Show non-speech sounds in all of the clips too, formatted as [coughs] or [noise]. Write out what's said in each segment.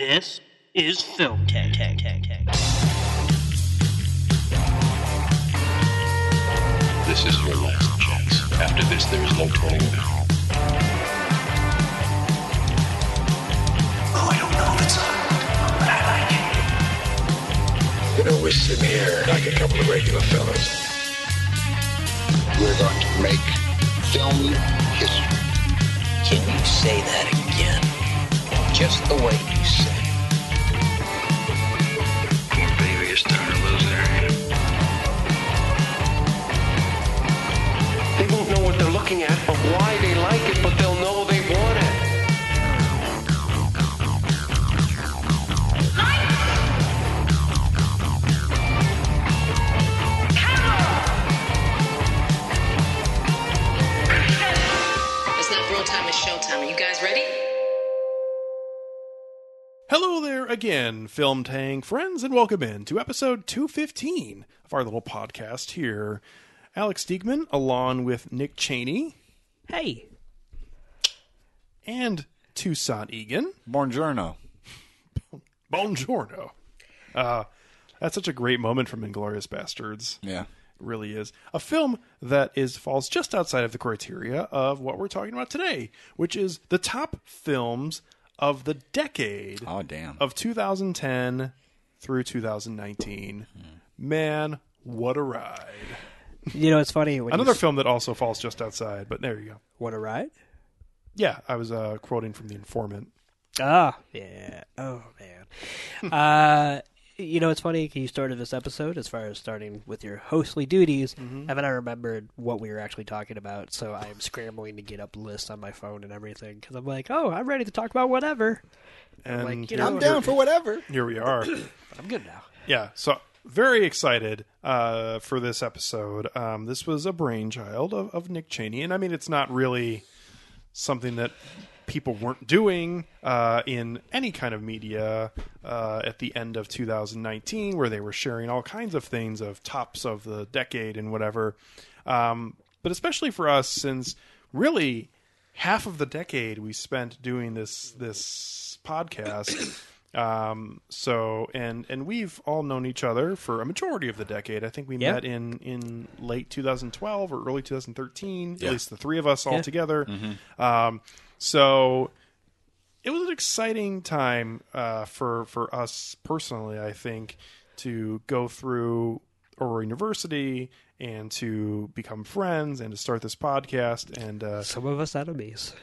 This is Film Tag Tag Tag Tag. This is your last chance. After this, there is no turning back. Oh, I don't know if it's on, but I like it. You know, we're sitting here like a couple of regular fellas. We're going to make film history. Can you say that again? Just the way you said it. Poor baby is starting to lose their head. They won't know what they're looking at or why they like it, Hello there again, Film Tang friends, and welcome in to episode 215 of our little podcast here. Alex Diekman, along with Nick Cheney Hey. and Toussaint Egan. Buongiorno. [laughs] Buongiorno. Uh, that's such a great moment from Inglourious Basterds. Yeah. It really is. A film that is falls just outside of the criteria of what we're talking about today, which is the top films of the decade Oh, damn. of 2010 through 2019. Man, what a ride. You know, it's funny. When Another you, film that also falls just outside, but there you go. Want a ride? Yeah, I was uh, quoting from The Informant. Ah, yeah. Oh, man. uh, you know, it's funny. You started this episode as far as starting with your hostly duties. Haven't I remembered what we were actually talking about? So I am scrambling to get up lists on my phone and everything because I'm like, oh, I'm ready to talk about whatever. And like, you know, I'm down for whatever. here we are. [coughs] I'm good now. Yeah, so very excited uh, for this episode. Um, this was a brainchild of, of Nick Cheney, and I mean, it's not really something that people weren't doing uh, in any kind of media uh, at the end of 2019, where they were sharing all kinds of things of tops of the decade and whatever. Um, but especially for us, since really half of the decade we spent doing this this podcast. [coughs] Um, so and and we've all known each other for a majority of the decade. I think we Yeah. met in in late 2012 or early 2013. Yeah. At least the three of us all Yeah. together. Um, so it was an exciting time uh, for for us personally. I think to go through Aurora University and to become friends and to start this podcast and uh, Some of us enemies.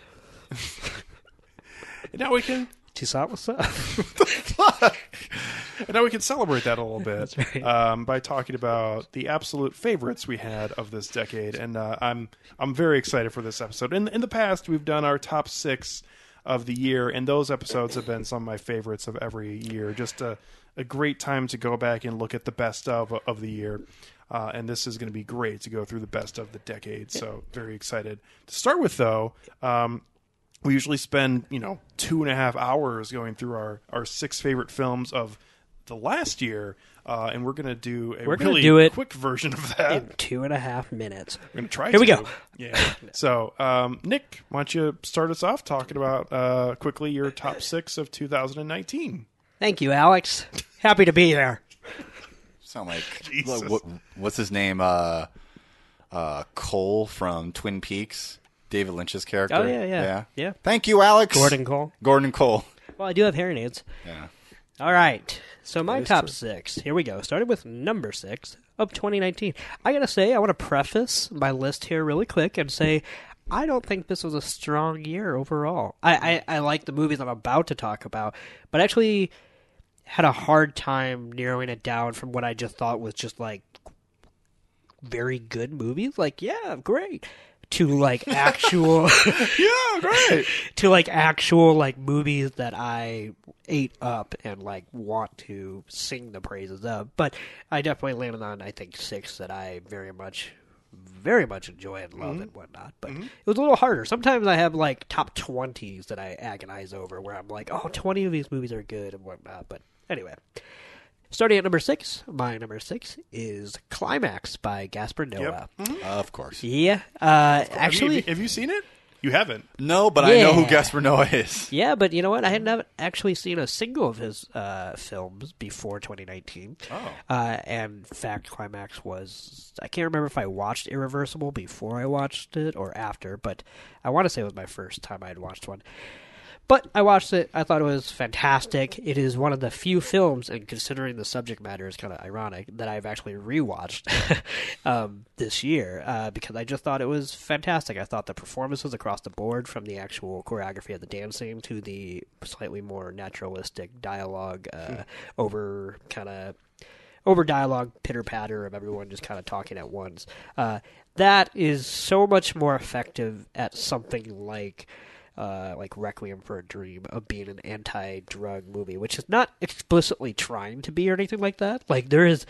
[laughs] now we can Toussaint, what's up? and now we can celebrate that a little bit right. um, by talking about the absolute favorites we had of this decade, and uh, I'm I'm very excited for this episode. In in the past, we've done our top six of the year, and those episodes have been some of my favorites of every year. Just a a great time to go back and look at the best of of the year. Uh, and this is going to be great to go through the best of the decade. So very excited to start with, though. Um, we usually spend you know two and a half hours going through our our six favorite films of the last year uh, and we're going to do a We're gonna really do it quick version of that In two and a half minutes. we're going to try Here we go. [laughs] yeah so um, nick why don't you start us off talking about uh, quickly your top six of 2019 Thank you, Alex. Happy to be here. Sound like [laughs] Jesus. what, what's his name? Uh, uh, Cole from Twin Peaks, David Lynch's character. Oh, yeah, yeah. yeah, Yeah. Thank you, Alex. Gordon Cole. Gordon Cole. Well, I do have hearing aids. Yeah. All right. So my top true. six. Here we go. Starting with number six of 2019. I gotta say, I want to preface my list here really quick and say, I don't think this was a strong year overall. I, I, I like the movies I'm about to talk about, but actually had a hard time narrowing it down from what I just thought was just like very good movies. Like, yeah, great. To like actual. [laughs] yeah great [laughs] to like actual like movies that I ate up and like want to sing the praises of. But I definitely landed on I think six that I very much very much enjoy and love mm-hmm. and whatnot. But mm-hmm. it was a little harder. Sometimes I have like top twenties that I agonize over where I'm like, oh, 20 of these movies are good and whatnot. But anyway. Starting at number six, my number six is Climax by Gaspar Noé. Of course. Yeah, uh, Have you- actually, have you, seen it You haven't. No, but I know who Yeah. Gaspar Noé is. Yeah, but you know what? I had not actually seen a single of his uh, films before 2019. Oh. Uh, and Fact Climax was. I can't remember if I watched Irreversible before I watched it or after, but I want to say it was my first time I had watched one. But I watched it. I thought it was fantastic. It is one of the few films, and considering the subject matter is kind of ironic, that I've actually rewatched [laughs] um, this year uh, because I just thought it was fantastic. I thought the performances across the board, from the actual choreography of the dancing to the slightly more naturalistic dialogue, uh, over kind of over dialogue pitter patter of everyone just kind of talking at once. Uh, that is so much more effective at something like uh, like Requiem for a Dream of being an anti-drug movie, which is not explicitly trying to be or anything like that. Like there is.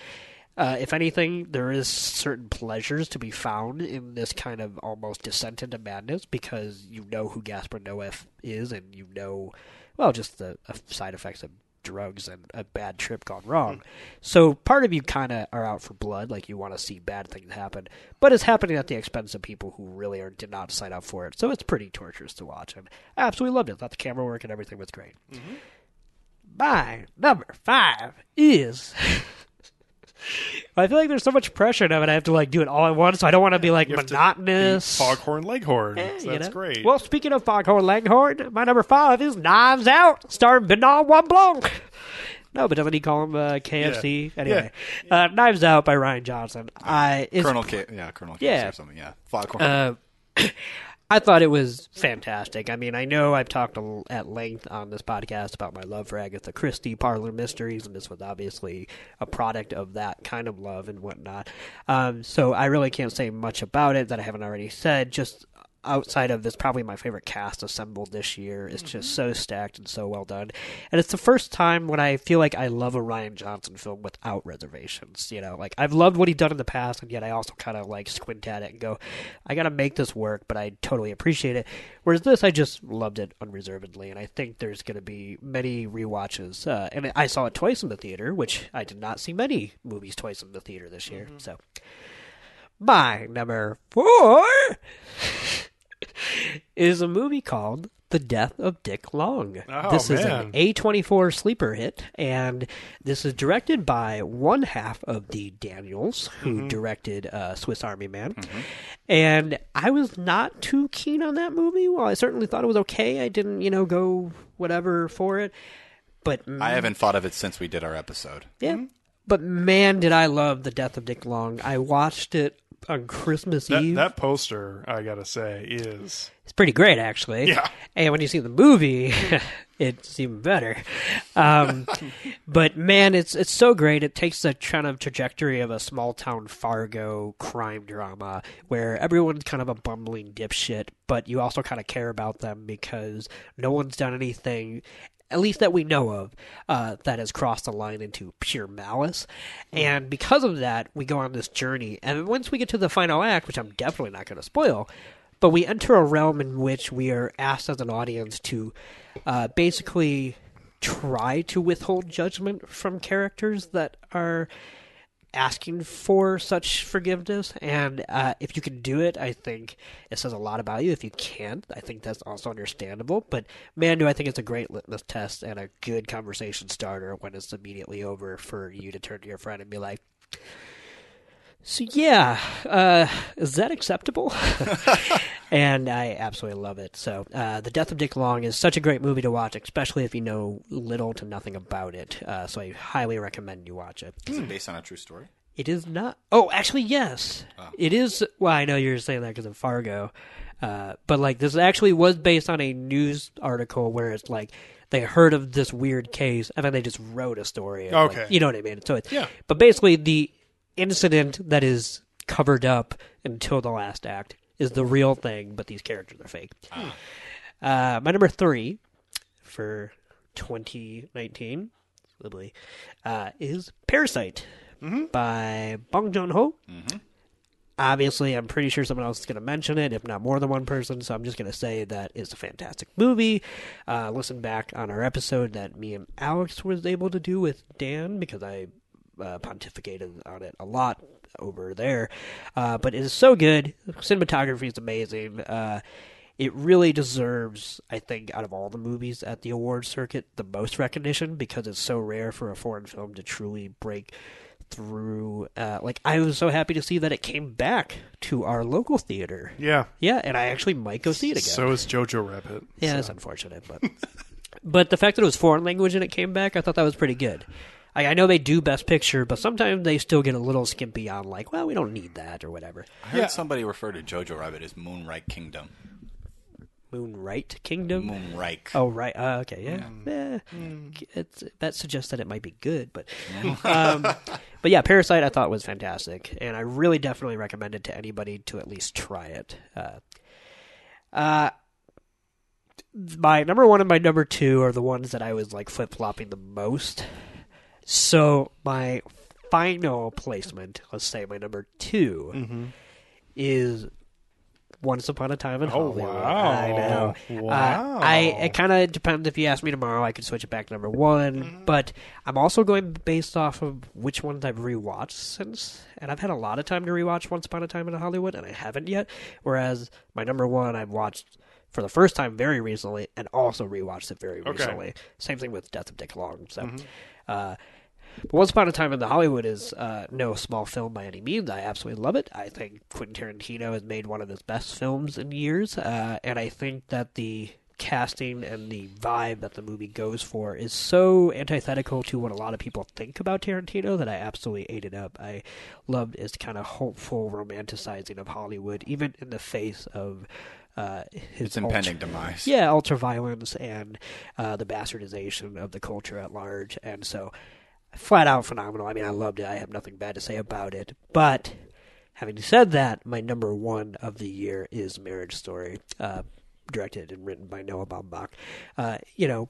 Uh, if anything, there is certain pleasures to be found in this kind of almost descent into madness because you know who Gaspar Noé is, and you know, well, just the uh, side effects of drugs and a bad trip gone wrong. So part of you kind of are out for blood, like you want to see bad things happen, but it's happening at the expense of people who really are did not sign up for it. So it's pretty torturous to watch, and I absolutely loved it. Thought the camera work and everything was great. Mm-hmm. My number five is. [laughs] I feel like there's so much pressure now that I have to like do it all at once. So I don't want to be like You monotonous. be Foghorn Leghorn. Eh, So you that's know? great. Well, speaking of Foghorn Leghorn, my number five is Knives Out, starring Benoit Blanc. No, but doesn't he call him uh, KFC? Yeah. Anyway, Uh, Knives Out by Rian Johnson. I it's, Colonel K. Yeah, Colonel K. Yeah. or something. Yeah, Foghorn. uh, I thought it was fantastic. I mean, I know I've talked at length on this podcast about my love for Agatha Christie parlor mysteries, and this was obviously a product of that kind of love and whatnot. Um, so I really can't say much about it that I haven't already said. Just outside of this, probably my favorite cast assembled this year. It's just so stacked and so well done, and it's the first time when I feel like I love a Rian Johnson film without reservations. You know, like I've loved what he's done in the past, and yet I also kind of like squint at it and go, I got to make this work, but I totally appreciate it. Whereas this, I just loved it unreservedly, and I think there's going to be many rewatches. Uh, and I saw it twice in the theater, which I did not see many movies twice in the theater this year. So, my number four is a movie called The Death of Dick Long. Oh, this is an A24 sleeper hit, and this is directed by one half of the Daniels, who Mm-hmm. directed uh, Swiss Army Man. And I was not too keen on that movie. Well, I certainly thought it was okay. I didn't, you know, go whatever for it. But I haven't thought of it since we did our episode. yeah. But man, did I love The Death of Dick Long. I watched it on Christmas that, Eve. that poster, I gotta say, is It's pretty great, actually. Yeah. And when you see the movie, [laughs] it's even better. Um, [laughs] but man, it's it's so great. It takes the kind of trajectory of a small town Fargo crime drama where everyone's kind of a bumbling dipshit, but you also kind of care about them because no one's done anything. At least that we know of, uh, that has crossed the line into pure malice. And because of that, we go on this journey. And once we get to the final act, which I'm definitely not going to spoil, but we enter a realm in which we are asked as an audience to uh, basically try to withhold judgment from characters that are asking for such forgiveness and uh, if you can do it i think it says a lot about you. If you can't i think that's also understandable. But man do i think it's a great litmus test and a good conversation starter when it's immediately over for you to turn to your friend and be like so yeah, uh, is that acceptable? [laughs] and I absolutely love it. So, uh, The Death of Dick Long is such a great movie to watch, especially if you know little to nothing about it. Uh, so I highly recommend you watch it. Is it based on a true story? It is not. Oh, actually, yes, it is. Well, I know you're saying that because of Fargo, uh, but like this actually was based on a news article where it's like they heard of this weird case and then they just wrote a story. of, like- Okay. you know what I mean? So it's Yeah. But basically, the incident that is covered up until the last act is the real thing, but these characters are fake. Uh, my number three for 2019 lovely, uh, is Parasite by Bong Joon Ho. Obviously, I'm pretty sure someone else is going to mention it, if not more than one person. So I'm just going to say that it's a fantastic movie. Uh, listen back on our episode that me and Alex was able to do with Dan because I uh, pontificated on it a lot over there. Uh, but it is so good. Cinematography is amazing. Uh, it really deserves, I think, out of all the movies at the awards circuit, the most recognition because it's so rare for a foreign film to truly break through. Uh, like, I was so happy to see that it came back to our local theater. Yeah. Yeah, and I actually might go see it again. So is Jojo Rabbit. yeah, so. it's unfortunate, but [laughs] but the fact that it was foreign language and it came back, I thought that was pretty good. I, I know they do Best Picture, but sometimes they still get a little skimpy on like, well, we don't need that or whatever. I heard Yeah. somebody refer to Jojo Rabbit as Moonlight Kingdom. Moonlight Kingdom. Moonreich. Oh right, uh, okay, yeah. Eh, it's, that suggests that it might be good, but um, [laughs] but yeah, Parasite I thought was fantastic, and I really definitely recommend it to anybody to at least try it. Uh, uh, my number one and my number two are the ones that I was like flip flopping the most. So my final placement, let's say my number 2 is Once Upon a Time in Oh, Hollywood. wow. I know. Wow. Uh, I it kind of depends. If you ask me tomorrow, I could switch it back to number one. But I'm also going based off of which ones I've rewatched since, and I've had a lot of time to rewatch Once Upon a Time in Hollywood, and I haven't yet. Whereas my number one, I've watched for the first time very recently, and also rewatched it very recently. Same thing with Death of Dick Long. So. Uh, but Once Upon a Time in the Hollywood is uh, no small film by any means. I absolutely love it. I think Quentin Tarantino has made one of his best films in years, uh, and I think that the casting and the vibe that the movie goes for is so antithetical to what a lot of people think about Tarantino that I absolutely ate it up. I loved his kind of hopeful romanticizing of Hollywood, even in the face of uh, his Its impending demise. yeah, ultra violence and uh, the bastardization of the culture at large. And so, flat out phenomenal. I mean, I loved it. I have nothing bad to say about it. But having said that, my number one of the year is Marriage Story, uh, directed and written by Noah Baumbach. Uh, you know,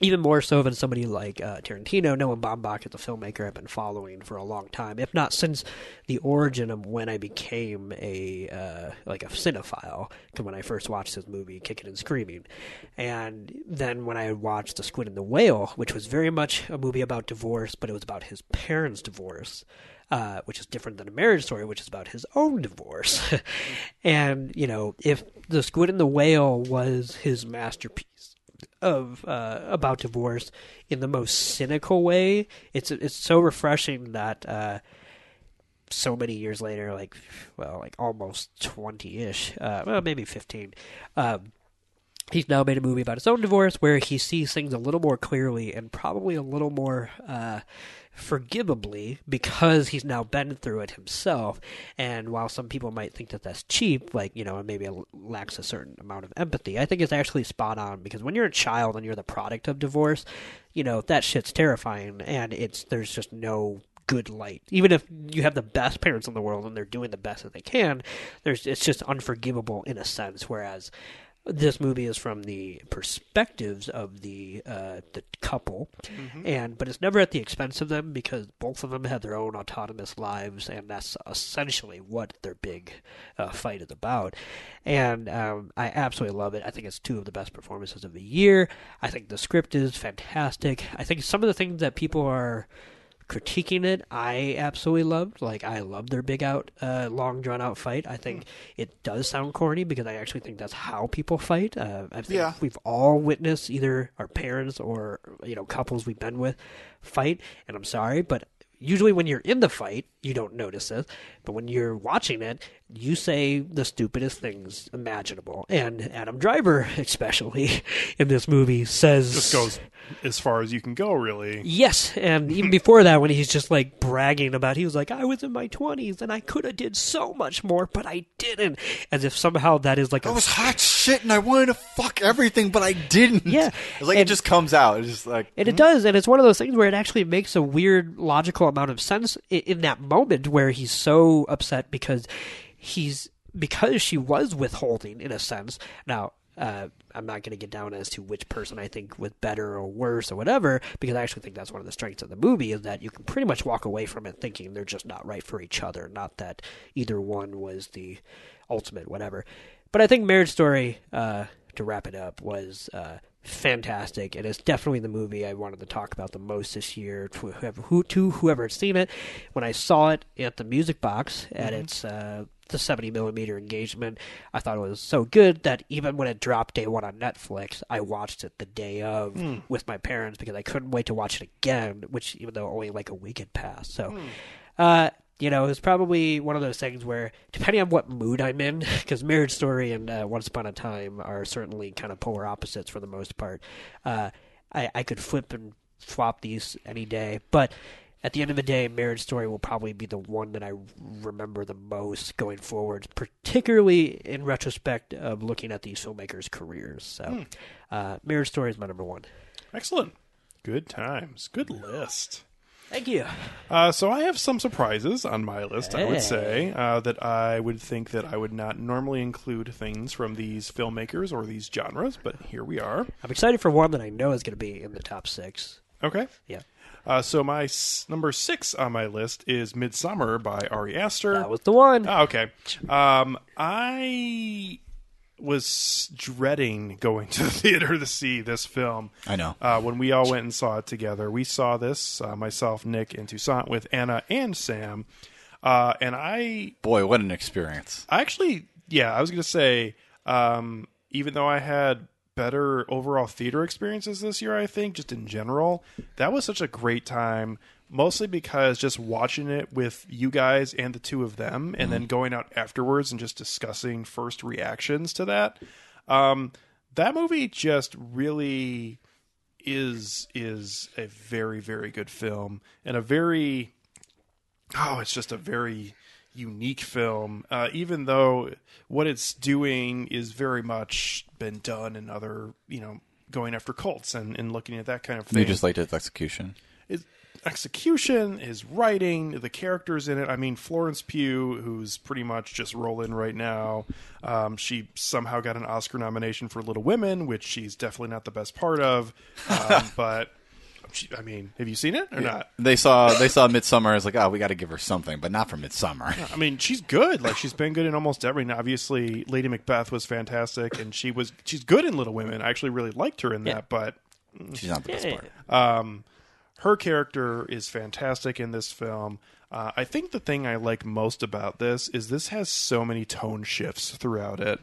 even more so than somebody like uh, Tarantino, Noah Baumbach is a filmmaker I've been following for a long time, if not since the origin of when I became a uh, like a cinephile. Because when I first watched his movie, Kicking and Screaming, and then when I watched The Squid and the Whale, which was very much a movie about divorce, but it was about his parents' divorce. Uh, which is different than a marriage story, which is about his own divorce. [laughs] and, you know, if The Squid and the Whale was his masterpiece, of uh, about divorce in the most cynical way. It's it's so refreshing that uh, so many years later, like well, like almost twenty ish, uh, well maybe fifteen. Um, he's now made a movie about his own divorce where he sees things a little more clearly and probably a little more uh, forgivably because he's now been through it himself. And while some people might think that that's cheap, like, you know, maybe it lacks a certain amount of empathy, I think it's actually spot on because when you're a child and you're the product of divorce, you know, that shit's terrifying and it's, there's just no good light. Even if you have the best parents in the world and they're doing the best that they can, there's it's just unforgivable in a sense. Whereas this movie is from the perspectives of the uh, the couple, and but it's never at the expense of them because both of them have their own autonomous lives, and that's essentially what their big uh, fight is about. And um, I absolutely love it. I think it's two of the best performances of the year. I think the script is fantastic. I think some of the things that people are critiquing it, I absolutely loved. Like I love their big out, uh, long drawn out fight. I think it does sound corny because I actually think that's how people fight. Uh, I think Yeah. we've all witnessed either our parents or you know couples we've been with fight, and I'm sorry, but usually when you're in the fight, you don't notice it. But when you're watching it, you say the stupidest things imaginable. And Adam Driver, [laughs] especially in this movie, says Just goes as far as you can go, really. Yes, and even [laughs] before that, when he's just like bragging about, he was like, "I was in my twenties and I could have did so much more, but I didn't." As if somehow that is like I a was hot shit and I wanted to fuck everything, but I didn't. Yeah. It's like And- it just comes out. It's just like And it hmm? does, and it's one of those things where it actually makes a weird logical amount of sense i- in that moment where he's so upset because he's because she was withholding in a sense. Now, uh, I'm not going to get down as to which person I think was better or worse or whatever, because I actually think that's one of the strengths of the movie is that you can pretty much walk away from it thinking they're just not right for each other, not that either one was the ultimate whatever. But I think Marriage Story, uh, to wrap it up, was uh, fantastic. It is definitely the movie I wanted to talk about the most this year to whoever, who, to whoever had seen it. When I saw it at the Music Box at its uh, the 70 millimeter engagement, I thought it was so good that even when it dropped day one on Netflix, I watched it the day of with my parents because I couldn't wait to watch it again. Which even though only like a week had passed, so. Uh, you know, it was probably one of those things where, depending on what mood I'm in, [laughs] because Marriage Story and uh, Once Upon a Time are certainly kind of polar opposites for the most part. Uh, I, I could flip and flop these any day, but at the end of the day, Marriage Story will probably be the one that I remember the most going forward, particularly in retrospect of looking at these filmmakers' careers. So, uh, Marriage Story is my number one. Excellent. Good times. Good list. Thank you. Uh, so I have some surprises on my list. I would say uh, that I would think that I would not normally include things from these filmmakers or these genres, but here we are. I'm excited for one that I know is going to be in the top six. Okay. Yeah. Uh, so my s- number six on my list is Midsommar by Ari Aster. That was the one. Oh, okay. Um, I was dreading going to the [laughs] theater to see this film. I know. Uh, when we all went and saw it together, we saw this uh, myself, Nick, and Toussaint with Anna and Sam. Uh, and I, Boy, what an experience. I actually, yeah, I was gonna say, um, even though I had better overall theater experiences this year, I think just in general, that was such a great time. Mostly because just watching it with you guys and the two of them, and then going out afterwards and just discussing first reactions to that. Um, that movie just really is is a very very good film and a very oh, it's just a very unique film. Uh, even though what it's doing is very much been done in other, you know, going after cults and, and looking at that kind of thing. You just liked its execution. His execution, his writing, the characters in it. I mean, Florence Pugh, who's pretty much just rolling right now. Um, she somehow got an Oscar nomination for Little Women, which she's definitely not the best part of. Um, [laughs] but she, I mean, have you seen it or not? They saw they saw Midsommar as like, oh, we got to give her something, but not for Midsommar. I mean, she's good. Like she's been good in almost every. and Obviously, Lady Macbeth was fantastic, and she was she's good in Little Women. I actually really liked her in that, Yeah. but She's not the best Yeah. um, part. Her character is fantastic in this film. Uh, I think the thing I like most about this is this has so many tone shifts throughout it.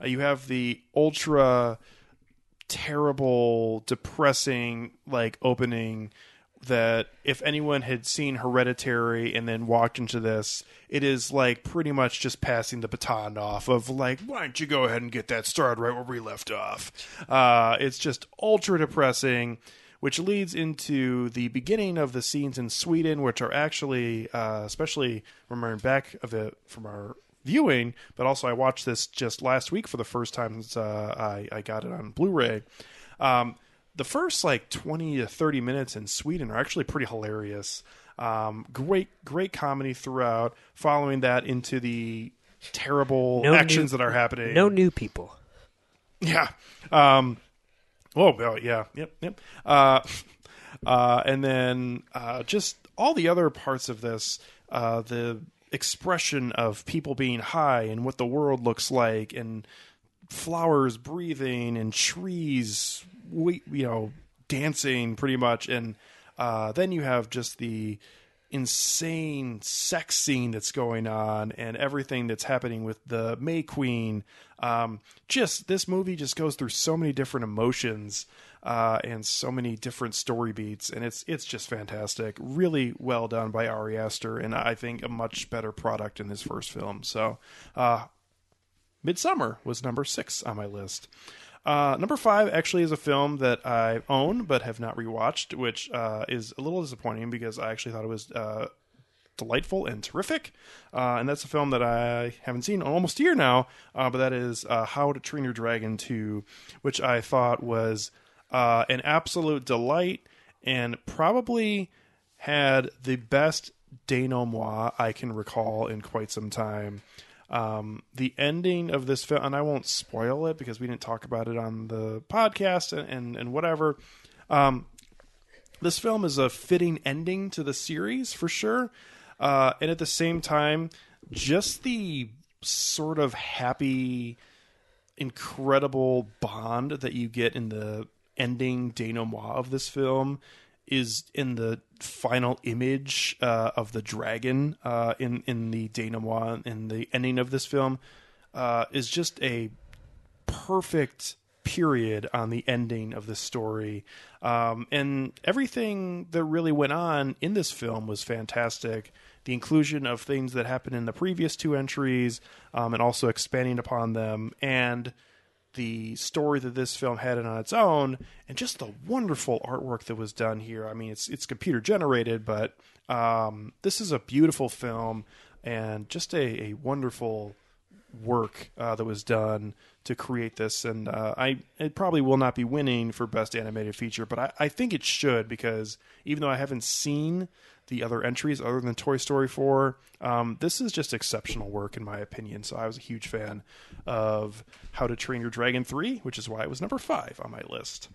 Uh, you have the ultra terrible, depressing like opening that if anyone had seen Hereditary and then walked into this, it is like pretty much just passing the baton off of like, why don't you go ahead and get that started right where we left off? Uh, it's just ultra depressing, which leads into the beginning of the scenes in Sweden, which are actually, uh, especially remembering back of it from our viewing, but also I watched this just last week for the first time since uh, I, I got it on Blu-ray. Um, the first like 20 to 30 minutes in Sweden are actually pretty hilarious. Um, great, great comedy throughout. Following that into the terrible No actions new- that are happening. No new people. Yeah. Um, oh, yeah. Yep. Yep. Uh, [laughs] uh, and then uh, just all the other parts of this, uh, the expression of people being high and what the world looks like, and flowers breathing and trees, you know, dancing pretty much. And uh, then you have just the insane sex scene that's going on and everything that's happening with the May Queen. Um, just this movie just goes through so many different emotions uh, and so many different story beats, and it's it's just fantastic. Really well done by Ari Aster, and I think a much better product in his first film. So, uh, Midsommar was number six on my list. Uh, number five actually is a film that I own but have not rewatched, which uh, is a little disappointing because I actually thought it was uh, delightful and terrific. Uh, and that's a film that I haven't seen in almost a year now, uh, but that is uh, How to Train Your Dragon 2, which I thought was an absolute delight and probably had the best denouement I can recall in quite some time. Um, the ending of this film, and I won't spoil it because we didn't talk about it on the podcast and, and, and whatever. Um, this film is a fitting ending to the series for sure. Uh, and at the same time, just the sort of happy, incredible bond that you get in the ending denouement of this film is in the final image uh, of the dragon uh, in in the denouement in the ending of this film uh, is just a perfect period on the ending of the story. Um, and everything that really went on in this film was fantastic. The inclusion of things that happened in the previous two entries um, and also expanding upon them, and the story that this film had on its own, and just the wonderful artwork that was done here. I mean, it's it's computer generated, but um, this is a beautiful film and just a, a wonderful work uh, that was done to create this. And uh, I it probably will not be winning for best animated feature, but I, I think it should because even though I haven't seen the other entries other than Toy Story 4, um, this is just exceptional work in my opinion. So I was a huge fan of How to Train Your Dragon 3, which is why it was number five on my list.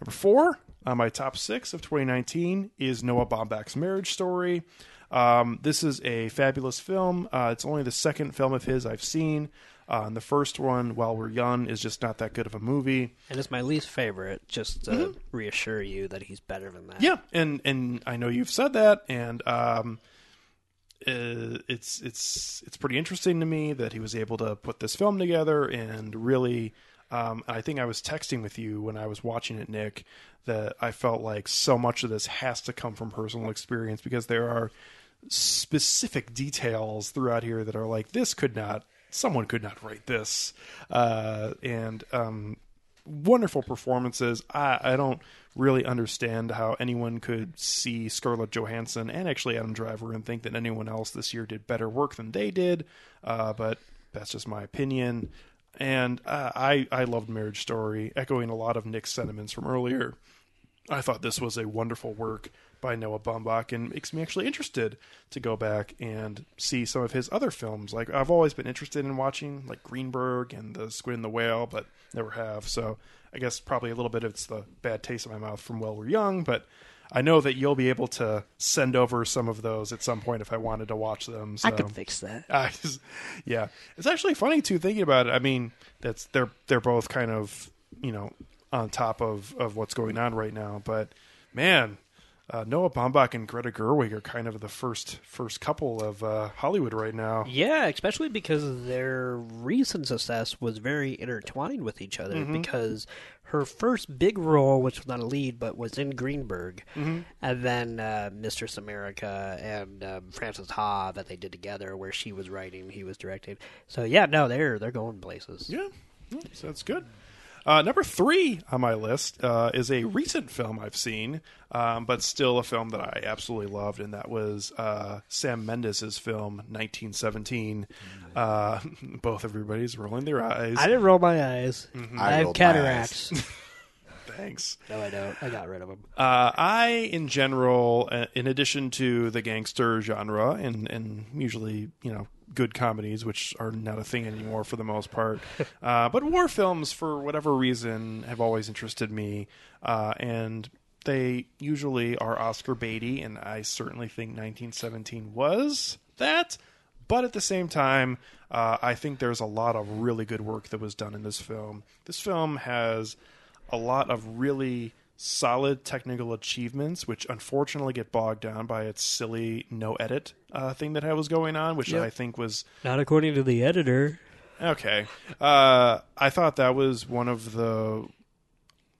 Number four on my top six of 2019 is Noah Baumbach's Marriage Story. Um, this is a fabulous film. Uh, it's only the second film of his I've seen. Uh, and the first one, While We're Young, is just not that good of a movie. And it's my least favorite, just to reassure you that he's better than that. Yeah, and and I know you've said that, and um, uh, it's it's it's pretty interesting to me that he was able to put this film together and really. Um, I think I was texting with you when I was watching it, Nick, that I felt like so much of this has to come from personal experience because there are specific details throughout here that are like this could not someone could not write this. Uh, and um, wonderful performances. I, I don't really understand how anyone could see scarlett johansson and actually adam driver and think that anyone else this year did better work than they did. Uh, but that's just my opinion. And uh, I, I loved marriage story echoing a lot of nick's sentiments from earlier. I thought this was a wonderful work by Noah Baumbach and makes me actually interested to go back and see some of his other films. Like I've always been interested in watching like Greenberg and the Squid and the Whale, but never have. So I guess probably a little bit of it's the bad taste in my mouth from While We're Young, but I know that you'll be able to send over some of those at some point if I wanted to watch them. So. I could fix that. [laughs] I just, yeah, it's actually funny too thinking about it. I mean, that's they're they're both kind of you know on top of of what's going on right now, but man, uh, Noah Baumbach and Greta Gerwig are kind of the first first couple of uh, Hollywood right now. Yeah, especially because their recent success was very intertwined with each other. Because her first big role, which was not a lead, but was in Greenberg, and then uh, Mistress America and um, Frances Ha that they did together, where she was writing, he was directing. So yeah, no, they're they're going places. Yeah, yeah, so that's good. Uh, number three on my list uh, is a recent film I've seen, um, but still a film that I absolutely loved, and that was uh, Sam Mendes' film 1917. Uh, [laughs] both everybody's rolling their eyes. I didn't roll my eyes. Mm-hmm. I, I have cataracts. [laughs] Thanks. no, I don't. I got rid of them. Uh, I, in general, uh, in addition to the gangster genre and, and usually, you know, good comedies, which are not a thing anymore for the most part, [laughs] uh, but war films, for whatever reason, have always interested me. Uh, and they usually are Oscar baity, and I certainly think 1917 was that. But at the same time, uh, I think there's a lot of really good work that was done in this film. This film has a lot of really solid technical achievements, which unfortunately get bogged down by its silly no edit uh, thing that was going on, which Yep. I think was Not according to the editor. okay. Uh, I thought that was one of the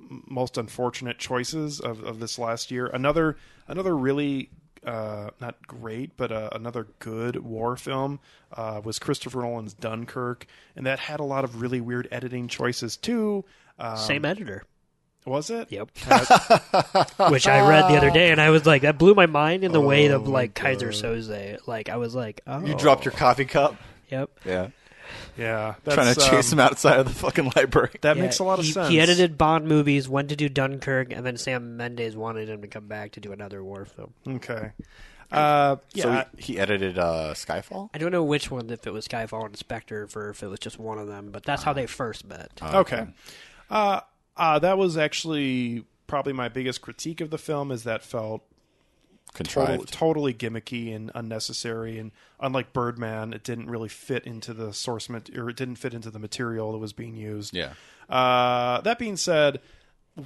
most unfortunate choices of, of this last year. Another another really uh, not great, but uh, another good war film uh, was Christopher Nolan's Dunkirk, and that had a lot of really weird editing choices too. Um, Same editor. Was it? Yep. [laughs] Which I read the other day, and I was like, that blew my mind in the way of like Keyser Söze. Like I was like, oh, You dropped your coffee cup. Yep. Yeah. Yeah, that's, Trying to chase um, him outside of the fucking library. That Yeah, makes a lot of he, sense. He edited Bond movies, went to do Dunkirk, and then Sam Mendes wanted him to come back to do another war film. Okay. Uh, yeah, So he, he edited uh, Skyfall. I don't know which one, if it was Skyfall and Spectre, or if it was just one of them, but that's how they first met. Okay. Uh, uh, that was actually probably my biggest critique of the film is that felt total, Contrived. totally gimmicky and unnecessary. And unlike Birdman, it didn't really fit into the source mat- or it didn't fit into the material that was being used. Yeah. Uh, that being said,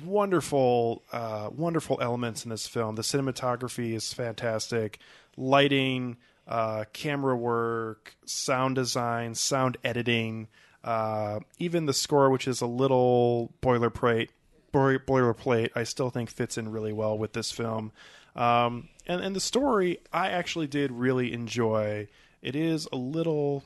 wonderful, uh, wonderful elements in this film. The cinematography is fantastic, lighting, uh, camera work, sound design, sound editing, uh, even the score, which is a little boilerplate. Boilerplate, I still think fits in really well with this film. Um, and and the story, I actually did really enjoy. It is a little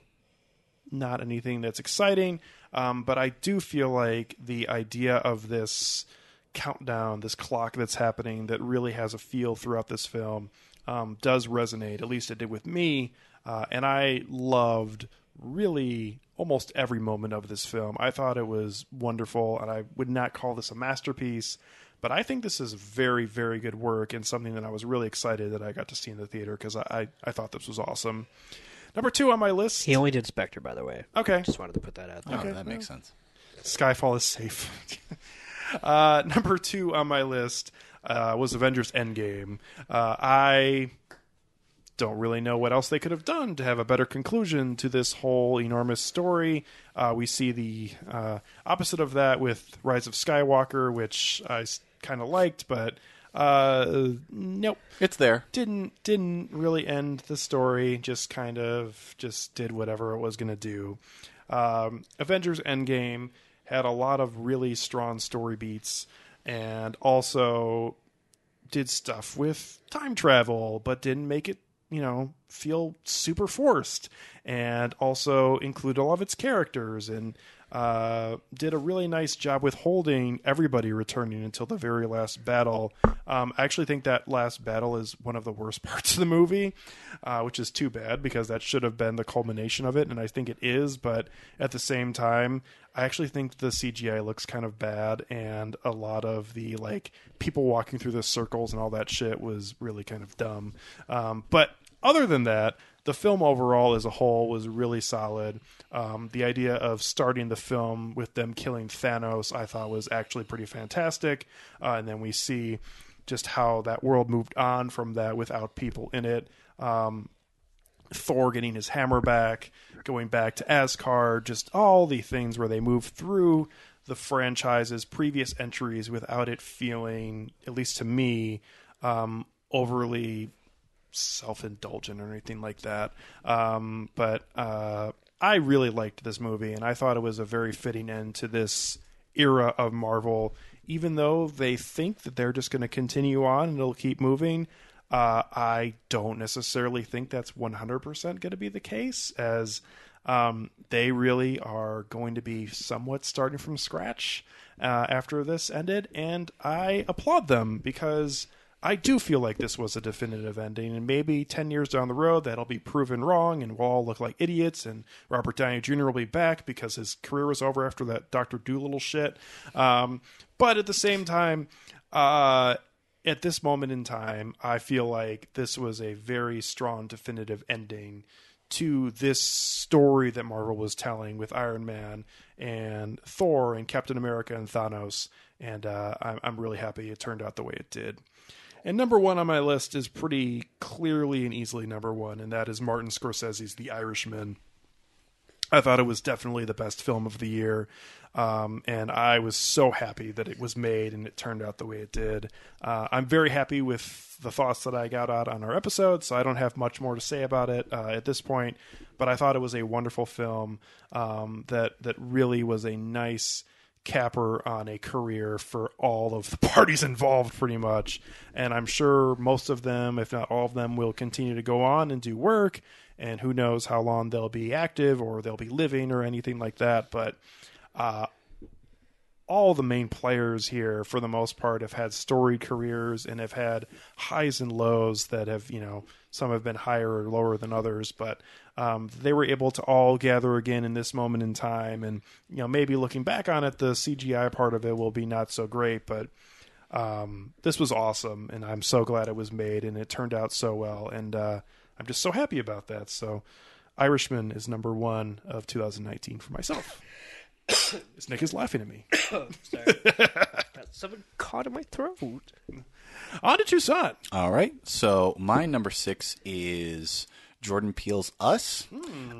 not anything that's exciting, um, but I do feel like the idea of this countdown, this clock that's happening, that really has a feel throughout this film, um, does resonate. At least it did with me, uh, and I loved really almost every moment of this film. I thought it was wonderful, and I would not call this a masterpiece. But I think this is very, very good work and something that I was really excited that I got to see in the theater because I, I, I thought this was awesome. Number two on my list. He only did Spectre, by the way. Okay. Just wanted to put that out there. Oh, that makes sense. Skyfall is safe. [laughs] uh, number two on my list uh, was Avengers Endgame. Uh, I don't really know what else they could have done to have a better conclusion to this whole enormous story. Uh, we see the uh, opposite of that with Rise of Skywalker, which I kind of liked, but uh, nope It's there. didn't didn't really end the story. Just kind of just did whatever it was going to do. Um, Avengers Endgame had a lot of really strong story beats, and also did stuff with time travel, but didn't make it you know feel super forced, and also include all of its characters and uh, did a really nice job with holding everybody returning until the very last battle. Um, I actually think that last battle is one of the worst [laughs] parts of the movie, uh, which is too bad because that should have been the culmination of it, and I think it is. But at the same time, I actually think the CGI looks kind of bad, and a lot of the like people walking through the circles and all that shit was really kind of dumb. Um, but other than that, the film overall as a whole was really solid. Um, the idea of starting the film with them killing Thanos, I thought was actually pretty fantastic. Uh, and then we see just how that world moved on from that without people in it. Um, Thor getting his hammer back, going back to Asgard, just all the things where they move through the franchise's previous entries without it feeling, at least to me, um, overly self-indulgent or anything like that. Um, but uh, I really liked this movie, and I thought it was a very fitting end to this era of Marvel. Even though they think that they're just going to continue on and it'll keep moving, uh, I don't necessarily think that's 100% going to be the case, as um, they really are going to be somewhat starting from scratch uh, after this ended. And I applaud them because I do feel like this was a definitive ending, and maybe 10 years down the road that'll be proven wrong and we'll all look like idiots, and Robert Downey Jr. will be back because his career was over after that Dr. Dolittle shit. Um, but at the same time, uh, at this moment in time, I feel like this was a very strong, definitive ending to this story that Marvel was telling with Iron Man and Thor and Captain America and Thanos. And uh, I'm, I'm really happy it turned out the way it did. And number one on my list is pretty clearly and easily number one, and that is Martin Scorsese's The Irishman. I thought it was definitely the best film of the year, um, and I was so happy that it was made and it turned out the way it did. Uh, I'm very happy with the thoughts that I got out on our episode, so I don't have much more to say about it uh, at this point. But I thought it was a wonderful film um, that that really was a nice capper on a career for all of the [laughs] parties involved, pretty much. And I'm sure most of them, if not all of them, will continue to go on and do work. And who knows how long they'll be active or they'll be living or anything like that. But uh, all the main players here, for the most part, have had storied careers and have had highs and lows that have, you know, some have been higher or lower than others, but um, they were able to all gather again in this moment in time. And, you know, maybe looking back on it, the CGI part of it will be not so great, but um, this was awesome. And I'm so glad it was made and it turned out so well. And uh, I'm just so happy about that. So, Irishman is number one of 2019 for myself. [coughs] This Nick is laughing at me. [coughs] Sorry. [laughs] Got something caught in my throat. On to Toussaint. All right. So my number six is Jordan Peele's Us.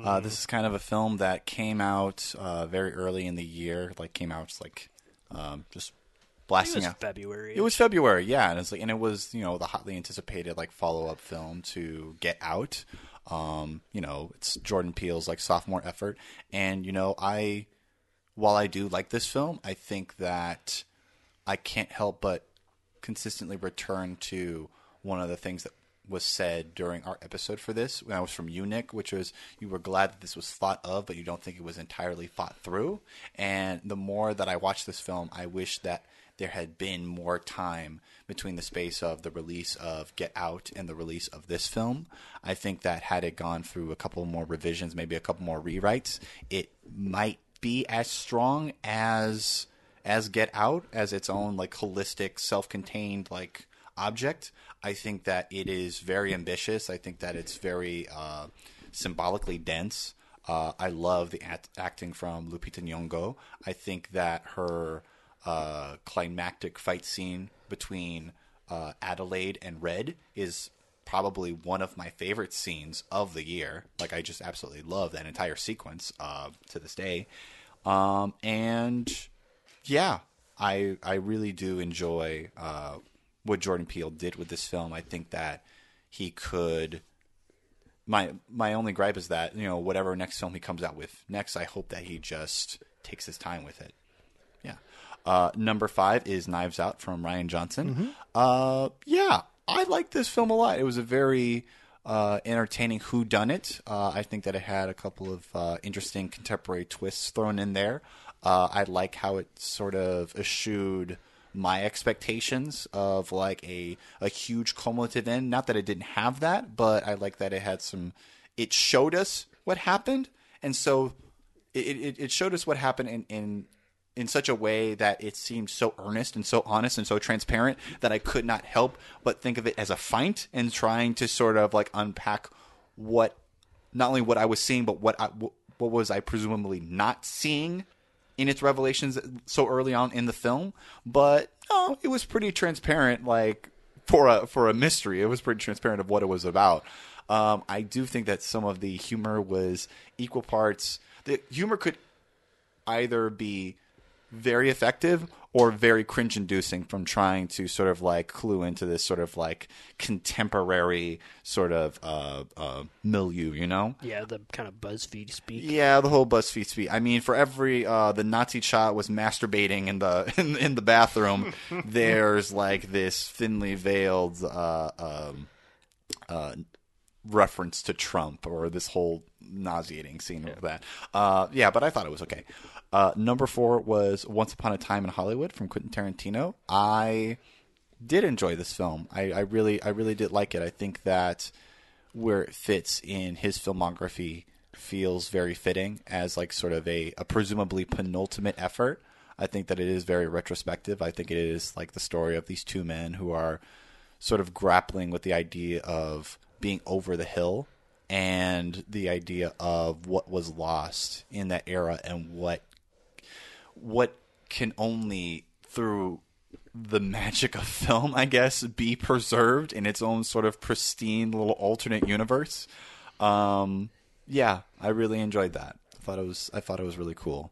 Uh, this is kind of a film that came out uh, very early in the year. Like came out like um, just blasting was out. February. It was February, yeah, and it's like, and it was you know the hotly anticipated like follow up film to Get Out. Um, you know, it's Jordan Peele's like sophomore effort, and you know, I while I do like this film, I think that I can't help but consistently return to one of the things that was said during our episode for this when I was from you, Nick, which was you were glad that this was thought of, but you don't think it was entirely thought through. And the more that I watch this film, I wish that there had been more time between the space of the release of Get Out and the release of this film. I think that had it gone through a couple more revisions, maybe a couple more rewrites, it might be as strong as as Get Out as its own like holistic, self-contained like object. I think that it is very ambitious. I think that it's very uh, symbolically dense. Uh, I love the act- acting from Lupita Nyong'o. I think that her uh, climactic fight scene between uh, Adelaide and Red is probably one of my favorite scenes of the year. Like I just absolutely love that entire sequence uh, to this day. Um, and yeah, I I really do enjoy uh, what Jordan Peele did with this film. I think that he could. My my only gripe is that you know whatever next film he comes out with next, I hope that he just takes his time with it. Yeah. Uh, number five is Knives Out from Rian Johnson. Uh, yeah, I like this film a lot. It was a very uh, entertaining Who Done It. Uh, I think that it had a couple of uh, interesting contemporary twists thrown in there. Uh, I like how it sort of eschewed my expectations of like a a huge cumulative end. Not that it didn't have that, but I like that it had some. It showed us what happened, and so it it, it showed us what happened in. in in such a way that it seemed so earnest and so honest and so transparent that I could not help but think of it as a feint and trying to sort of like unpack what not only what I was seeing but what I, what was I presumably not seeing in its revelations so early on in the film but oh it was pretty transparent like for a for a mystery. It was pretty transparent of what it was about. Um, I do think that some of the humor was equal parts. The humor could either be very effective or very cringe inducing from trying to sort of like clue into this sort of like contemporary sort of uh, uh, milieu, you know? yeah, the kind of BuzzFeed speak. Yeah, the whole BuzzFeed speech. I mean, for every uh, the Nazi child was masturbating in the [laughs] in, in the bathroom, [laughs] there's like this thinly veiled uh, um, uh, reference to Trump or this whole nauseating scene of that. Uh, yeah, but I thought it was okay. Uh, number four was Once Upon a Time in Hollywood from Quentin Tarantino. I did enjoy this film. I, I really, I really did like it. I think that where it fits in his filmography feels very fitting as like sort of a, a presumably penultimate effort. I think that it is very retrospective. I think it is like the story of these two men who are sort of grappling with the idea of being over the hill and the idea of what was lost in that era and what what can only through the magic of film, I guess, be preserved in its own sort of pristine little alternate universe. Um, yeah, I really enjoyed that. I thought it was I thought it was really cool.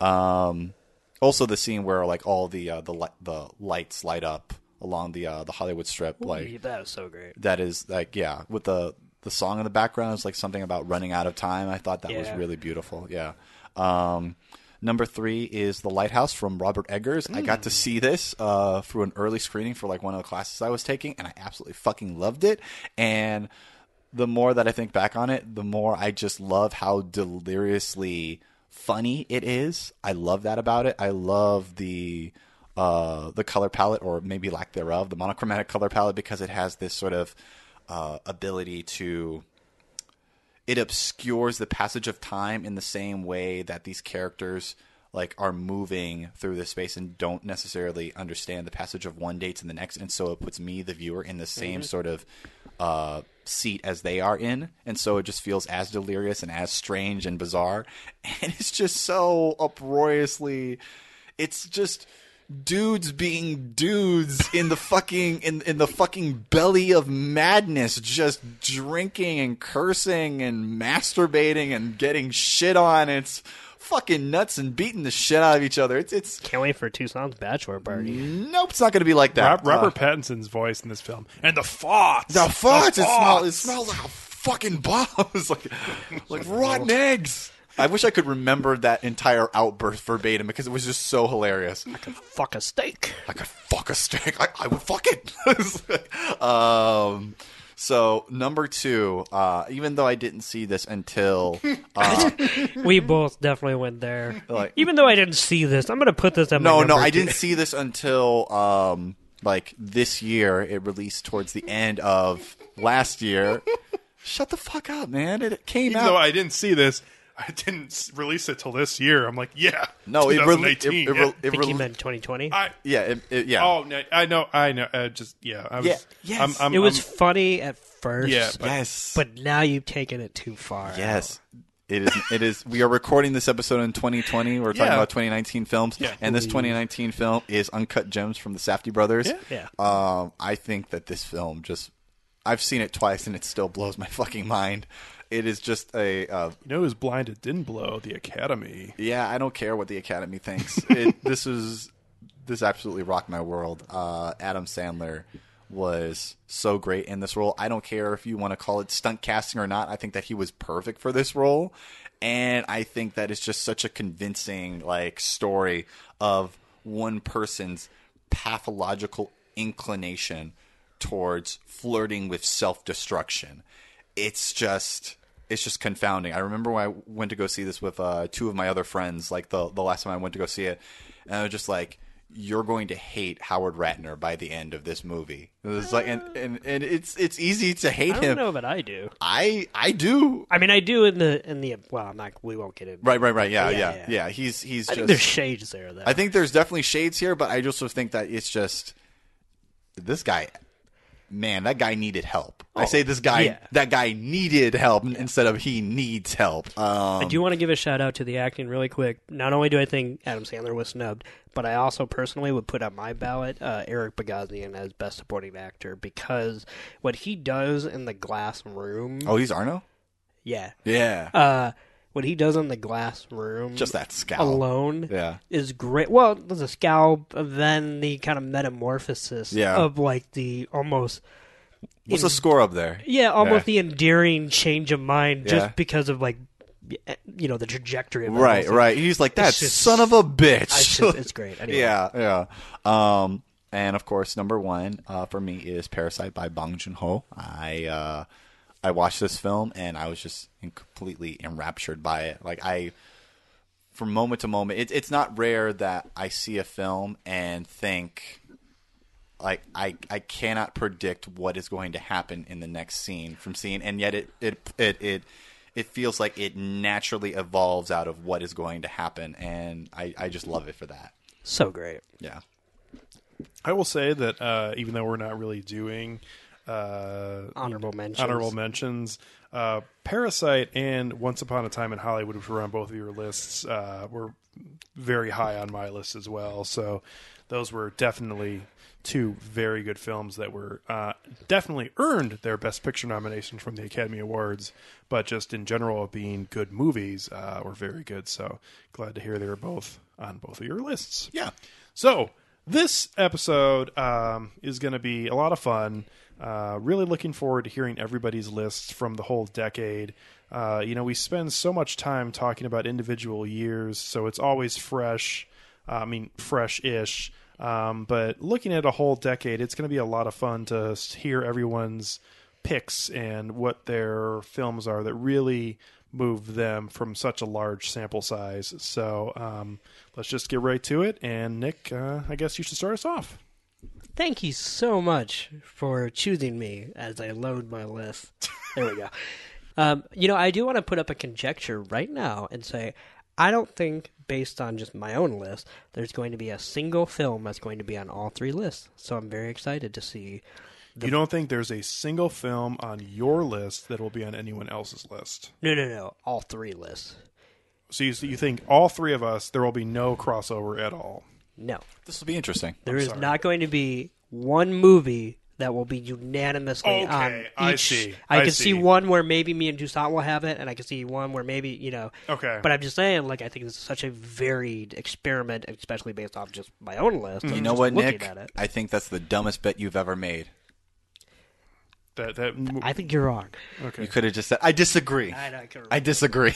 Um, also, the scene where like all the uh, the li- the lights light up along the uh, the Hollywood Strip, like that was so great. that is like yeah, with the the song in the background is like something about running out of time. I thought that was really beautiful. Yeah. Um, number three is The Lighthouse from Robert Eggers. I got to see this uh, through an early screening for like one of the classes I was taking, and I absolutely fucking loved it. And the more that I think back on it, the more I just love how deliriously funny it is. I love that about it. I love the uh, the color palette, or maybe lack thereof, the monochromatic color palette, because it has this sort of uh, ability to it obscures the passage of time in the same way that these characters like are moving through this space and don't necessarily understand the passage of one day to the next and so it puts me the viewer in the same sort of uh, seat as they are in and so it just feels as delirious and as strange and bizarre [laughs] and it's just so uproariously it's just dudes being dudes in the fucking in in the fucking belly of madness just drinking and cursing and masturbating and getting shit on it's fucking nuts and beating the shit out of each other. It's it's Can't wait for Toussaint's bachelor party. nope. It's not going to be like that. Rob, Robert Uh, Pattinson's voice in this film, and the farts. the farts. It, smell, it farts. smells like a fucking bomb. [laughs] It's like like rotten eggs. I wish I could remember that entire outburst verbatim because it was just so hilarious. I could fuck a steak. I could fuck a steak. I, I would fuck it. [laughs] Um, so number two, uh, even though I didn't see this until uh, [laughs] We both definitely went there. Like- Even though I didn't see this, I'm gonna put this at my no, no, I two. didn't see this until um, like this year. It released towards the end of last year. [laughs] Shut the fuck up, man! It came Even out. though I didn't see this, I didn't release it till this year. I'm like, yeah, no, it, re- it, it, yeah. it I think re- meant 2020. I, yeah, it, it- yeah. oh, no, I know, I know. Uh, just yeah, I was. Yeah, yes. I'm, I'm, it was I'm- funny at first. Yeah, but- yes, but now you've taken it too far. Yes. It is. It is. We are recording this episode in 2020. We're talking Yeah. about 2019 films, Yeah. and this 2019 film is Uncut Gems from the Safdie brothers. Yeah. Yeah. Um, I think that this film just. I've seen it twice, and it still blows my fucking mind. It is just a. Uh, you know, who's blind? It didn't blow the Academy. yeah, I don't care what the Academy thinks. [laughs] it, this is. This absolutely rocked my world. Uh, Adam Sandler was so great in this role. I don't care if you want to call it stunt casting or not. I think that he was perfect for this role. And I think that it's just such a convincing like story of one person's pathological inclination towards flirting with self-destruction. It's just it's just confounding. I remember when I went to go see this with uh, two of my other friends, like the the last time I went to go see it, and I was just like, "You're going to hate Howard Ratner by the end of this movie." It was like, and and, and it's it's easy to hate I don't him. know, but I do. I I do. I mean, I do in the in the well. I'm not. We won't get into. Right, right, right. Yeah, Yeah, yeah, yeah. yeah. He's he's I just. think there's shades there. Though. I think there's definitely shades here, but I also think that it's just this guy. Man, that guy needed help. I say this guy, yeah. that guy needed help instead of he needs help. Um, I do want to give a shout out to the acting really quick. Not only do I think Adam Sandler was snubbed, but I also personally would put on my ballot uh, Eric Bogosian as best supporting actor because what he does in the glass room, oh, he's Arno. yeah, Yeah, uh, what he does in the glass room, just that scowl alone, Yeah, is great. Well, there's a scowl, then the kind of metamorphosis Yeah. of like the almost. what's the score up there? Yeah, almost Yeah. the endearing change of mind just Yeah. because of like, you know, the trajectory of it. Right, right. He's like that just- son of a bitch. It's, just, it's great. [laughs] Anyway. yeah, yeah. Um, and of course, number one uh, for me is Parasite by Bong Joon Ho. I uh, I watched this film and I was just completely enraptured by it. Like I, from moment to moment, it, it's not rare that I see a film and think. Like I, I cannot predict what is going to happen in the next scene from scene, and yet it, it, it, it, it feels like it naturally evolves out of what is going to happen, and I, I just love it for that. So great. Yeah. I will say that uh, even though we're not really doing uh, Honorable mentions. honorable mentions, uh, Parasite and Once Upon a Time in Hollywood, which were on both of your lists, uh, were very high on my list as well. So those were definitely two very good films that were uh, definitely earned their Best Picture nomination from the Academy Awards, but just in general being good movies uh, were very good. So glad to hear they were both on both of your lists. Yeah. So this episode um, is going to be a lot of fun. Uh, really looking forward to hearing everybody's lists from the whole decade. Uh, you know, we spend so much time talking about individual years, so it's always fresh. Uh, I mean, fresh-ish. Um, but looking at a whole decade, it's going to be a lot of fun to hear everyone's picks and what their films are that really move them from such a large sample size. So um, let's just get right to it. And Nick, uh, I guess you should start us off. Thank you so much for choosing me as I load my list. [laughs] There we go. Um, you know, I do want to put up a conjecture right now and say I don't think, based on just my own list, there's going to be a single film that's going to be on all three lists. So I'm very excited to see. you don't think there's a single film on your list that will be on anyone else's list? No, no, no, all three lists. So you, so you think all three of us, there will be no crossover at all? No, This will be interesting. there is not going to be one movie that will be unanimously Okay, on each. I see, I, I can see. see. one where maybe me and Toussaint will have it, and I can see one where maybe you know. Okay. But I'm just saying, like, I think this is such a varied experiment, especially based off just my own list. You of know what, Nick? At it. I think that's the dumbest bet you've ever made. That that I think you're wrong. okay. You could have just said, "I disagree." I, I I disagree.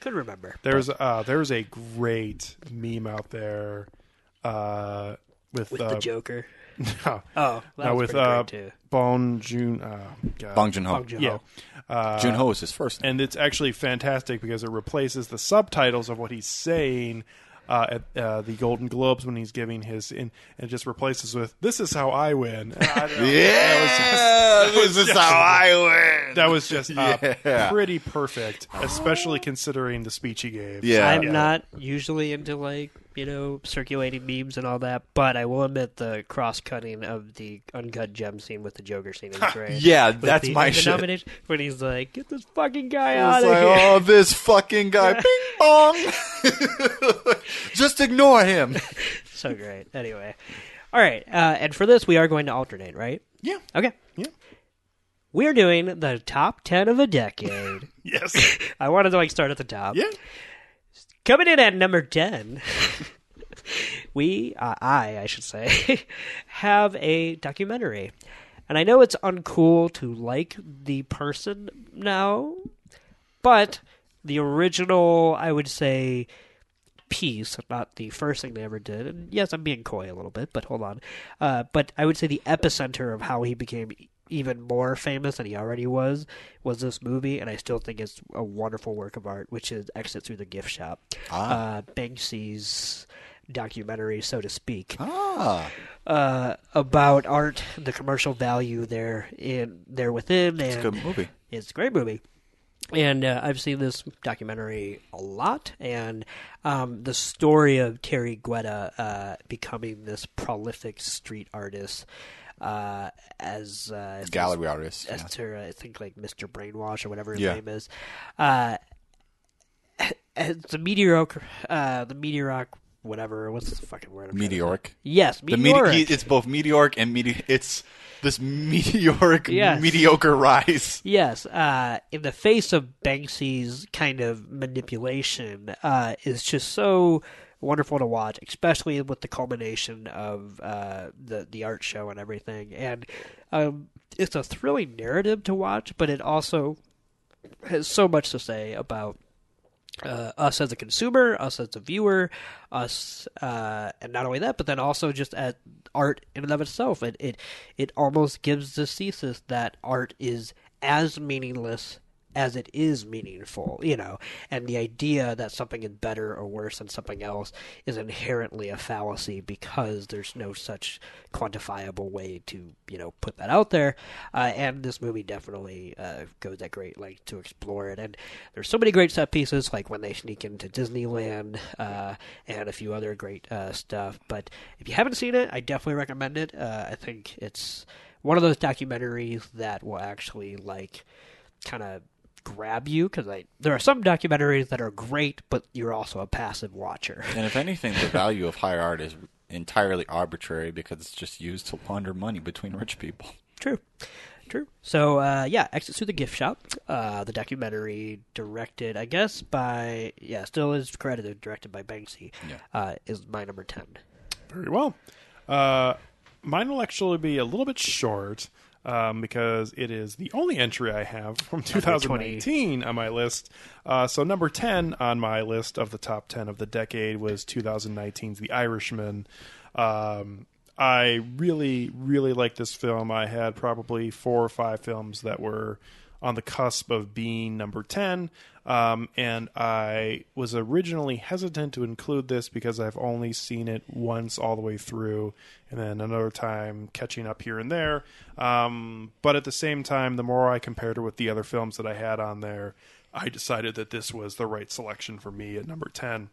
could remember. There's uh there's a great meme out there uh with, with uh, the Joker. [laughs] no, Oh, that no, was with uh. Bong Joon uh God. Bong Joon Ho. Bong Joon-ho. yeah. Uh, Joon Ho is his first. name. and it's actually fantastic because it replaces the subtitles of what he's saying uh, at uh, the Golden Globes when he's giving his, and, and just replaces with "This is how I win." I don't know. Yeah, this is just- how I win. that was just uh, Yeah. pretty perfect, especially considering the speech he gave. Yeah. I'm not usually into like you know circulating memes and all that, but I will admit the cross cutting of the uncut gem scene with the Joker scene is great. Yeah, With that's the- my the shit. when he's like, "Get this fucking guy It's out of like, here." oh, this fucking guy, [laughs] ping pong. [laughs] Just ignore him. [laughs] So great. Anyway, all right, uh, and for this we are going to alternate, right? Yeah. Okay. Yeah. We're doing the top ten of a decade. Yes. I wanted to like start at the top. Yeah. Coming in at number 10, [laughs] we, uh, I, I should say, [laughs] have a documentary. And I know it's uncool to like the person now, but the original, I would say, piece, not the first thing they ever did. And yes, I'm being coy a little bit, but hold on. Uh, but I would say the epicenter of how he became even more famous than he already was was this movie, and I still think it's a wonderful work of art, which is Exit Through the Gift Shop. Uh, Banksy's documentary, so to speak Ah, uh, about art, the commercial value there in there within, it's a good movie. it's a great movie. And uh, I've seen this documentary a lot, and um, the story of Thierry Guetta uh, becoming this prolific street artist uh, as uh, as Gallery artist. as yeah. to, I think like Mr. Brainwash or whatever his Yeah. name is. Uh, [laughs] the meteoric, uh, the meteoric, whatever. What's the fucking word? I'm? Meteoric. Yes, The meteoric. mete- he, it's both meteoric and mete- It's this meteoric, [laughs] Yes. mediocre rise. Yes, uh, in the face of Banksy's kind of manipulation, uh, is just so wonderful to watch, especially with the culmination of uh, the the art show and everything. And um, it's a thrilling narrative to watch, but it also has so much to say about uh, us as a consumer, us as a viewer, us, uh, and not only that, but then also just at art in and of itself. It it it almost gives the thesis that art is as meaningless as it is meaningful, you know, and the idea that something is better or worse than something else is inherently a fallacy because there's no such quantifiable way to, you know, put that out there. Uh, and this movie definitely uh, goes at great length to explore it. And there's so many great set pieces, like when they sneak into Disneyland uh, and a few other great uh, stuff. But if you haven't seen it, I definitely recommend it. Uh, I think it's one of those documentaries that will actually like kind of grab you because I there are some documentaries that are great, but you're also a passive watcher. And if anything, the [laughs] value of high art is entirely arbitrary because it's just used to launder money between rich people. True. True. So uh, yeah, Exit through the gift shop. Uh, the documentary directed, I guess, by yeah, still is credited directed by Banksy. Yeah. Uh, is my number ten. Very well. Uh, mine will actually be a little bit short um, because it is the only entry I have from 2019 on my list. Uh, so number 10 on my list of the top 10 of the decade was 2019's The Irishman. Um, I really, really like this film. I had probably four or five films that were on the cusp of being number 10. Um, and I was originally hesitant to include this because I've only seen it once all the way through, and then another time catching up here and there. Um, but at the same time, the more I compared it with the other films that I had on there, I decided that this was the right selection for me at number 10.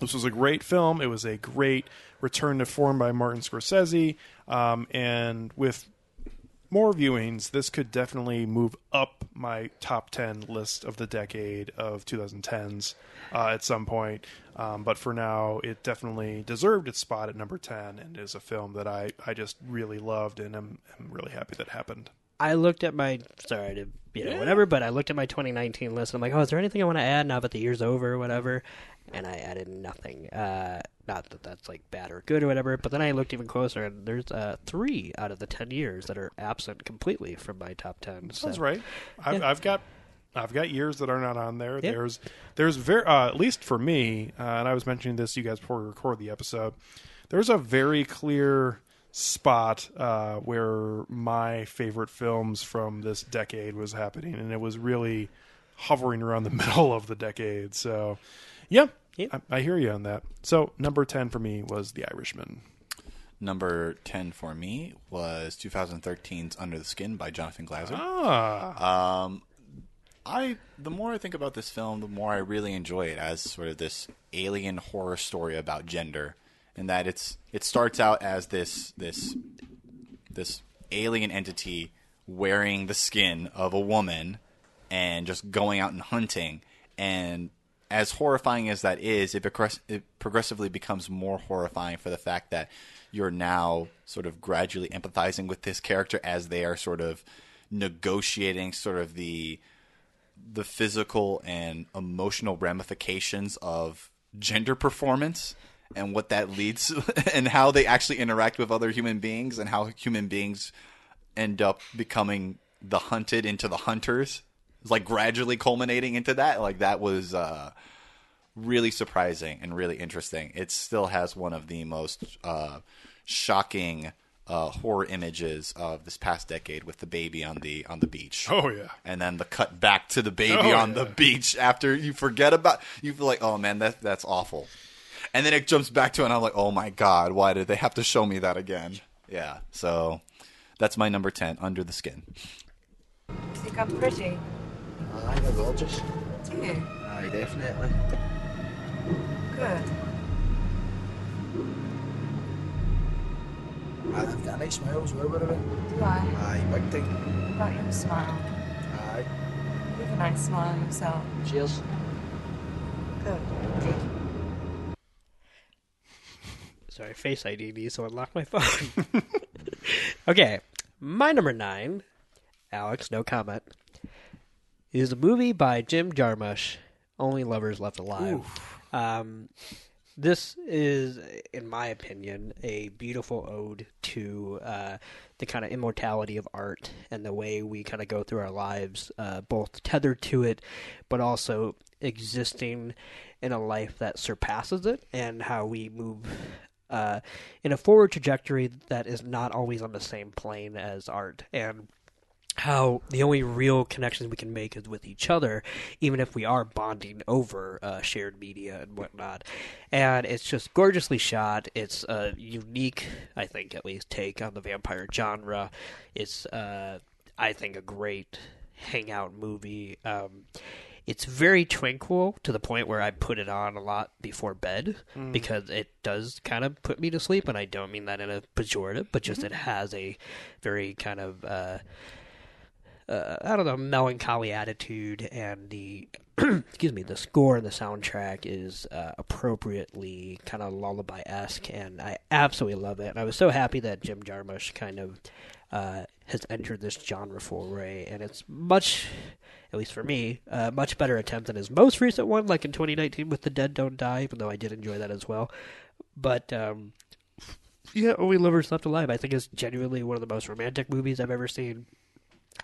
This was a great film. It was a great return to form by Martin Scorsese. Um, and with more viewings, this could definitely move up my top 10 list of the decade of 2010s uh, at some point. Um, but for now, it definitely deserved its spot at number 10 and is a film that I, I just really loved and I'm, I'm really happy that happened. I looked at my sorry to you know whatever, but I looked at my 2019 list. and I'm like, oh, is there anything I want to add now that the year's over or whatever? And I added nothing. Uh, not that that's like bad or good or whatever, but then I looked even closer, and there's uh, three out of the 10 years that are absent completely from my top 10. So. Sounds right. I've, Yeah. I've got I've got years that are not on there. Yeah. There's there's very uh, at least for me, uh, and I was mentioning this to you guys before we record the episode. There's a very clear spot uh, where my favorite films from this decade was happening, and it was really hovering around the [laughs] middle of the decade. So, yeah, Yeah. I, I hear you on that. So, number ten for me was The Irishman. Number 10 for me was 2013's Under the Skin by Jonathan Glazer. Ah, I the more I think about this film, the more I really enjoy it as sort of this alien horror story about gender, and that it's it starts out as this this this alien entity wearing the skin of a woman and just going out and hunting, and as horrifying as that is, it, it progressively becomes more horrifying for the fact that you're now sort of gradually empathizing with this character as they are sort of negotiating sort of the the physical and emotional ramifications of gender performance and what that leads [laughs] and how they actually interact with other human beings and how human beings end up becoming the hunted into the hunters it's like gradually culminating into that. Like that was uh really surprising and really interesting. It still has one of the most uh shocking uh horror images of this past decade with the baby on the on the beach. Oh yeah. and then the cut back to the baby Oh, on the beach after you forget about you feel like oh man that that's awful. And then it jumps back to it and i'm like oh my god why did they have to show me that again? Yeah so that's my number 10 under the skin. Think I'm pretty. Aye, they're gorgeous. Do you? Aye, definitely. Good. Aye, they've got a nice smile as well, by the way. Do I? Aye, big time. What about your smile? Aye. You have a nice smile yourself. Cheers. Good. Sorry, Face ID needs to unlock my phone. [laughs] okay, my number nine, Alex, no comment, is a movie by Jim Jarmusch, Only Lovers Left Alive. Um, this is, in my opinion, a beautiful ode to uh, the kind of immortality of art and the way we kind of go through our lives, uh, both tethered to it, but also existing in a life that surpasses it, and how we move uh, in a forward trajectory that is not always on the same plane as art. And how the only real connections we can make is with each other, even if we are bonding over uh, shared media and whatnot. And it's just gorgeously shot. It's a unique, I think, at least, take on the vampire genre. It's, uh, I think, a great hangout movie. Um, it's very tranquil to the point where I put it on a lot before bed because it does kind of put me to sleep, and I don't mean that in a pejorative, but just it has a very kind of uh, uh, I don't know, melancholy attitude, and the [clears throat] excuse me, the score and the soundtrack is uh, appropriately kind of lullaby esque, and I absolutely love it. And I was so happy that Jim Jarmusch kind of uh, has entered this genre foray, and it's much, at least for me, a much better attempt than his most recent one, like in 2019 with The Dead Don't Die, even though I did enjoy that as well. But um, yeah, Only Lovers Left Alive, I think is genuinely one of the most romantic movies I've ever seen.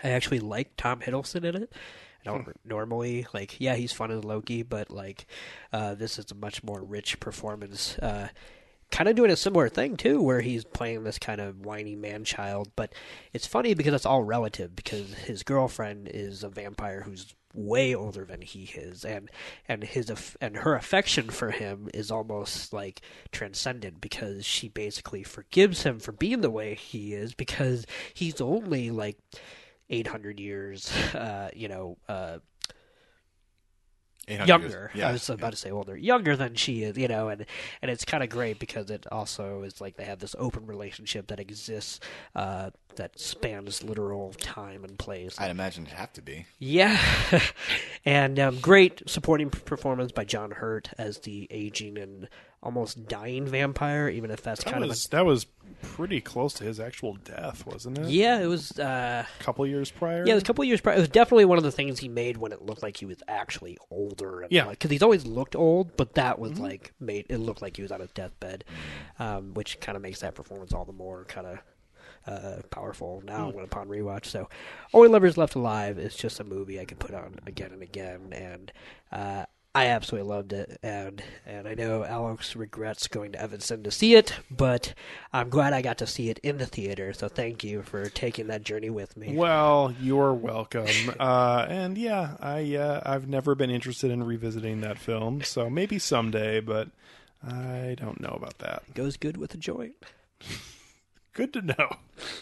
I actually like Tom Hiddleston in it. I don't normally like. Yeah, he's fun as Loki, but like, uh, this is a much more rich performance. Uh, kind of doing a similar thing too, where he's playing this kind of whiny man child. But it's funny because it's all relative. Because his girlfriend is a vampire who's way older than he is, and and his and her affection for him is almost like transcendent because she basically forgives him for being the way he is because he's only like 800 years, uh, you know, uh, younger. Yeah, I was about to say older, younger than she is, you know, and and it's kind of great because it also is like they have this open relationship that exists uh, that spans literal time and place. I'd imagine it'd have to be. Yeah, [laughs] and um, great supporting performance by John Hurt as the aging and almost dying vampire, even if that's That kind was that was pretty close to his actual death, wasn't it? yeah. It was uh, a couple years prior. yeah, it was a couple years prior. It was definitely one of the things he made when it looked like he was actually older. And Yeah. Mm-hmm. because he's always looked old, but that was like made it looked like he was on his deathbed, um, which kind of makes that performance all the more kind of. Uh, powerful now Hmm. when upon rewatch. So, Only Lovers Left Alive is just a movie I could put on again and again, and uh, I absolutely loved it. And and I know Alex regrets going to Evanston to see it, but I'm glad I got to see it in the theater. So thank you for taking that journey with me. Well, you're welcome. [laughs] uh, and yeah, I uh, I've never been interested in revisiting that film, so maybe someday, but I don't know about that. goes good with a joint. [laughs] Good to know.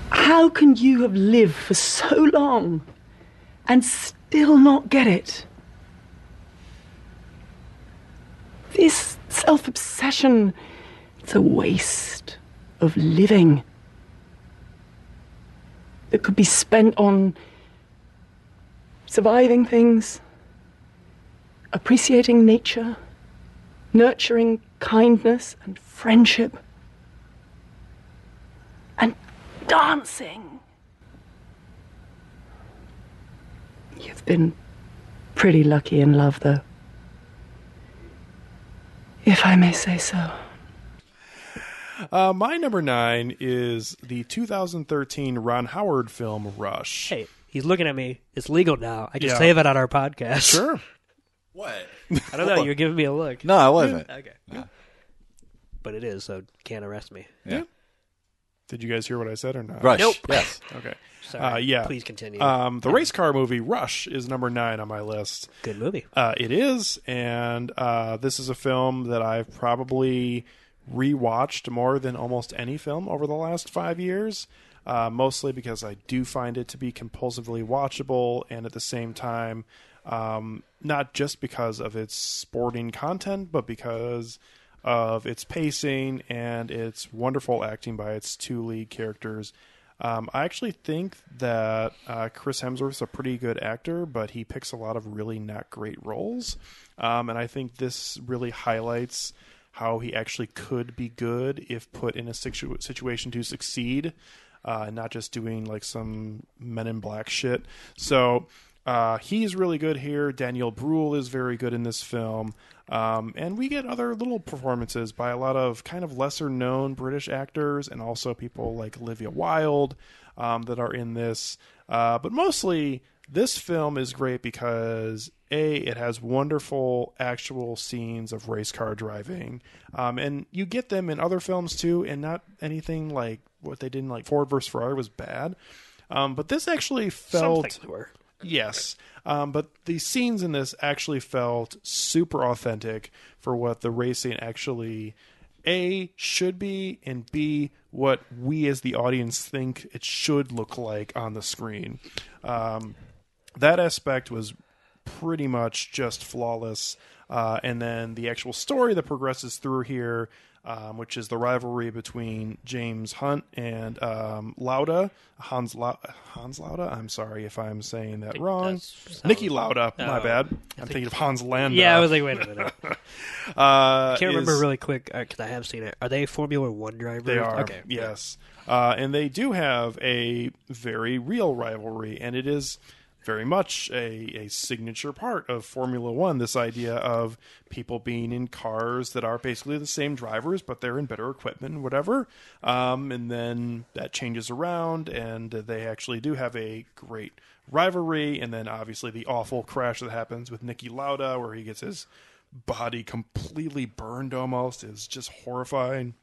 How can you have lived for so long and still not get it? This self obsession, it's a waste of living that could be spent on surviving things, appreciating nature, nurturing kindness and friendship and dancing. You've been pretty lucky in love, though. If I may say so. Uh, my number nine is the 2013 Ron Howard film Rush. Hey, he's looking at me. It's legal now. I can Yeah. say that on our podcast. Sure. What? [laughs] I don't know. You're giving me a look. No, I wasn't. Okay. But it is, so can't arrest me. Yeah. Did you guys hear what I said or not? Rush. Nope. Yes. Okay. Sorry. Uh, yeah. Please continue. Um, the race car movie Rush is number nine on my list. Good movie. Uh, it is, and uh, this is a film that I've probably rewatched more than almost any film over the last five years. Uh, mostly because I do find it to be compulsively watchable, and at the same time, um, not just because of its sporting content, but because of its pacing and its wonderful acting by its two lead characters. Um, I actually think that uh, Chris Hemsworth's a pretty good actor, but he picks a lot of really not great roles. Um, and I think this really highlights how he actually could be good if put in a situ- situation to succeed, uh, not just doing like some Men in Black shit. So uh, he's really good here. Daniel Bruhl is very good in this film. Um, and we get other little performances by a lot of kind of lesser known British actors and also people like Olivia Wilde um, that are in this. Uh, but mostly, this film is great because A, it has wonderful actual scenes of race car driving. Um, and you get them in other films too, and not anything like what they did in like Ford vs. Ferrari was bad. Um, but this actually felt. Yes, um, but the scenes in this actually felt super authentic for what the racing actually a should be, and b what we as the audience think it should look like on the screen. Um, that aspect was pretty much just flawless. Uh, and then the actual story that progresses through here, um, which is the rivalry between James Hunt and um, Lauda, Hans La- Hans Lauda. I'm sorry if I'm saying that wrong. that's- Niki Lauda. my Oh, bad. I'm thinking of Hans Landa. Yeah, I was like, wait a minute. [laughs] uh, Can't remember is- really quick because I have seen it. Are they Formula One drivers? They are. Okay. Yes. Uh, and they do have a very real rivalry, and it is very much a, a signature part of Formula One. This idea of people being in cars that are basically the same drivers, but they're in better equipment, whatever. Um, and then that changes around, and they actually do have a great rivalry. And then obviously the awful crash that happens with Niki Lauda, where he gets his body completely burned almost, is just horrifying.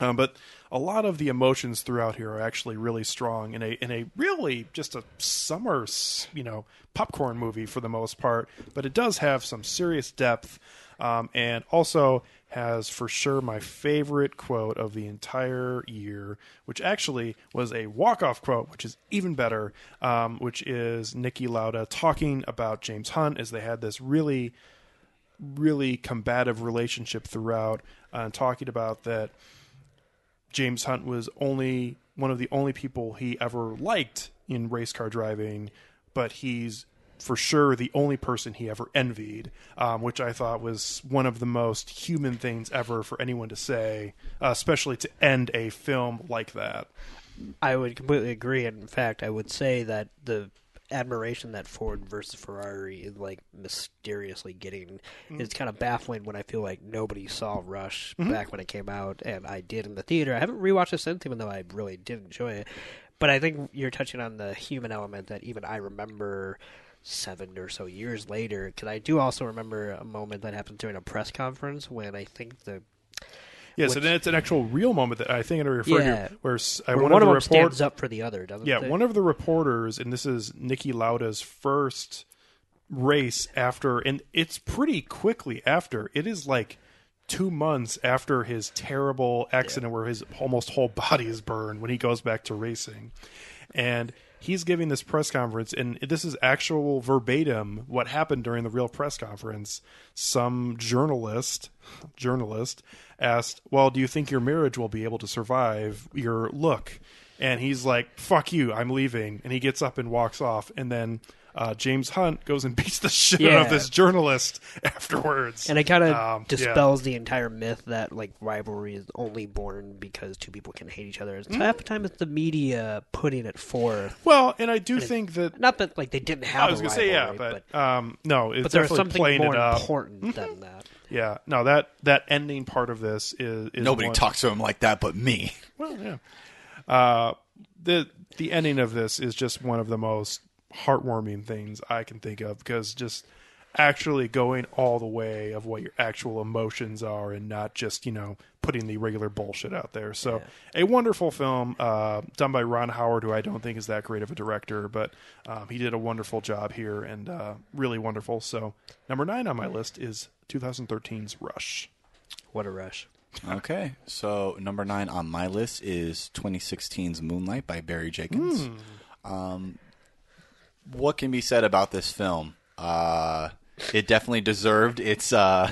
Um, but a lot of the emotions throughout here are actually really strong in a in a really just a summer you know popcorn movie for the most part. But it does have some serious depth, um, and also has for sure my favorite quote of the entire year, which actually was a walk off quote, which is even better, um, which is Niki Lauda talking about James Hunt as they had this really really combative relationship throughout, uh, and talking about that James Hunt was only one of the only people he ever liked in race car driving, but he's for sure the only person he ever envied, um, which I thought was one of the most human things ever for anyone to say, uh, especially to end a film like that. I would completely agree. And in fact, I would say that the admiration that Ford versus Ferrari is like mysteriously getting Mm. is kind of baffling when I feel like nobody saw Rush Mhm. back when it came out, and I did in the theater. I haven't rewatched it since, even though I really did enjoy it. But I think you're touching on the human element that even I remember seven or so years later. Because I do also remember a moment that happened during a press conference when I think the Yes, which- and it's an actual real moment that I think I referred Yeah. to, where, Where one, one of the them report- stands up for the other, doesn't Yeah, they? one of the reporters, and this is Niki Lauda's first race after, and it's pretty quickly after. It is like two months after his terrible accident where his almost whole [laughs] body is burned when he goes back to racing, and he's giving this press conference, and this is actual verbatim what happened during the real press conference. Some journalist, journalist asked, "Well, do you think your marriage will be able to survive your look?" And he's like, "Fuck you, I'm leaving," and he gets up and walks off, and then. Uh, James Hunt goes and [laughs] beats the shit out of this journalist [laughs] afterwards, And it kind of Um, yeah. dispels the entire myth that like rivalry is only born because two people can hate each other. It's Mhm. half the time it's the media putting it forth. Well, and I do And think that not that like they didn't have. I was a gonna say yeah, rivalry, but, um, no, it's but there's something playing more it up. important than that. Yeah, no that that ending part of this is, is Nobody one- talks to him like that but me. Well, yeah. Uh, the the ending of this is just one of the most heartwarming things I can think of because just actually going all the way of what your actual emotions are and not just you know putting the regular bullshit out there. So a wonderful film uh, done by Ron Howard, who I don't think is that great of a director, but um, he did a wonderful job here and uh, really wonderful. So number nine on my list is 2013's Rush. What a rush! Okay, so number nine on my list is 2016's Moonlight by Barry Jenkins. Hmm. Um, what can be said about this film? Uh, it definitely deserved its uh,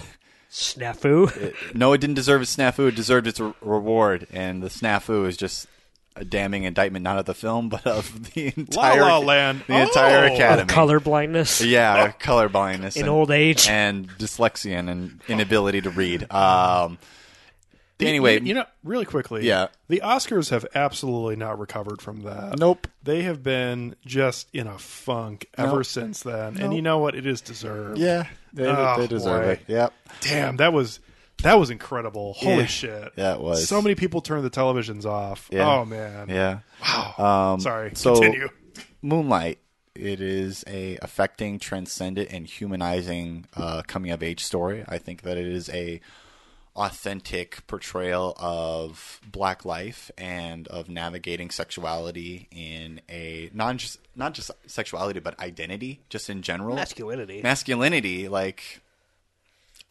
snafu. [laughs] It- no, it didn't deserve its snafu. It deserved its re- reward, and the snafu is just a damning indictment not of the film, [laughs] but of the entire La Land. the entire Oh! academy. Of color blindness. Yeah, color blindness In and- old age. and dyslexia and inability to read. Um, The- anyway, you, you know, really quickly, Yeah. the Oscars have absolutely not recovered from that. Nope. they have been just in a funk ever Nope. since then, and you know what? It is deserved. Yeah, they- Oh, they deserve boy. it. Yep. Damn, that was that was incredible. Holy Yeah. shit. Yeah, it was. So many people turned the televisions off. Yeah. Oh man. Yeah. Wow. Um, Sorry. So, Continue. Moonlight. It is a affecting, transcendent, and humanizing uh, coming of age story. I think that it is a authentic portrayal of black life and of navigating sexuality in a non just not just sexuality but identity just in general Masculinity. masculinity like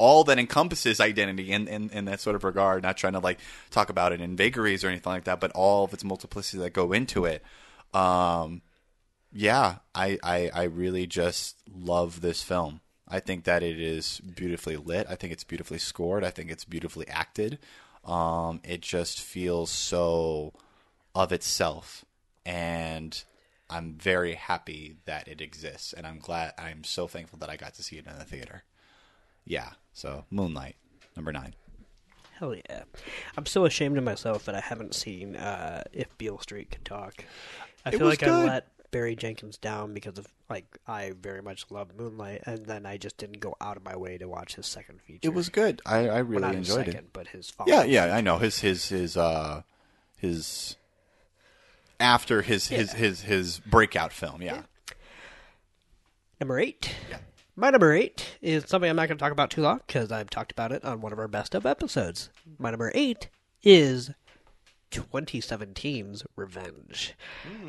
all that encompasses identity in, in, in that sort of regard, not trying to like talk about it in vagaries or anything like that, but all of its multiplicity that go into it. Um, yeah, I, I, I really just love this film. I think that it is beautifully lit. I think it's beautifully scored. I think it's beautifully acted. Um, it just feels so of itself. And I'm very happy that it exists. And I'm glad, I'm so thankful that I got to see it in the theater. Yeah. So Moonlight, number nine. Hell yeah! I'm so ashamed of myself that I haven't seen uh, If Beale Street Could Talk. I It feel was like I good. let Barry Jenkins down because of like I very much love Moonlight, and then I just didn't go out of my way to watch his second feature. It was good. I, I Well, really his enjoyed second, it. but his yeah, yeah, I know his his his uh his after his his his his breakout film. Yeah. Number eight. Yeah. My number eight is something I'm not going to talk about too long because I've talked about it on one of our best of episodes. My number eight is 2017's Revenge.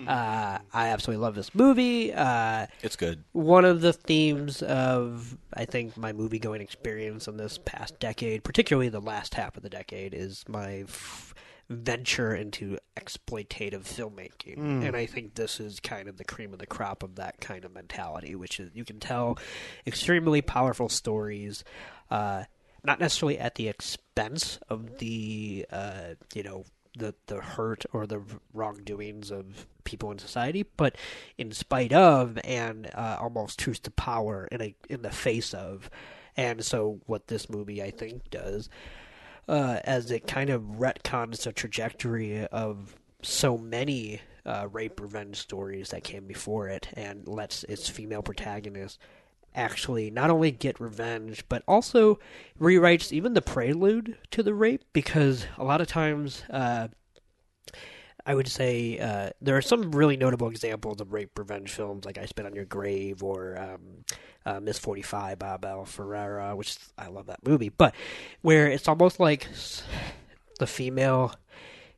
Uh, I absolutely love this movie. Uh, It's good. One of the themes of, I think, my movie going experience in this past decade, particularly the last half of the decade, is my f- venture into exploitative filmmaking. Mm. And I think this is kind of the cream of the crop of that kind of mentality, which is you can tell extremely powerful stories, uh, not necessarily at the expense of the, uh, you know, the, the hurt or the wrongdoings of people in society, but in spite of and uh, almost truth to power in a in the face of. And so, what this movie I think does uh, as it kind of retcons the trajectory of so many uh, rape revenge stories that came before it and lets its female protagonist actually not only get revenge but also rewrites even the prelude to the rape because a lot of times uh, I would say uh, there are some really notable examples of rape revenge films, like I Spit on Your Grave or um, uh, Miss 45 by Abel Ferrara, which I love that movie, but where it's almost like the female.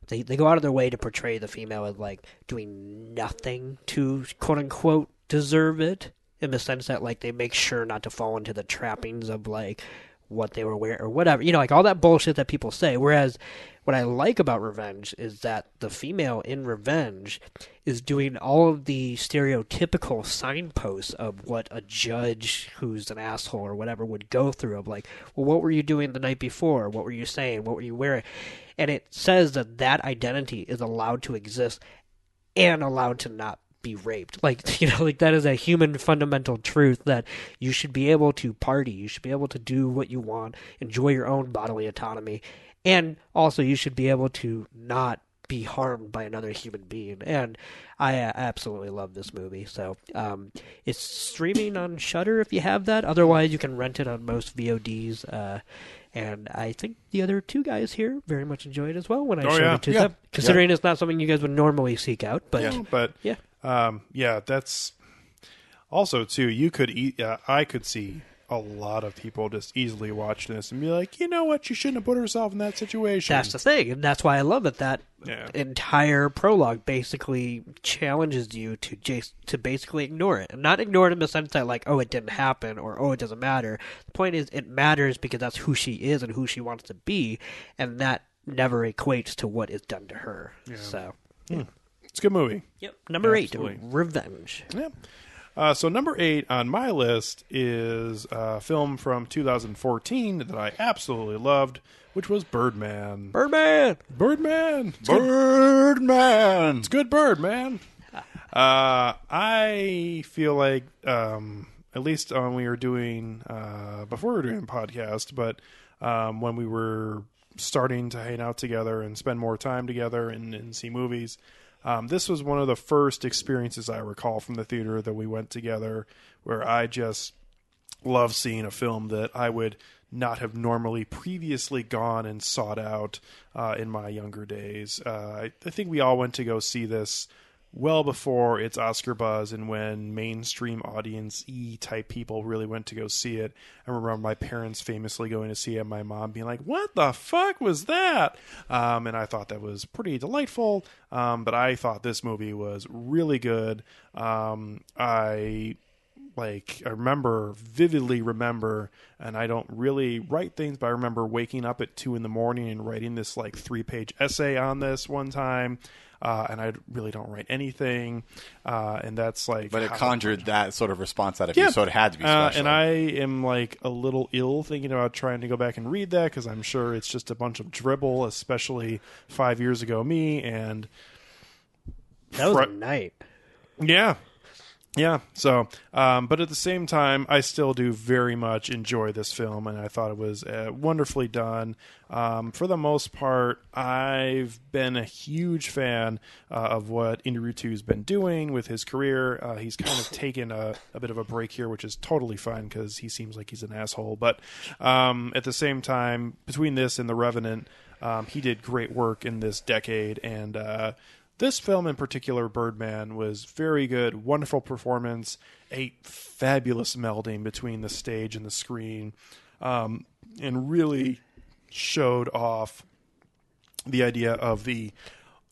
They, they go out of their way to portray the female as like doing nothing to quote unquote deserve it in the sense that like they make sure not to fall into the trappings of like what they were wearing or whatever you know like all that bullshit that people say. Whereas what i like about revenge is that the female in revenge is doing all of the stereotypical signposts of what a judge who's an asshole or whatever would go through of like well what were you doing the night before? What were you saying? What were you wearing? And it says that that identity is allowed to exist and allowed to not be raped. Like, [laughs] you know, like that is a human fundamental truth that you should be able to party, you should be able to do what you want, enjoy your own bodily autonomy, and also you should be able to not be harmed by another human being. And I uh, absolutely love this movie. So, um, it's streaming on Shudder if you have that. Otherwise, you can rent it on most VODs. Uh, and I think the other two guys here very much enjoyed it as well when I Oh, showed yeah. it to Yeah. them. Considering it's not something you guys would normally seek out, but Yeah, but yeah. Um, yeah, that's also too. You could eat. Uh, I could see a lot of people just easily watch this and be like, you know what, you shouldn't have put herself in that situation. That's the thing, and that's why I love it. That Yeah. entire prologue basically challenges you to just to basically ignore it, and not ignore it in the sense that like, oh, it didn't happen or oh, it doesn't matter. The point is, it matters because that's who she is and who she wants to be, and that never equates to what is done to her. So, Hmm. It's a good movie. Yep. Number Absolutely. eight, Revenge. Yeah. Uh, so number eight on my list is a film from 2014 that I absolutely loved, which was Birdman. Birdman. Birdman. It's good. Birdman. It's good Birdman. Uh, I feel like, um, at least when we were doing, uh, before we were doing a podcast, but um, when we were starting to hang out together and spend more time together and, and see movies, um, this was one of the first experiences I recall from the theater that we went together where I just love seeing a film that I would not have normally previously gone and sought out uh, in my younger days. Uh, I, I think we all went to go see this well before its Oscar buzz and when mainstream audience E type people really went to go see it. I remember my parents famously going to see it, and my mom being like, "What the fuck was that?" Um, and I thought that was pretty delightful. Um, but I thought this movie was really good. Um, I like I remember vividly remember, and I don't really write things, but I remember waking up at two in the morning and writing this like three page essay on this one time. Uh, and I really don't write anything, uh, and that's like. But it how- conjured that sort of response out of you, so it had to be uh, special. and I am like a little ill thinking about trying to go back and read that because I'm sure it's just a bunch of dribble, especially five years ago me. And That was a night. yeah. Yeah. So, um, but at the same time, I still do very much enjoy this film, and I thought it was uh, wonderfully done. Um, for the most part, I've been a huge fan uh, of what Iñárritu's been doing with his career. Uh, he's kind of taken a, a bit of a break here, which is totally fine because he seems like he's an asshole. But um, at the same time, between this and The Revenant, um, he did great work in this decade, and uh, this film in particular, Birdman, was very good. Wonderful performance, a fabulous melding between the stage and the screen, um, and really showed off the idea of the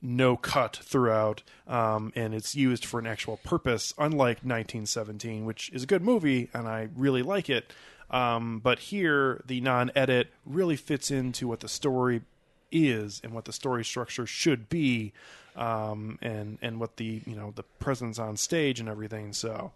no cut throughout, um, and it's used for an actual purpose, unlike 1917, which is a good movie, and I really like it. Um, but here, the non edit really fits into what the story is and what the story structure should be, um, and and what the you know the presence on stage and everything. So,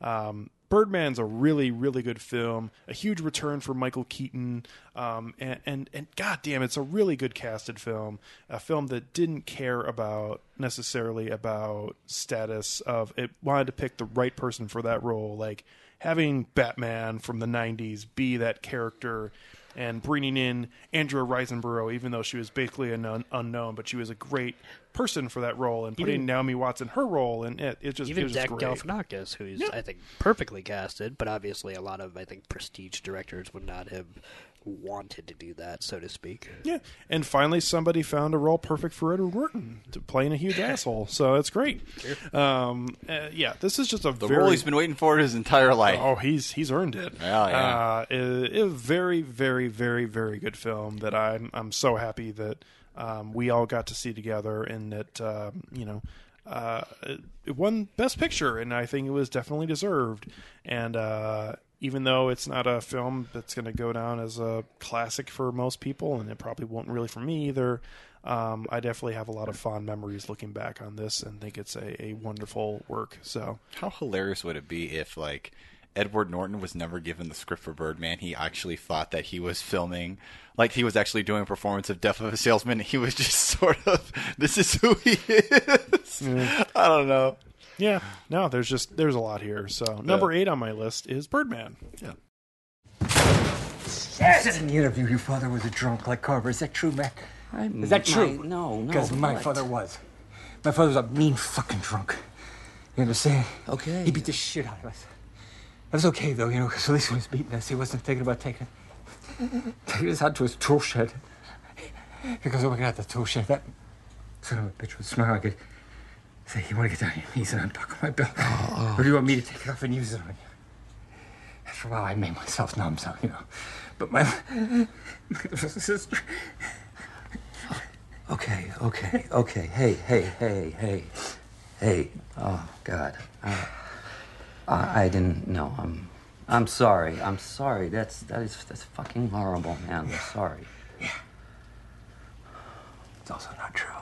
um, Birdman's a really really good film, a huge return for Michael Keaton, um, and and and goddamn, it's a really good casted film, a film that didn't care about necessarily about status of it wanted to pick the right person for that role, like having Batman from the '90s be that character and bringing in Andrea Riseborough, even though she was basically an un- unknown, but she was a great person for that role, and putting Even- Naomi Watts in her role, and it, it just Even it was Zach great. Galifianakis, who's Yeah. I think perfectly casted, but obviously a lot of I think prestige directors would not have wanted to do that, so to speak. Yeah, and finally somebody found a role perfect for Edward Norton to playing a huge [laughs] asshole. So it's great. Um, uh, yeah, this is just a The very role he's been waiting for his entire life. Oh, he's he's earned it. Yeah, yeah. Uh, it, it a very, very, very, very good film that I'm I'm so happy that um, we all got to see together, and that um, you know. Uh, it- it won Best Picture, and I think it was definitely deserved. And uh, even though it's not a film that's going to go down as a classic for most people, and it probably won't really for me either, um, I definitely have a lot of fond memories looking back on this, and think it's a, a wonderful work. So How hilarious would it be if like Edward Norton was never given the script for Birdman? He actually thought that he was filming, like he was actually doing a performance of Death of a Salesman. He was just [laughs] sort of, this is who he is. I don't know. Yeah, no, there's just there's a lot here. So number eight on my list is Birdman. Yeah. You said in the interview your father was a drunk like Carver. Is that true, Mac? Is that my- true? no, no, Because my what? father was. My father was a mean fucking drunk. You understand? Okay. He beat the shit out of us. That was okay though, you know, because at least when he was beating us, he wasn't thinking about taking taking us out to his tool shed. Because looking at the tool shed, that son of a bitch would smile like it. Say, you want to get down here? He's unbuckle my belt. Oh, Or do you want me to take it off and use it on you? After a while, I made myself numb, so, you know. But my, my little sister. Okay, okay, okay. Hey, hey, hey, hey, hey. Oh God, uh, I, I didn't know. I'm, I'm sorry. I'm sorry. That's that is that's fucking horrible, man. I'm sorry. Yeah. It's also not true.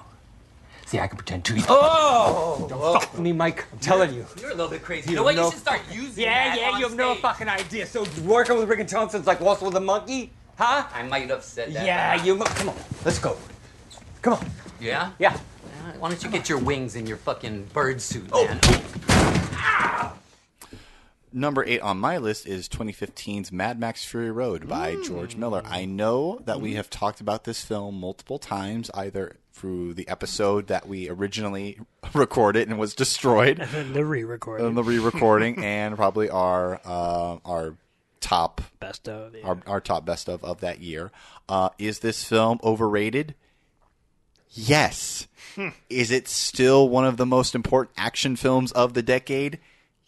See, I can pretend to. Oh! [laughs] Don't fuck with me, Mike. I'm telling you. You're a little bit crazy. You You know what? know- You should start using Yeah, that yeah, on you have no fucking idea. So working with Riggan Thomson's like waltzing with a monkey, huh? I might have said that. Yeah, you. Come on, let's go. Come on. Yeah? Yeah. Uh, Why don't you get your wings in your fucking bird suit, Oh. man? Number eight on my list is 2015's Mad Max Fury Road by George Miller. I know that we have talked about this film multiple times, either through the episode that we originally [laughs] recorded and was destroyed, [laughs] And then the re-recording. and the re-recording, and probably our uh, our top Best of. yeah. our, our top best of of that year. Uh, is this film overrated? Yes. is it still one of the most important action films of the decade?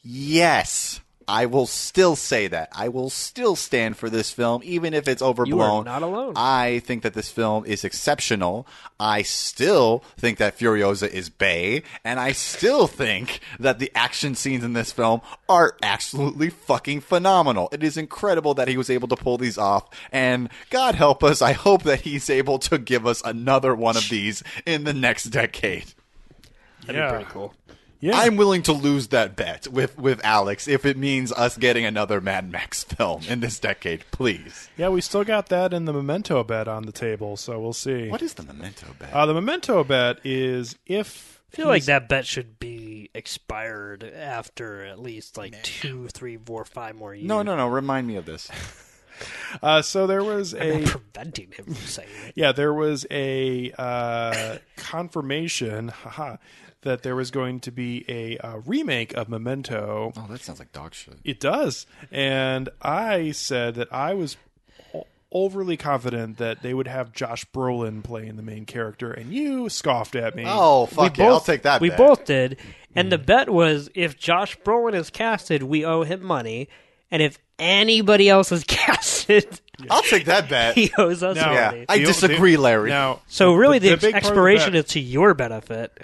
Yes. I will still say that. I will still stand for this film, even if it's overblown. not alone. I think that this film is exceptional. I still think that Furiosa is Bay, and I still think that the action scenes in this film are absolutely fucking phenomenal. It is incredible that he was able to pull these off, and God help us, I hope that he's able to give us another one of these in the next decade. That'd Yeah. be pretty cool. Yeah, I'm willing to lose that bet with, with Alex if it means us getting another Mad Max film in this decade, please. yeah, we still got that in the Memento bet on the table, so we'll see. What is the Memento bet? Uh, the Memento bet is if I feel like that bet should be expired after at least like two, three, four, five more years. no, no, no. Remind me of this. [laughs] Uh, so there was I'm a not preventing him from saying it. yeah, there was a uh, confirmation, [laughs] haha, that there was going to be a uh, remake of Memento. Oh, that sounds like dog shit. It does, and I said that I was o- overly confident that they would have Josh Brolin playing the main character, and you scoffed at me. Oh, fuck we yeah, both, I'll take that We bet. both did, and the bet was if Josh Brolin is casted, we owe him money, and if anybody else is [laughs] casted, I'll take that bet. [laughs] he owes us Now- money. Yeah, I The- disagree, Larry. Now, so really, the, big part of expiration bet- is to your benefit.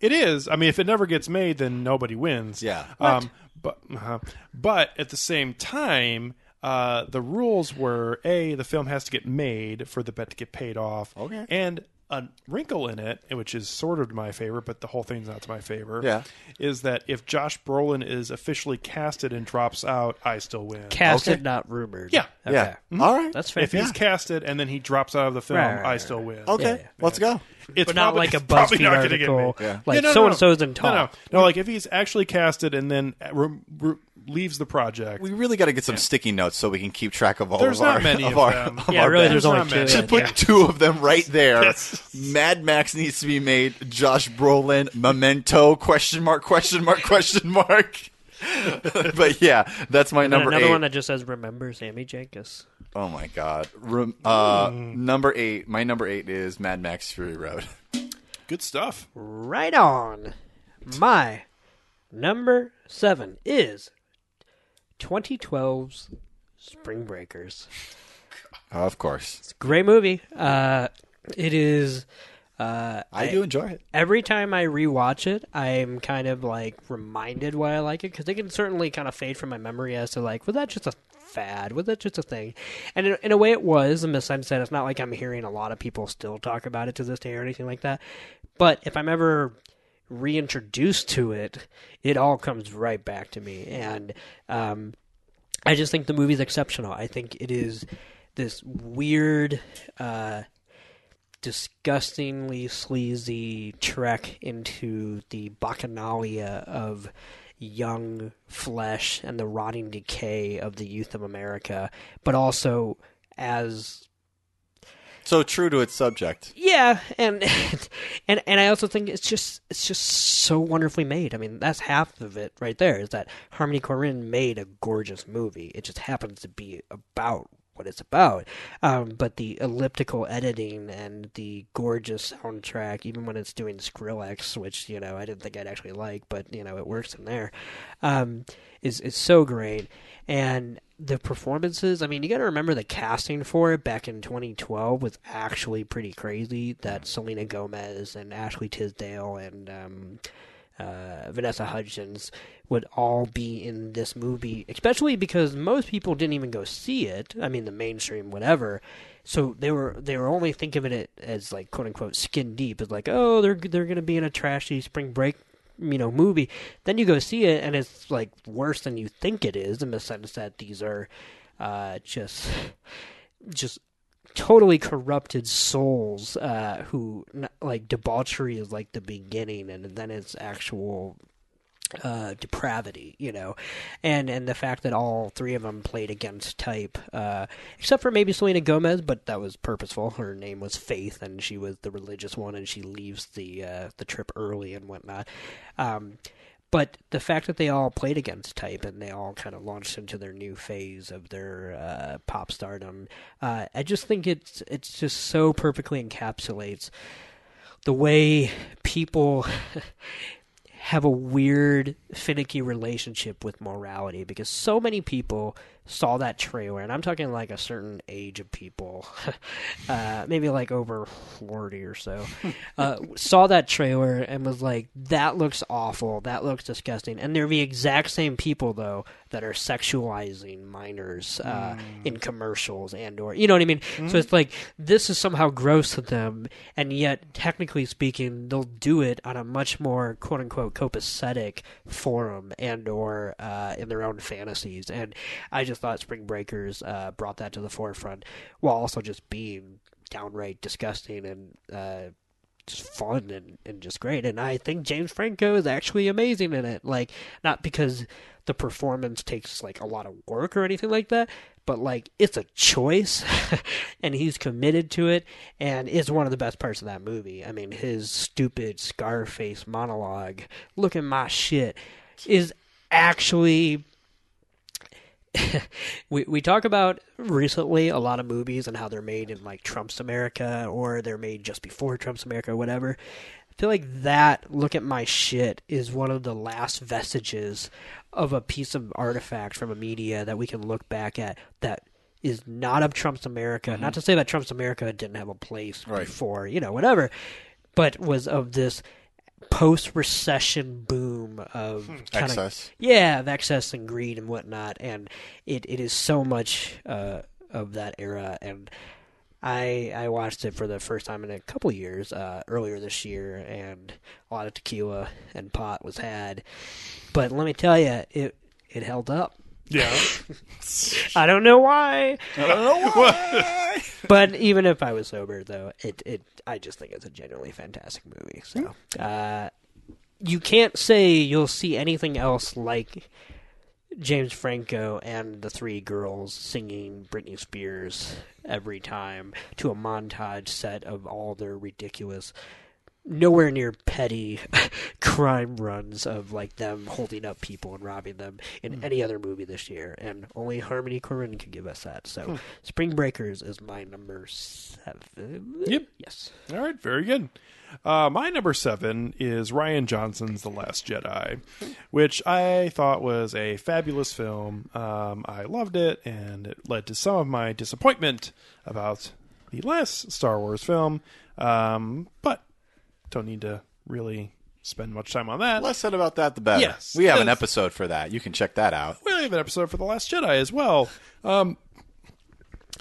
It is. I mean, if it never gets made, then nobody wins. Yeah. Um, but uh but at the same time, Uh, the rules were a the film has to get made for the bet to get paid off. Okay. And a wrinkle in it, which is sort of to my favor, but the whole thing's not to my favor. Yeah. Is that if Josh Brolin is officially casted and drops out, I still win. Casted, Okay. not rumored. Yeah. Okay. Yeah. Mhm. All right. That's fair. If he's casted and then he drops out of the film, Right, right, I still win. Okay, Yeah, yeah. let's go. It's but not probably- like a [laughs] BuzzFeed not gonna get article. Yeah. Like Yeah, no, so no, and so's in no, talk. No, no, like if he's actually casted and then re- re- leaves the project, We really got to get some sticky notes so we can keep track of all There's of our not many of of our, them. of Yeah, our really, bets. there's only two. Just put yeah. two of them right there. Yes. Mad Max needs to be made. Josh Brolin, Memento? Question mark? Question mark? Question mark? [laughs] but yeah, that's my And number another eight. one that just says "Remember Sammy Jankis." oh my god. Rem- uh, Mm. Number eight. My number eight is Mad Max Fury Road. good stuff. Right on. My number seven is 2012's Spring Breakers. [laughs] of course, Great movie. Uh, it is. Uh, I do enjoy it. every time I rewatch it, I'm kind of like reminded why I like it because it can certainly kind of fade from my memory as to like, was that just a fad? Was that just a thing? And in, in a way, it was in the sense that it's not like I'm hearing a lot of people still talk about it to this day or anything like that. But if I'm ever reintroduced to it, it all comes right back to me. And um, I just think the movie's exceptional. I think it is this weird. Uh, disgustingly sleazy trek into the bacchanalia of young flesh and the rotting decay of the youth of America, but also as So true to its subject. yeah, and [laughs] and and I also think it's just it's just so wonderfully made. I mean, that's half of it right there. Is that Harmony Korine made a gorgeous movie. It just happens to be about what it's about. Um, but the elliptical editing and the gorgeous soundtrack, even when it's doing Skrillex, which you know I didn't think I'd actually like, but you know it works in there, um, is is so great. And the performances, I mean, you got to remember the casting for it back in 2012 was actually pretty crazy. That Selena Gomez and Ashley Tisdale and um, uh, Vanessa Hudgens would all be in this movie, especially because most people didn't even go see it. I mean, the mainstream, whatever. So they were they were only thinking of it as like quote unquote skin deep, as like oh they're they're gonna be in a trashy spring break you know movie. Then you go see it and it's like worse than you think it is in the sense that these are uh, just just totally corrupted souls uh, who like debauchery is like the beginning and then it's actual uh, depravity, you know, and and the fact that all three of them played against type, uh, except for maybe Selena Gomez, but that was purposeful. Her name was Faith, and she was the religious one, and she leaves the uh, the trip early and whatnot. Um, but the fact that they all played against type and they all kind of launched into their new phase of their uh, pop stardom, uh, I just think it's it's just so perfectly encapsulates the way people [laughs] have a weird, finicky relationship with morality because so many people saw that trailer, and I'm talking like a certain age of people, [laughs] uh, maybe like over 40 or so, [laughs] uh, saw that trailer and was like, that looks awful, that looks disgusting. And they're the exact same people, though, that are sexualizing minors uh, in commercials and or, you know what I mean? So it's like, this is somehow gross to them, and yet, technically speaking, they'll do it on a much more quote unquote copacetic forum and or uh, in their own fantasies. And I just thought Spring Breakers uh, brought that to the forefront while also just being downright disgusting and uh, just fun and, and just great. And I think James Franco is actually amazing in it. Like, not because the performance takes like a lot of work or anything like that, but like it's a choice [laughs] and he's committed to it and is one of the best parts of that movie. I mean, his stupid Scarface monologue, look at my shit, is actually [laughs] we we talk about recently a lot of movies and how they're made in like Trump's America or they're made just before Trump's America or whatever. I feel like that look at my shit is one of the last vestiges of a piece of artifact from a media that we can look back at that is not of Trump's America. Mm-hmm. Not to say that Trump's America didn't have a place Right. before, you know, whatever, but was of this post recession boom of kind Excess. of yeah of excess and greed and whatnot, and it, it is so much uh, of that era. And I I watched it for the first time in a couple years uh, earlier this year, and a lot of tequila and pot was had. But let me tell you, it it held up. Yeah. I don't know why. I don't know [laughs] why. but even if I was sober, though, it it I just think it's a genuinely fantastic movie. So uh, you can't say you'll see anything else like James Franco and the three girls singing Britney Spears every time to a montage set of all their ridiculous. Nowhere near petty [laughs] crime runs of like them holding up people and robbing them in any other movie this year, and only Harmony Korine can give us that. So, Hmm. Spring Breakers is my number seven. Yep. Yes. All right, very good. Uh, my number seven is Rian Johnson's The Last Jedi, which I thought was a fabulous film. Um, I loved it, and it led to some of my disappointment about the last Star Wars film. Um, but don't need to really spend much time on that. Less said about that, the better. Yes. we have an episode for that. You can check that out. we have an episode for The Last Jedi as well. Um,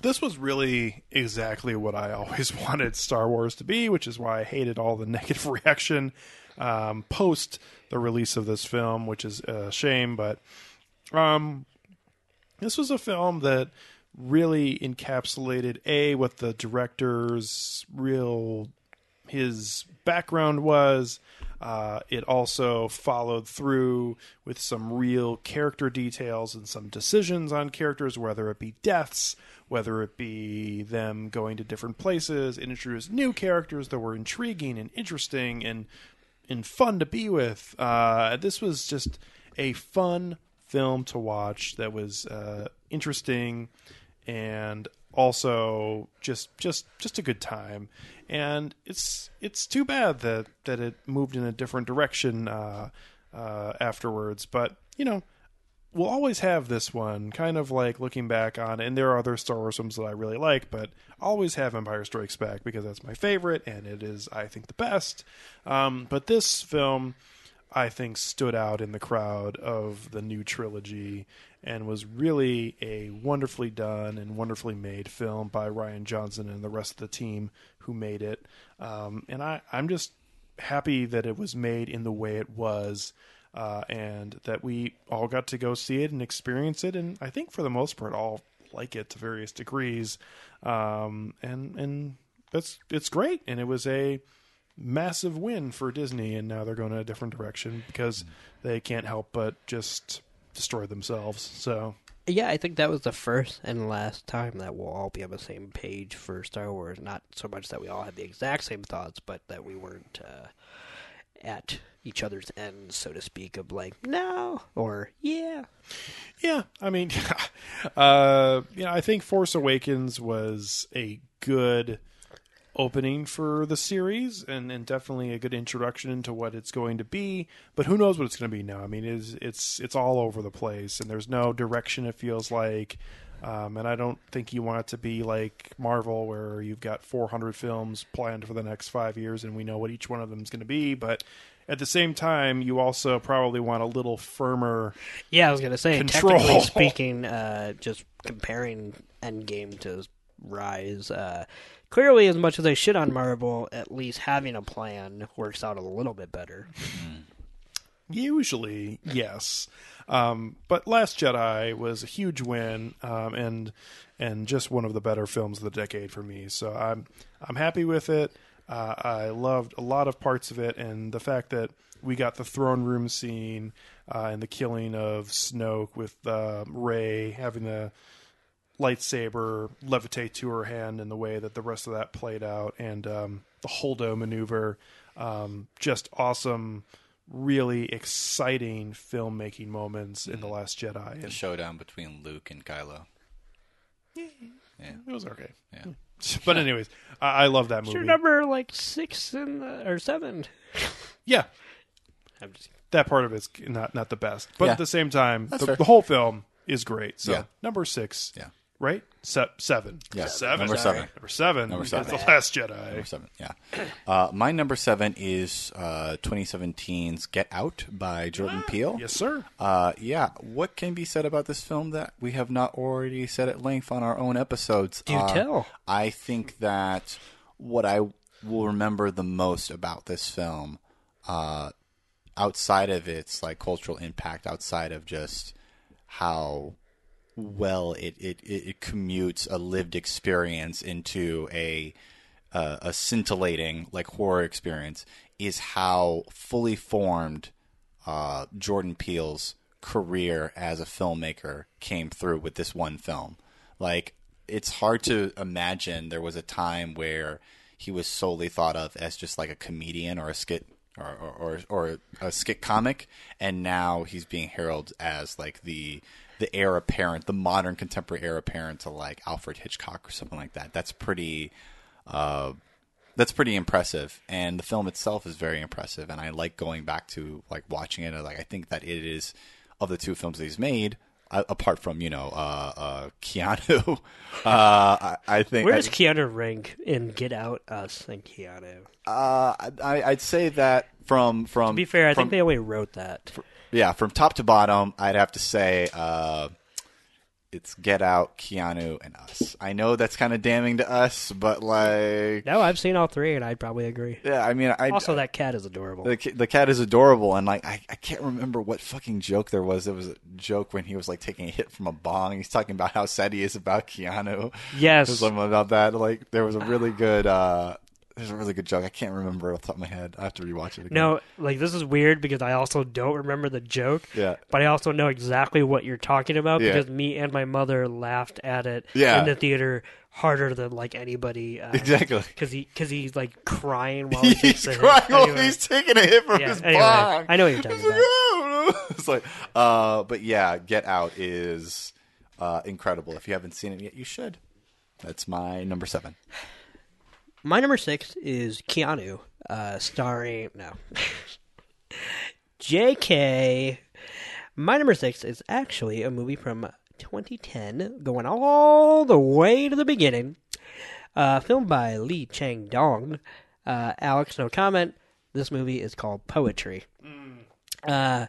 this was really exactly what I always [laughs] wanted Star Wars to be, which is why I hated all the [laughs] negative reaction um, post the release of this film, which is a shame. But um, this was a film that really encapsulated a what the director's real his background was. Uh, it also followed through with some real character details and some decisions on characters, whether it be deaths, whether it be them going to different places, and introduced new characters that were intriguing and interesting and and fun to be with. Uh, this was just a fun film to watch that was uh, interesting and also just just just a good time. And it's it's too bad that that it moved in a different direction uh, uh, afterwards. But you know we'll always have this one kind of like looking back on and there are other star wars films that i really like but always have empire strikes back because that's my favorite and it is i think the best. Um, but this film I think stood out in the crowd of the new trilogy and was really a wonderfully done and wonderfully made film by Rian Johnson and the rest of the team who made it. Um, and I, I'm just happy that it was made in the way it was. Uh, and that we all got to go see it and experience it, and I think for the most part, all like it to various degrees, um, and and that's it's great, and it was a massive win for Disney, and now they're going in a different direction because they can't help but just destroy themselves. So Yeah, I think that was the first and last time that we'll all be on the same page for Star Wars. Not so much that we all had the exact same thoughts, but that we weren't uh, at each other's ends, so to speak, of like, no, or yeah. Yeah, I mean, [laughs] uh, you know, I think Force Awakens was a good opening for the series and, and definitely a good introduction into what it's going to be. But who knows what it's going to be now? I mean, it's it's it's all over the place, and there's no direction. It feels like. Um, and I don't think you want it to be like Marvel, where you've got 400 films planned for the next five years, and we know what each one of them is going to be. But at the same time, you also probably want a little firmer. Yeah, I was gonna say, control. technically [laughs] speaking, uh, just comparing Endgame to Rise, uh, clearly, as much as I shit on Marvel, at least having a plan works out a little bit better. Usually, yes. Um, but Last Jedi was a huge win, um, and and just one of the better films of the decade for me. So I'm I'm happy with it. Uh, I loved a lot of parts of it, and the fact that we got the throne room scene uh, and the killing of Snoke with uh, Rey having the lightsaber levitate to her hand, and the way that the rest of that played out, and um, the Holdo maneuver, um, just awesome really exciting filmmaking moments in the Last Jedi. The showdown between Luke and Kylo. Yeah, It was okay. Yeah. [laughs] But anyways, I, I love that It's movie. your number like six in the, or seven. [laughs] Yeah, [laughs] I'm just that part of it's not not the best, but Yeah. at the same time, the, the whole film is great. So Yeah. number six, Yeah. Right? Se- seven. Yeah, seven. number seven. Number seven. Number because seven. The Last Jedi. Number seven, yeah. Uh, my number seven is uh, 2017's Get Out by Jordan Peele. Yes, sir. Uh, yeah, what can be said about this film that we have not already said at length on our own episodes? Do Uh, tell. I think that what I will remember the most about this film, uh, outside of its like cultural impact, outside of just how well it, it, it, commutes a lived experience into a uh, a scintillating like horror experience is how fully formed uh, Jordan Peele's career as a filmmaker came through with this one film. Like it's hard to imagine there was a time where he was solely thought of as just like a comedian or a skit or or, or, or a skit comic, and now he's being heralded as like the the heir apparent, the modern contemporary heir apparent to like Alfred Hitchcock or something like that. That's pretty. Uh, that's pretty impressive, and the film itself is very impressive. And I like going back to like watching it. Like I think that it is of the two films that he's made, uh, apart from you know uh, uh, Keanu. [laughs] uh, I, I think Where I- does Keanu rank in Get Out, Us, and Keanu? Uh, I, I'd say that from from To be fair, I from, think they only wrote that. Yeah from top to bottom, I'd have to say uh, it's Get Out, Keanu, and Us. I know that's kind of damning to us, but like No, I've seen all three, and I'd probably agree. yeah, I mean, I also that cat is adorable. the ca- the cat is adorable, and like I, I can't remember what fucking joke there was. There was a joke when he was like taking a hit from a bong. He's talking about how sad he is about Keanu. Yes. There's something about that. Like there was a really good. uh There's a really good joke. I can't remember off the top of my head. I have to rewatch it again. No, like this is weird because I also don't remember the joke. Yeah. But I also know exactly what you're talking about Yeah. because me and my mother laughed at it Yeah. in the theater harder than like anybody. Uh, Exactly. Because he because he's like crying [laughs] while he he's takes a hit. crying while Anyway. he's taking a hit from Yeah, his anyway, bong. I know what you're talking He's like, about. "Oh. [laughs] It's like, uh, but yeah, Get Out is uh, incredible. If you haven't seen it yet, you should. That's my number seven. My number six is Keanu, uh, starring no, [laughs] J.K. My number six is actually a movie from 2010, going all the way to the beginning. Uh, filmed by Lee Chang Dong. Uh, Alex, no comment. This movie is called Poetry. Uh,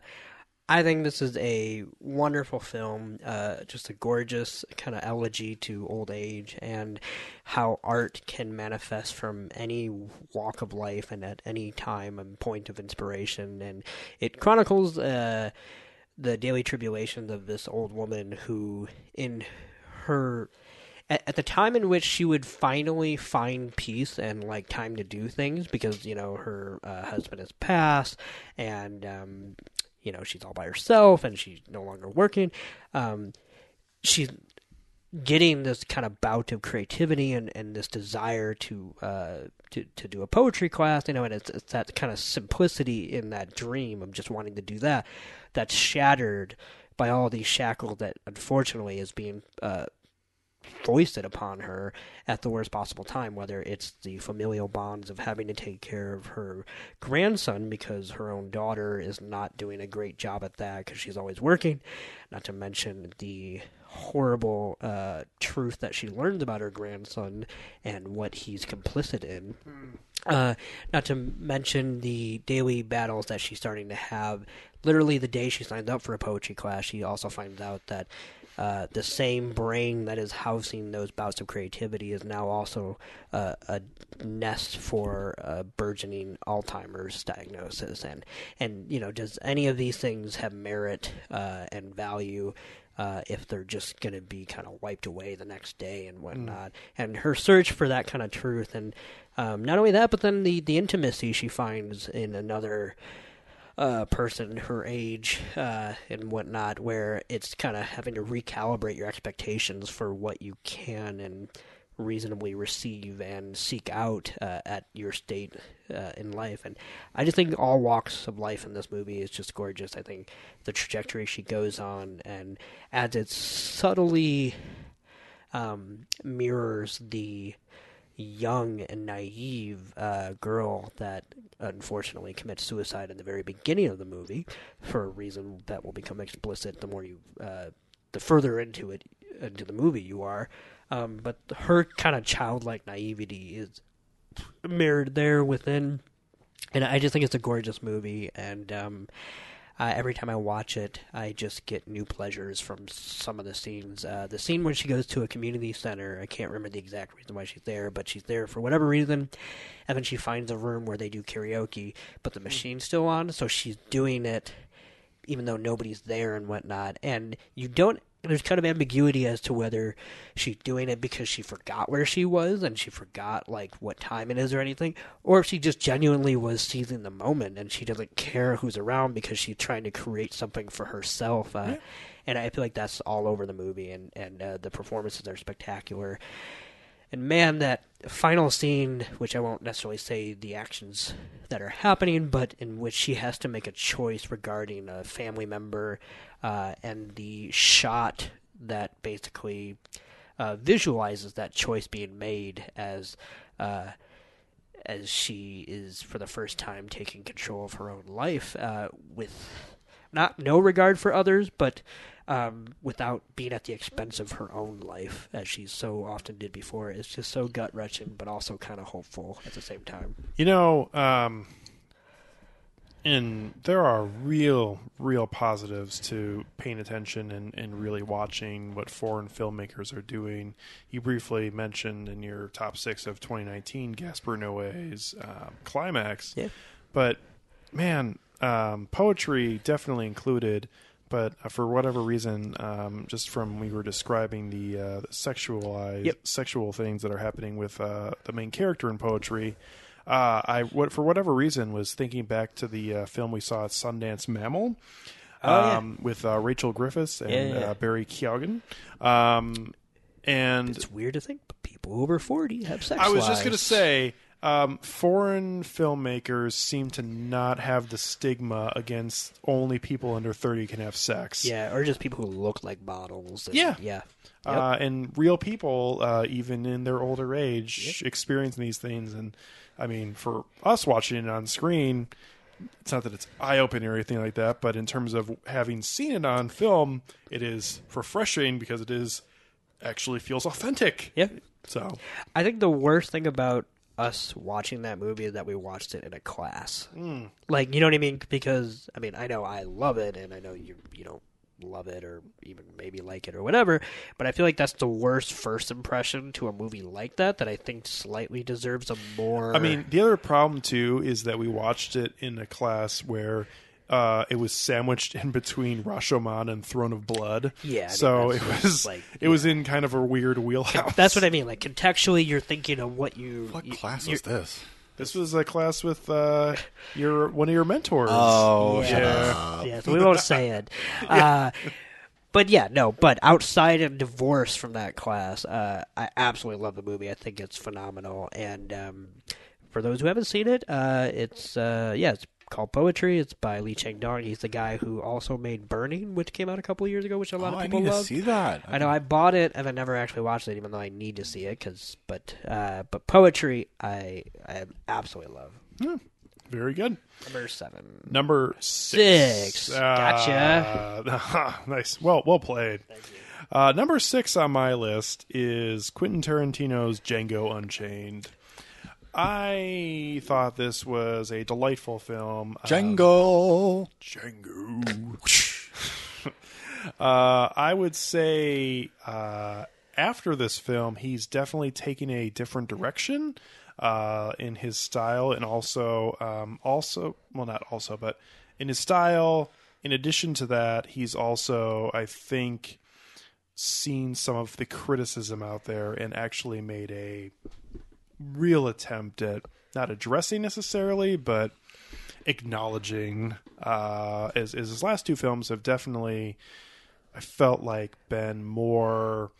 I think this is a wonderful film, uh, just a gorgeous kind of elegy to old age and how art can manifest from any walk of life and at any time and point of inspiration. And it chronicles uh, the daily tribulations of this old woman who, in her at, the time in which she would finally find peace and like time to do things because you know her uh, husband has passed and um, you know she's all by herself and she's no longer working. Um, she's getting this kind of bout of creativity and, and this desire to uh to, to do a poetry class you know and it's, it's that kind of simplicity in that dream of just wanting to do that that's shattered by all these shackles that unfortunately is being uh foisted upon her at the worst possible time, whether it's the familial bonds of having to take care of her grandson because her own daughter is not doing a great job at that because she's always working, not to mention the horrible uh, truth that she learns about her grandson and what he's complicit in. Uh, not to mention the daily battles that she's starting to have. Literally, the day she signs up for a poetry class, she also finds out that uh, the same brain that is housing those bouts of creativity is now also uh, a nest for uh, burgeoning Alzheimer's diagnosis. And and you know, does any of these things have merit uh, and value? Uh, if they're just going to be kind of wiped away the next day and whatnot, and her search for that kind of truth, and um, not only that, but then the the intimacy she finds in another uh, person her age uh, and whatnot, where it's kind of having to recalibrate your expectations for what you can and reasonably receive and seek out uh, at your state uh, in life. And I just think all walks of life in this movie is just gorgeous. I think the trajectory she goes on and as it subtly um, mirrors the young and naive uh, girl that unfortunately commits suicide in the very beginning of the movie for a reason that will become explicit the more you uh, the further into it into the movie you are. Um, but her kind of childlike naivety is mirrored there within, and I just think it's a gorgeous movie. And um, uh, every time I watch it, I just get new pleasures from some of the scenes. Uh, the scene when she goes to a community center, I can't remember the exact reason why she's there, but she's there for whatever reason, and then she finds a room where they do karaoke, but the machine's still on, so she's doing it even though nobody's there and whatnot. And you don't. There's kind of ambiguity as to whether she's doing it because she forgot where she was and she forgot like what time it is or anything, or if she just genuinely was seizing the moment and she doesn't care who's around because she's trying to create something for herself. Uh, And I feel like that's all over the movie, and and uh, the performances are spectacular. And man, that final scene, which I won't necessarily say the actions that are happening, but in which she has to make a choice regarding a family member, uh, and the shot that basically uh, visualizes that choice being made as uh, as she is for the first time taking control of her own life uh, with not no regard for others, but um, without being at the expense of her own life, as she so often did before. It's just so gut wrenching, but also kind of hopeful at the same time. You know, um, and there are real, real positives to paying attention and, and really watching what foreign filmmakers are doing. You briefly mentioned in your top six of 2019 Gaspar Noé's um, Climax. Yeah. But, man, um, poetry definitely included. But uh, for whatever reason, um, just from we were describing the, uh, the sexualized Yep. sexual things that are happening with uh, the main character in poetry, uh, I what for whatever reason was thinking back to the uh, film we saw at Sundance Mammal. Oh, yeah. um, with uh, Rachel Griffiths and Yeah, yeah. Uh, Barry Keoghan. Um, and It's weird to think, but people over 40 have sex I was just going to say, um, foreign filmmakers seem to not have the stigma against only people under 30 can have sex. Yeah, or just people who look like models. and- Yeah. Yeah. Uh, and real people, uh, even in their older age, experiencing these things. And I mean, for us watching it on screen, it's not that it's eye opening or anything like that, but in terms of having seen it on film, it is refreshing because it is actually feels authentic. Yeah. So I think the worst thing about us watching that movie is that we watched it in a class. Mm. Like, you know what I mean? Because I mean, I know I love it, and I know you you don't love it or even maybe like it or whatever. But I feel like that's the worst first impression to a movie like that. That I think slightly deserves a more. I mean, the other problem too is that we watched it in a class where uh, it was sandwiched in between Rashomon and Throne of Blood. Yeah, I mean, so it was like- it was in kind of a weird wheelhouse. that's what I mean. Like contextually, you're thinking of what you. What you- class you're- was this? This was a class with uh, your one of your mentors. Oh, yeah. up. Yeah, so we won't say it. [laughs] Uh, but yeah, no. But outside of divorce from that class, uh, I absolutely love the movie. I think it's phenomenal. And um, for those who haven't seen it, uh, it's uh, yeah, it's called Poetry. It's by Lee Chang Dong. He's the guy who also made Burning, which came out a couple years ago, which a lot Oh, of I people need to see that. I know I bought it and I never actually watched it, even though I need to see it. Cause, but uh, but Poetry, I I absolutely love. Yeah, Very good. Number seven. Number six. Six. Gotcha. Uh, [laughs] nice. Well, well played. Uh, number six on my list is Quentin Tarantino's Django Unchained. I thought this was a delightful film. Uh, Django. Django. [laughs] uh, I would say uh, after this film, he's definitely taking a different direction uh, in his style, and also, um, also, well, not also, but in his style. In addition to that, he's also, I think, seen some of the criticism out there and actually made a real attempt at not addressing necessarily, but acknowledging. Uh, as, as his last two films have definitely, I felt like been more.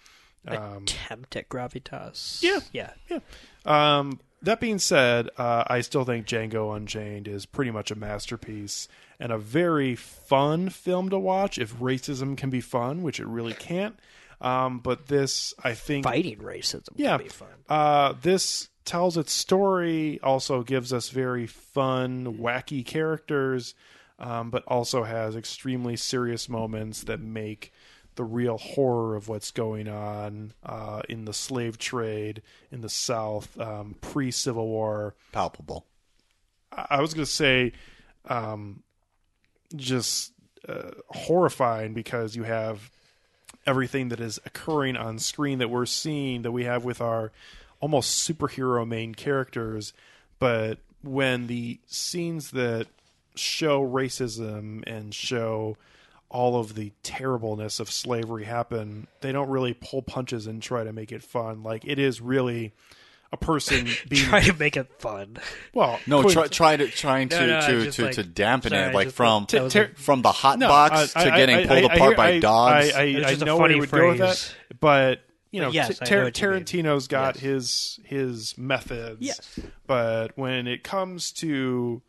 Um, Attempt at gravitas. Yeah. yeah. yeah. Um, that being said, uh, I still think Django Unchained is pretty much a masterpiece and a very fun film to watch if racism can be fun, which it really can't. Um, but this, I think, Fighting racism yeah, can be fun. Uh, this tells its story, also gives us very fun, wacky characters, um, but also has extremely serious moments that make the real horror of what's going on uh, in the slave trade in the South um, pre Civil War. Palpable. I, I was going to say, um, just uh, horrifying because you have everything that is occurring on screen that we're seeing that we have with our almost superhero main characters, but when the scenes that show racism and show all of the terribleness of slavery happen, they don't really pull punches and try to make it fun. Like it is really a person [laughs] being Try to make it fun. well, No, put- try, try to trying to No, no, to, to, like- to dampen sorry, it, like from like- that was a- from the hot No, box I- to I- getting I- pulled I- I apart hear- by I- dogs. I, I, It's I just a know where funny you would go with phrase. that, but you know, But yes, T- I Tar- know what you. Tarantino's got Yes. his his methods. Yes. but when it comes to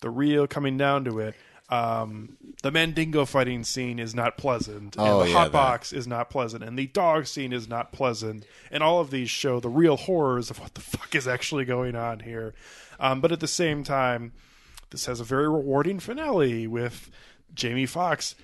the real coming down to it. Um, the Mandingo fighting scene is not pleasant, Oh, and the yeah, hot box is not pleasant, and the dog scene is not pleasant, and all of these show the real horrors of what the [laughs] fuck is actually going on here. Um, but at the same time, this has a very rewarding finale with Jamie Foxx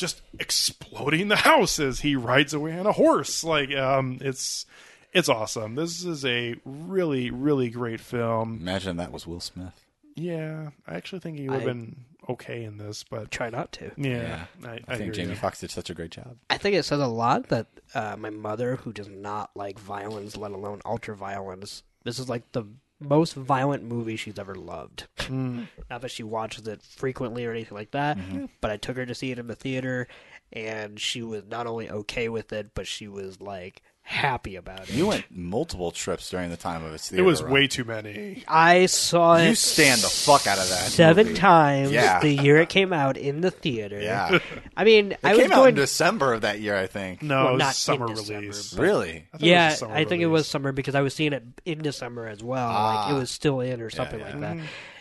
just exploding the [laughs] house as he rides away on a horse. Like, um, it's it's awesome. This is a really really great film. Imagine that was Will Smith. Yeah, I actually think he would have I- been okay in this, but Try not to. yeah, I, I, I, think hear Jamie you. Foxx did such a great job. I think it says a lot that uh, my mother, who does not like violence, let alone ultra violence, this is like the most violent movie she's ever loved. Mm. Not that she watches it frequently or anything like that, Mm-hmm. but I took her to see it in the theater, and she was not only okay with it, but she was like happy about it. You went multiple trips during the time of its It was run. way too many. I saw it. You stand the fuck out of that. seven movie. times Yeah. the year it came out in the theater. Yeah. I mean, It I was came out going in December of that year, I think. No, Well, it was not summer in December, release. but- Really? I thought it was yeah, I think it was summer because I was seeing it in December as well. like Ah. it was still in or something yeah. like that.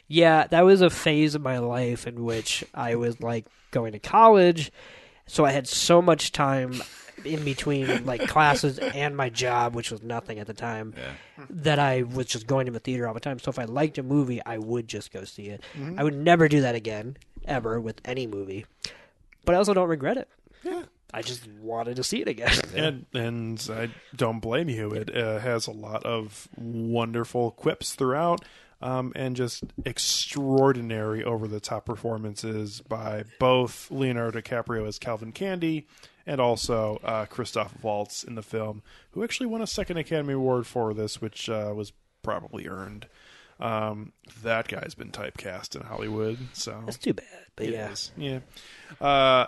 Yeah, that was a phase of my life in which I was like going to college, so I had so much time in between like classes and my job, which was nothing at the time, that I was just going to the theater all the time. So if I liked a movie, I would just go see it. I would never do that again, ever with any movie. But I also don't regret it. Yeah. I just wanted to see it again. [laughs] And and I don't blame you. It uh, has a lot of wonderful quips throughout, um, and just extraordinary over the top performances by both Leonardo DiCaprio as Calvin Candie and also uh, Christoph Waltz in the film, who actually won a second Academy Award for this, which uh, was probably earned. Um, that guy's been typecast in Hollywood, so That's too bad. But It yeah. is. yeah. Uh,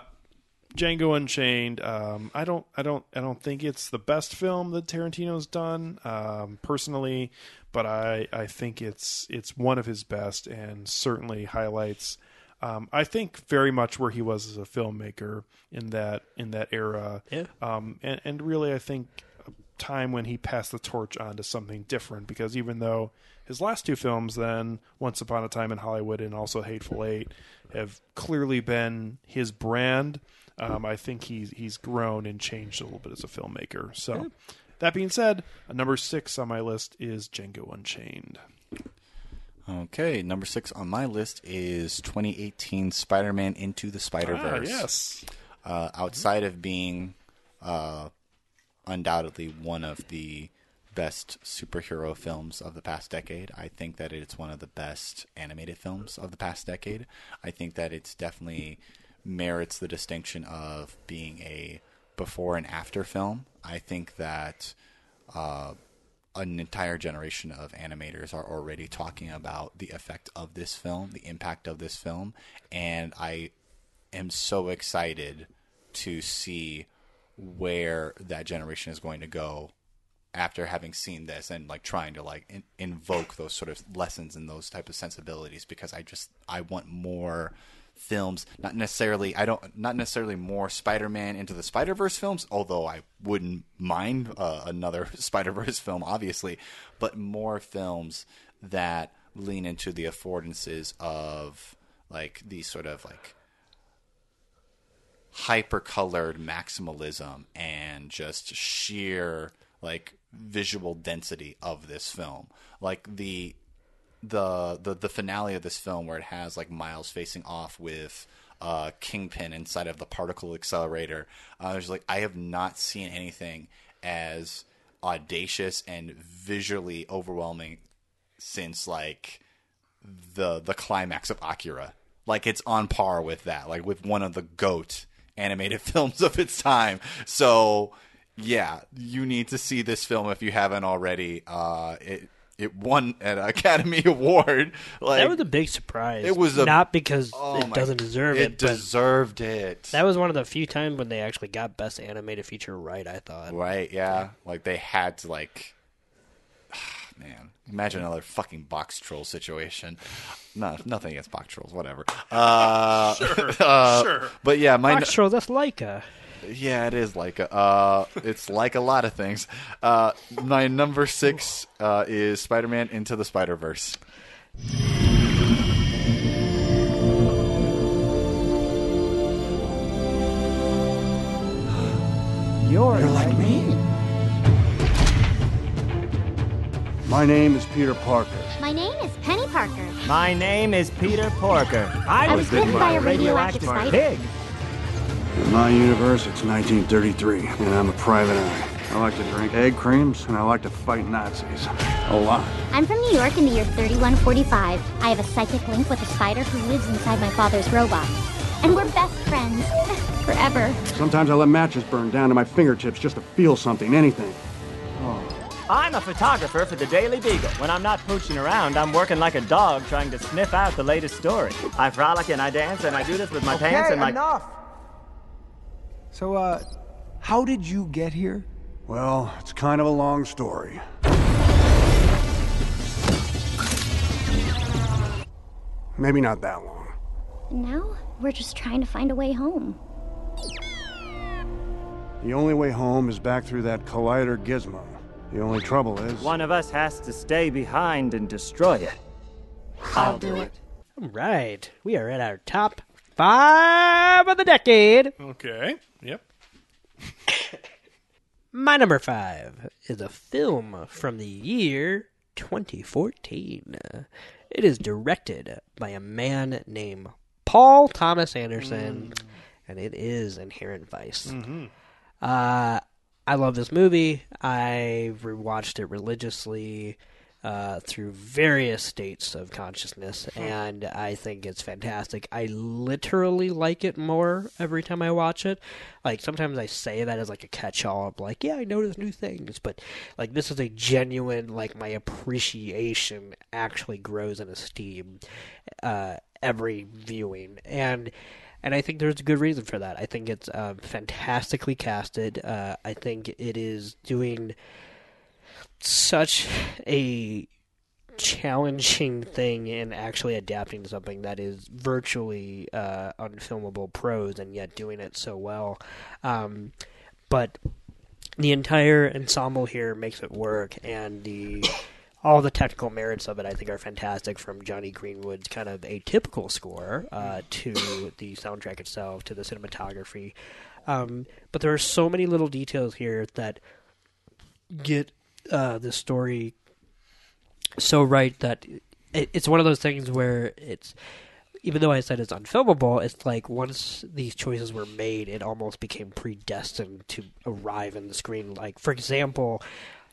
Django Unchained. Um, I don't, I don't, I don't think it's the best film that Tarantino's done, um, personally, but I, I think it's, it's one of his best, and certainly highlights. Um, I think very much where he was as a filmmaker in that in that era. Yeah. Um, and, and really, I think a time when he passed the torch on to something different because even though his last two films, then Once Upon a Time in Hollywood and also Hateful Eight, have clearly been his brand, um, I think he's he's grown and changed a little bit as a filmmaker. So, that being said, number six on my list is Django Unchained. Okay, number six on my list is 2018 Spider-Man Into the Spider-Verse. Ah, yes. Uh, outside of being uh, undoubtedly one of the best superhero films of the past decade, I think that it's one of the best animated films of the past decade. I think that it's definitely merits the distinction of being a before and after film. I think that uh, an entire generation of animators are already talking about the effect of this film, the impact of this film, and I am so excited to see where that generation is going to go after having seen this and like trying to like in- invoke those sort of lessons and those type of sensibilities because I just I want more films not necessarily I don't not necessarily more Spider-Man into the Spider-Verse films although I wouldn't mind uh, another [laughs] Spider-Verse film obviously but more films that lean into the affordances of like these sort of like hyper colored maximalism and just sheer like visual density of this film. Like the the the the finale of this film where it has like miles facing off with uh, Kingpin inside of the particle accelerator. Uh, I was like, I have not seen anything as audacious and visually overwhelming since like the the climax of Akira. Like it's on par with that, like with one of the goat animated [laughs] films of its time. So yeah, you need to see this film if you haven't already. Uh, it it won an Academy [laughs] Award. Like that was a big surprise. It was a, not because oh it my- doesn't deserve it it. deserved it. That was one of the few times when they actually got best animated feature right. I thought. Right? Yeah. Like they had to like. [sighs] Man, imagine another fucking Boxtroll situation. No, nothing against Boxtrolls. Whatever. [laughs] Uh, Sure, [laughs] uh, sure. But yeah, my Boxtroll, that's Laika. Yeah, it is like a. Uh, it's like a lot of things. Uh, my number six uh, is Spider-Man Into the Spider-Verse. You're, like me. My name is Peter Parker. My name is Penny Parker. My name is Peter Parker. I I, was bitten by a radioactive spider. pig. In my universe, it's 1933, and I'm a private eye. I like to drink egg creams, and I like to fight Nazis. A lot. I'm from New York in the year 3145. I have a psychic link with a spider who lives inside my father's robot. And we're best friends. [laughs] Forever. Sometimes I let matches burn down to my fingertips just to feel something, anything. Oh. I'm a photographer for the Daily Beagle. When I'm not pooching around, I'm working like a dog trying to sniff out the latest story. I frolic and I dance and I do this with my pants and my. enough. So, uh, how did you get here? Well, it's kind of a long story. Maybe not that long. And now we're just trying to find a way home. The only way home is back through that collider gizmo. The only trouble is. One of us has to stay behind and destroy it. I'll do it. All right, we are at our top five of the decade. Okay. Yep. [laughs] My number five is a film from the year 2014. It is directed by a man named Paul Thomas Anderson, and it is Inherent Vice. Uh, I love this movie. I rewatched it religiously uh, through various states of consciousness, and I think it's fantastic. I literally like it more every time I watch it. Like sometimes I say that as like a catch-all of like, yeah, I notice new things, but like this is a genuine like my appreciation actually grows in esteem uh, every viewing, and and I think there's a good reason for that. I think it's um, fantastically casted. Uh, I think it is doing such a challenging thing in actually adapting something that is virtually uh, unfilmable prose and yet doing it so well. Um, but the entire ensemble here makes it work, and the all the technical merits of it, I think, are fantastic. From Jonny Greenwood's kind of atypical score uh, to the soundtrack itself to the cinematography, um, but there are so many little details here that get uh, the story so right that it, it's one of those things where it's even though I said it's unfilmable, it's like once these choices were made, it almost became predestined to arrive in the screen. Like, for example,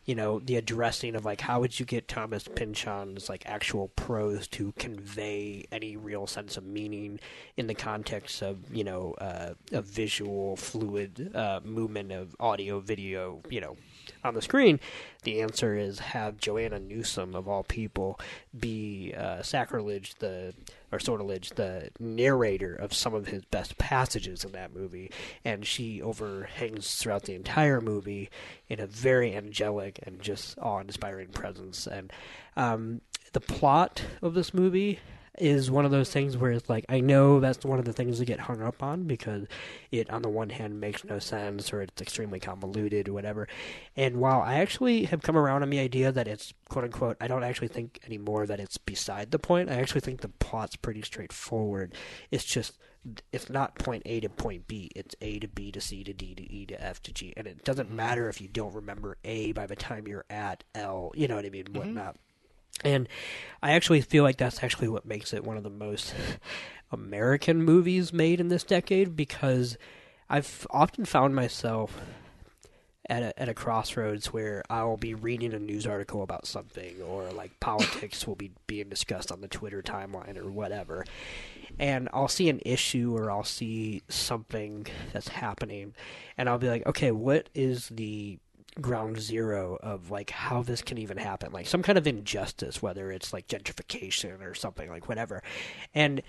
you know, the addressing of like how would you get Thomas Pynchon's like actual prose to convey any real sense of meaning in the context of you know uh, a visual fluid uh, movement of audio, video, you know, on the screen? The answer is have Joanna Newsom of all people be uh, sacrilege the or sortilege the narrator of some of his best passages in that movie, and she overhangs throughout the entire movie in a very angelic and just awe-inspiring presence. And um, the plot of this movie is one of those things where it's like I know that's one of the things to get hung up on because it on the one hand makes no sense or it's extremely convoluted or whatever. And while I actually have come around on the idea that it's quote unquote I don't actually think anymore that it's beside the point. I actually think the plot's pretty straightforward. It's just it's not point A to point B. It's A to B to C to D to E to F to G. And it doesn't matter if you don't remember A by the time you're at L, you know what I mean, mm-hmm. whatnot. And I actually feel like that's actually what makes it one of the most [laughs] American movies made in this decade because I've often found myself at a, at a crossroads where I'll be reading a news article about something or like [laughs] politics will be being discussed on the Twitter timeline or whatever. And I'll see an issue or I'll see something that's happening and I'll be like, okay, what is the ground zero of like how this can even happen? Like some kind of injustice, whether it's like gentrification or something like whatever. And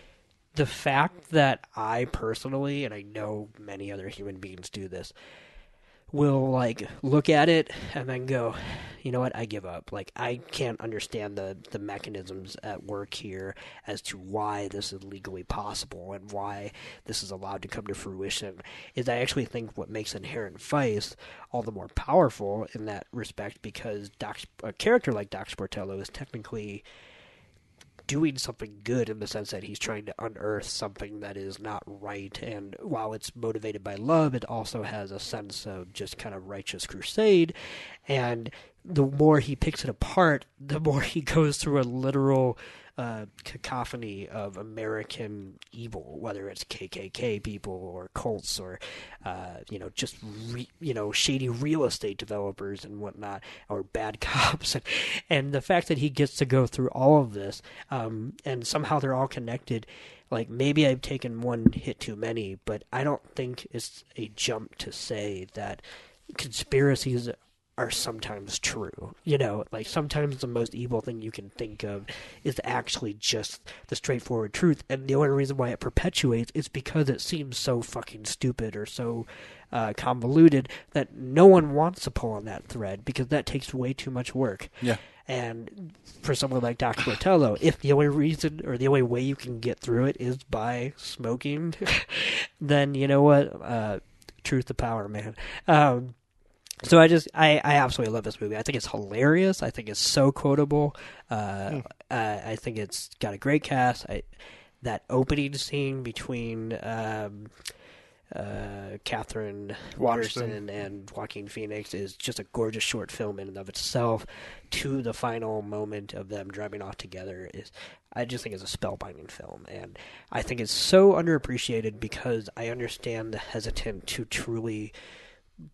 the fact that I personally, and I know many other human beings do this, will like look at it and then go, you know what, I give up. Like I can't understand the the mechanisms at work here as to why this is legally possible and why this is allowed to come to fruition. Is I actually think what makes Inherent Vice all the more powerful in that respect because Doc, a character like Doc Sportello is technically doing something good in the sense that he's trying to unearth something that is not right. And while it's motivated by love, it also has a sense of just kind of righteous crusade. And the more he picks it apart, the more [laughs] he goes through a literal uh, cacophony of American evil, whether it's KKK people or cults or, uh, you know, just re- you know shady real estate developers and whatnot, or bad [laughs] cops, and, and the fact that he gets to go through all of this, um, and somehow they're all connected. Like maybe I've taken one hit too many, but I don't think it's a jump to say that conspiracies are sometimes true. You know, like sometimes the most evil thing you can think of is actually just the straightforward truth. And the only reason why it perpetuates is because it seems so fucking stupid or so uh, convoluted that no one wants to pull on that thread because that takes way too much work. Yeah. And for someone like Doc Sportello, if the only reason or the only way you can get through it is by smoking, [laughs] then you know what? Uh, truth to power, man. Um, so I just I, I absolutely love this movie. I think it's hilarious. I think it's so quotable. Uh, uh, I think it's got a great cast. I, that opening scene between um, uh, Katherine Waterston Waterston. and Joaquin Phoenix is just a gorgeous short film in and of itself. To the final moment of them driving off together is, I just think it's a spellbinding film, and I think it's so underappreciated because I understand the hesitant to truly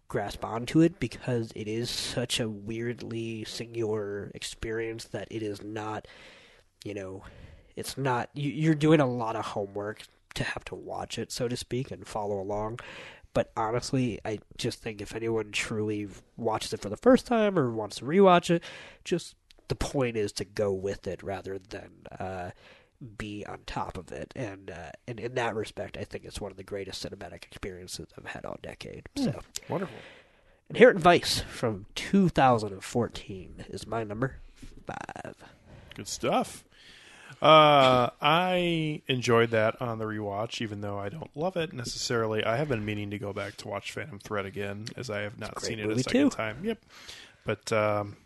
grasp onto it because it is such a weirdly singular experience that it is not, you know, it's not. You, you're doing a lot of homework to have to watch it, so to speak, and follow along. But honestly, I just think if anyone truly watches it for the first time or wants to rewatch it, just the point is to go with it rather than uh, be on top of it. And uh, and in that respect, I think it's one of the greatest cinematic experiences I've had all decade. So Hmm. Wonderful. Inherent Vice from 2014 is my number five. Good stuff. Uh, I enjoyed that on the rewatch, even though I don't love it necessarily. I have been meaning to go back to watch Phantom Thread again, as I have not seen it a second too. time. Yep. But um,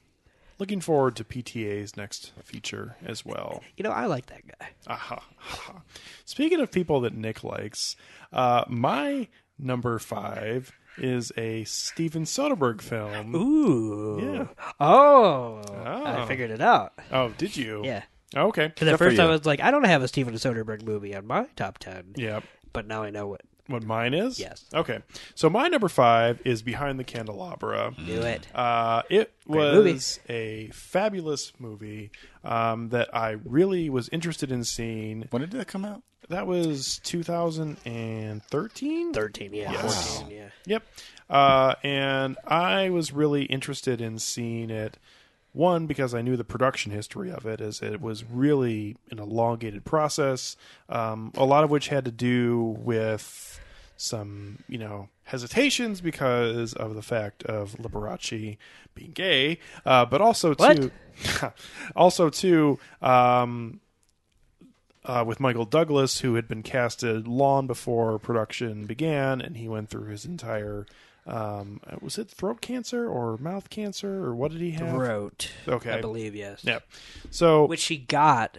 looking forward to PTA's next feature as well. You know, I like that guy. Aha. aha. [laughs] Speaking of people that Nick likes, uh, my number five is a Steven Soderbergh film. Ooh. Yeah. Oh, Oh. I figured it out. Oh, did you? Yeah. Okay. Because at first I was like, I don't have a Steven Soderbergh movie on my top ten. Yep. But now I know what. What mine is? Yes. Okay. So my number five is Behind the Candelabra. Do it. Uh, it Great movie. was a fabulous movie um, that I really was interested in seeing. When did that come out? That was 2013? 13, yeah. Yes. 14, yeah. Yep. Uh, and I was really interested in seeing it. One, because I knew the production history of it, as it was really an elongated process, um, a lot of which had to do with some, you know, hesitations because of the fact of Liberace being gay, uh, but also too, [laughs] also too, um, uh, with Michael Douglas, who had been casted long before production began, and he went through his entire. Um, was it throat cancer or mouth cancer or what did he have? Throat. Okay, I believe, yes. Yep. So Which he got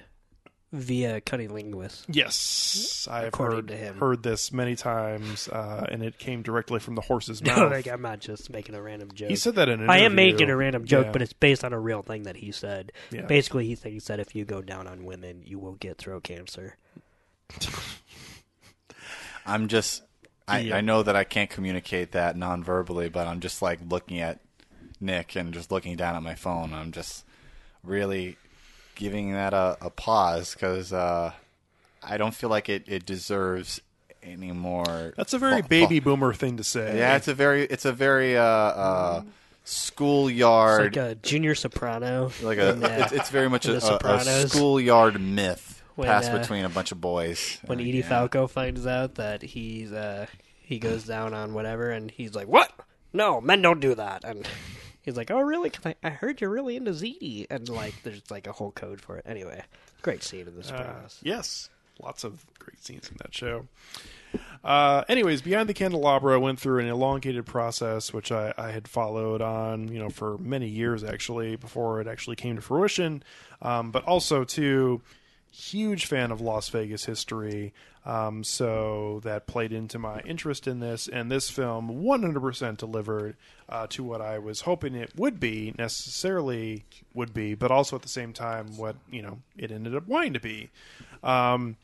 via Cunning Linguist. Yes, I have heard, to him. heard this many times, uh, and it came directly from the horse's [laughs] mouth. Like, I'm not just making a random joke. He said that in an I am making a random joke, Yeah. but it's based on a real thing that he said. Yeah. Basically, he thinks that if you go down on women, you will get throat cancer. [laughs] I'm just. I, Yeah. I know that I can't communicate that non-verbally, but I'm just like looking at Nick and just looking down at my phone. I'm just really giving that a, a pause because uh, I don't feel like it, it deserves any more. That's a very fa- baby fa- boomer thing to say. Yeah, it's a very it's a very uh, uh, It's schoolyard. like a junior soprano. like a, in, it's, it's very much a, The a, a schoolyard myth When, passed uh, between a bunch of boys. when Uh, Edie yeah. Falco finds out that he's uh, he goes down on whatever, and he's like, "What? No, men don't do that." And [laughs] he's like, "Oh, really? 'Cause I, I heard you're really into ZD." And like, there's like a whole code for it. Anyway, great scene in this. Uh, yes, lots of great scenes in that show. Uh, anyways, Behind the Candelabra went through an elongated process, which I, I had followed on, you know, for many years actually before it actually came to fruition. Um, but also, too, huge fan of Las Vegas history, um, so that played into my interest in this. And this film 100% delivered uh, to what I was hoping it would be, necessarily would be, but also at the same time what you know it ended up wanting to be. Um,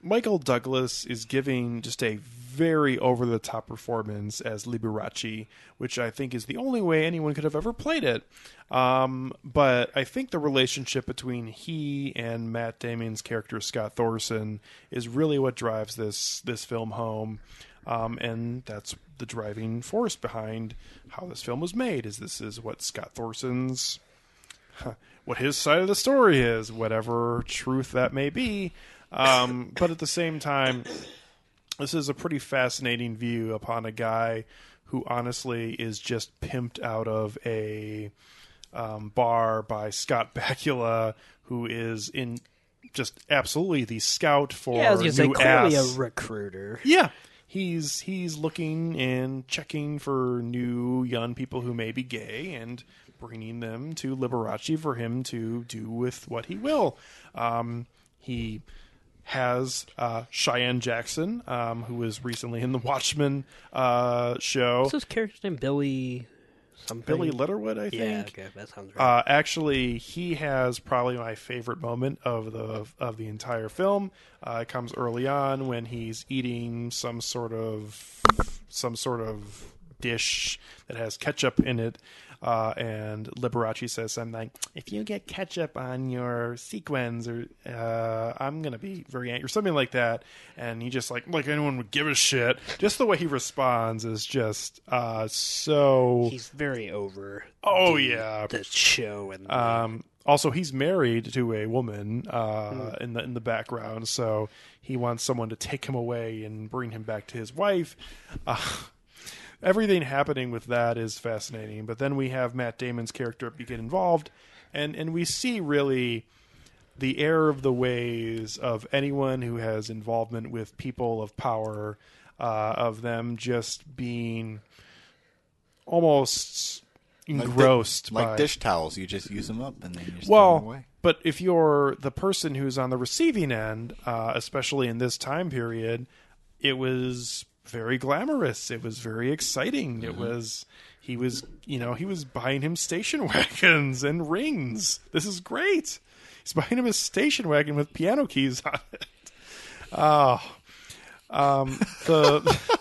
Michael Douglas is giving just a very over the top performance as Liberace, which I think is the only way anyone could have ever played it. Um, but I think the relationship between he and Matt Damon's character Scott Thorson is really what drives this this film home. Um, and that's the driving force behind how this film was made. Is this is what Scott Thorson's what his side of the story is, whatever truth that may be. Um, but at the same time, this is a pretty fascinating view upon a guy who honestly is just pimped out of a um, bar by Scott [laughs] Bakula, who is in just absolutely the scout for yeah, I was gonna say clearly ass. a recruiter. Yeah. He's he's looking and checking for new young people who may be gay and bringing them to Liberace for him to do with what he will. Um, he has uh, Cheyenne Jackson, um, who was recently in the Watchmen uh, show. What's his character's name? Billy something. Billy Litterwood, I think. Yeah, okay, that sounds right. Uh, actually, he has probably my favorite moment of the of the entire film. Uh, it comes early on when he's eating some sort of some sort of dish that has ketchup in it. Uh, and Liberace says something like, "If you get ketchup on your sequins, or uh, I'm gonna be very angry," or something like that. And he just like, like anyone would give a shit. Just the way he responds is just uh, so. He's very over. Oh the- yeah, the show and um, also he's married to a woman uh, Hmm. in the in the background, so he wants someone to take him away and bring him back to his wife. Uh, everything happening with that is fascinating, but then we have Matt Damon's character get involved, and and we see really the error of the ways of anyone who has involvement with people of power, uh, of them just being almost Like di- engrossed like by dish towels. You just use them up and then you just throw them well, away. but if you're the person who's on the receiving end, uh, especially in this time period, it was very glamorous. It was very exciting. It Mm-hmm. was he was you know he was buying him station [laughs] wagons and rings. This is great. He's buying him a station wagon with piano keys on it. Oh, um, the. [laughs]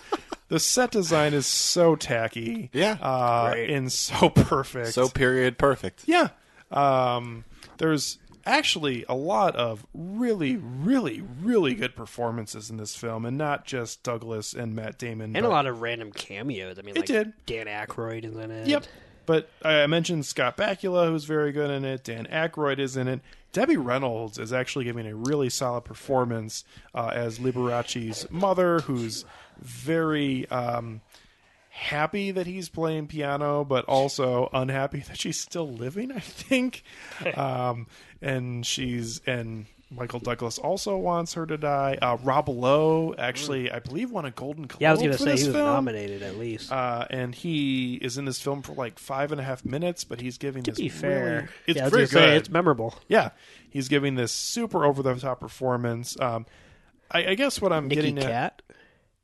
The set design is so tacky, Yeah. uh, and so [laughs] perfect, So period perfect. yeah. Um, there's actually a lot of really, really, really good performances in this film, and not just Douglas and Matt Damon. and a lot of random cameos. I mean, It like did. Dan Aykroyd is in it. Yep. But I mentioned Scott Bakula, who's very good in it. Dan Aykroyd is in it. Debbie Reynolds is actually giving a really solid performance uh, as Liberace's mother, who's very um, happy that he's playing piano, but also unhappy [laughs] that she's still living. I think, [laughs] um, and she's and Michael Douglas also wants her to die. Uh, Rob Lowe actually, I believe, won a Golden Globe. Yeah, I was gonna say he was film. nominated at least. Uh, and he is in this film for like five and a half minutes, but he's giving To this be fair, really, it's yeah, I was very say, it's memorable. Yeah, he's giving this super over the top performance. Um, I, I guess what I'm Nicky getting at,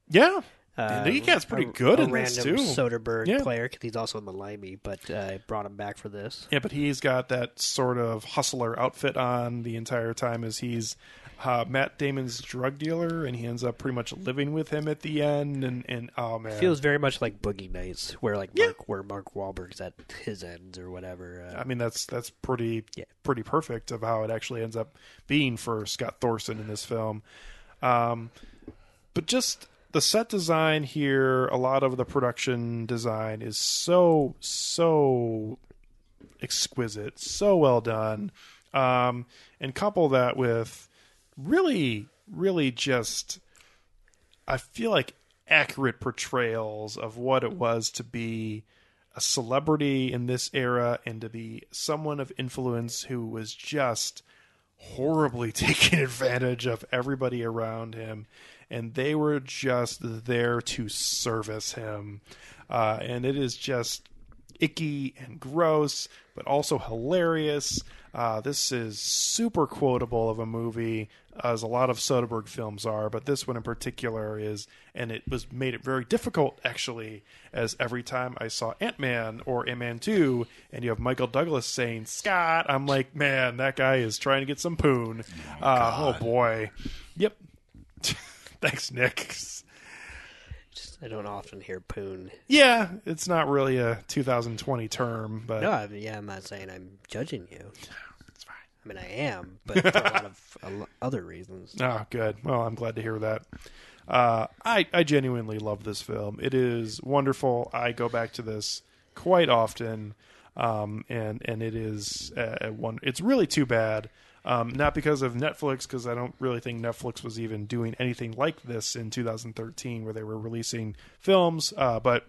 yeah, Uh, Nicky Katt's pretty a- good a in this too. Soderbergh Yeah. player because he's also in the Limey, but uh, I brought him back for this. Yeah, but he's got that sort of hustler outfit on the entire time as he's uh, Matt Damon's drug dealer, and he ends up pretty much living with him at the end. And, and oh man, Feels very much like Boogie Nights, where like Mark, where Mark Wahlberg's at his ends or whatever. Uh, I mean, that's that's pretty pretty perfect of how it actually ends up being for Scott Thorson in this film. Um, but just the set design here, a lot of the production design is so so exquisite, so well done, um, and couple that with really, really just I feel like accurate portrayals of what it was to be a celebrity in this era and to be someone of influence who was just horribly [laughs] taking advantage of everybody around him and they were just there to service him uh, and it is just icky and gross but also hilarious uh, this is super quotable of a movie as a lot of Soderbergh films are, but this one in particular is, and it was made it very difficult actually, as every time I saw Ant Man or Ant Man Two, and you have Michael Douglas saying Scott, I'm like, man, that guy is trying to get some poon. Oh, uh, oh boy, yep. [laughs] Thanks, Nick. just, I don't often hear poon. Yeah, it's not really a 2020 term, but No, I mean, yeah, I'm not saying I'm judging you. It's fine. I mean, I am, but for a lot of a lo- other reasons. Oh, [laughs] good. Well, I'm glad to hear that. Uh, I I genuinely love this film. It is wonderful. I go back to this quite often, um, and and it is uh, one. It's really too bad. Um, not because of Netflix, because I don't really think Netflix was even doing anything like this in 2013, where they were releasing films. Uh, but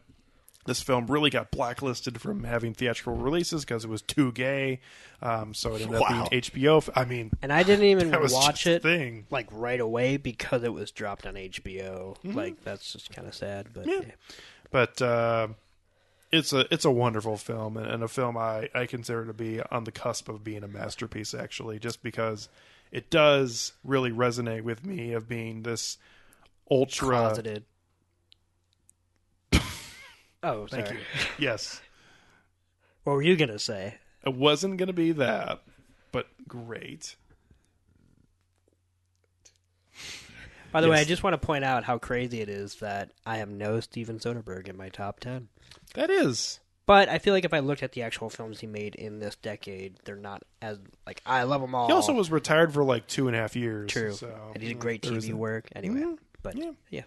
this film really got blacklisted from having theatrical releases because it was too gay. Um, so it ended Wow. up being HBO. f- I mean, And I didn't even [laughs] watch it Thing. like right away because it was dropped on HBO. Mhm. Like that's just kind of sad, but Yeah. but uh, it's a it's a wonderful film and, and a film I, I consider to be on the cusp of being a masterpiece actually just because it does really resonate with me of being this ultra closeted. [laughs] oh, thank you yes What were you gonna say? it wasn't gonna be that but great By the way, I just want to point out how crazy it is that I have no Steven Soderbergh in my top ten. that is But I feel like if I looked at the actual films he made in this decade, they're not as like I love them all. he also was retired for like two and a half years true, so and he did great TV that. work. Anyway, Mhm. but Yeah. yeah.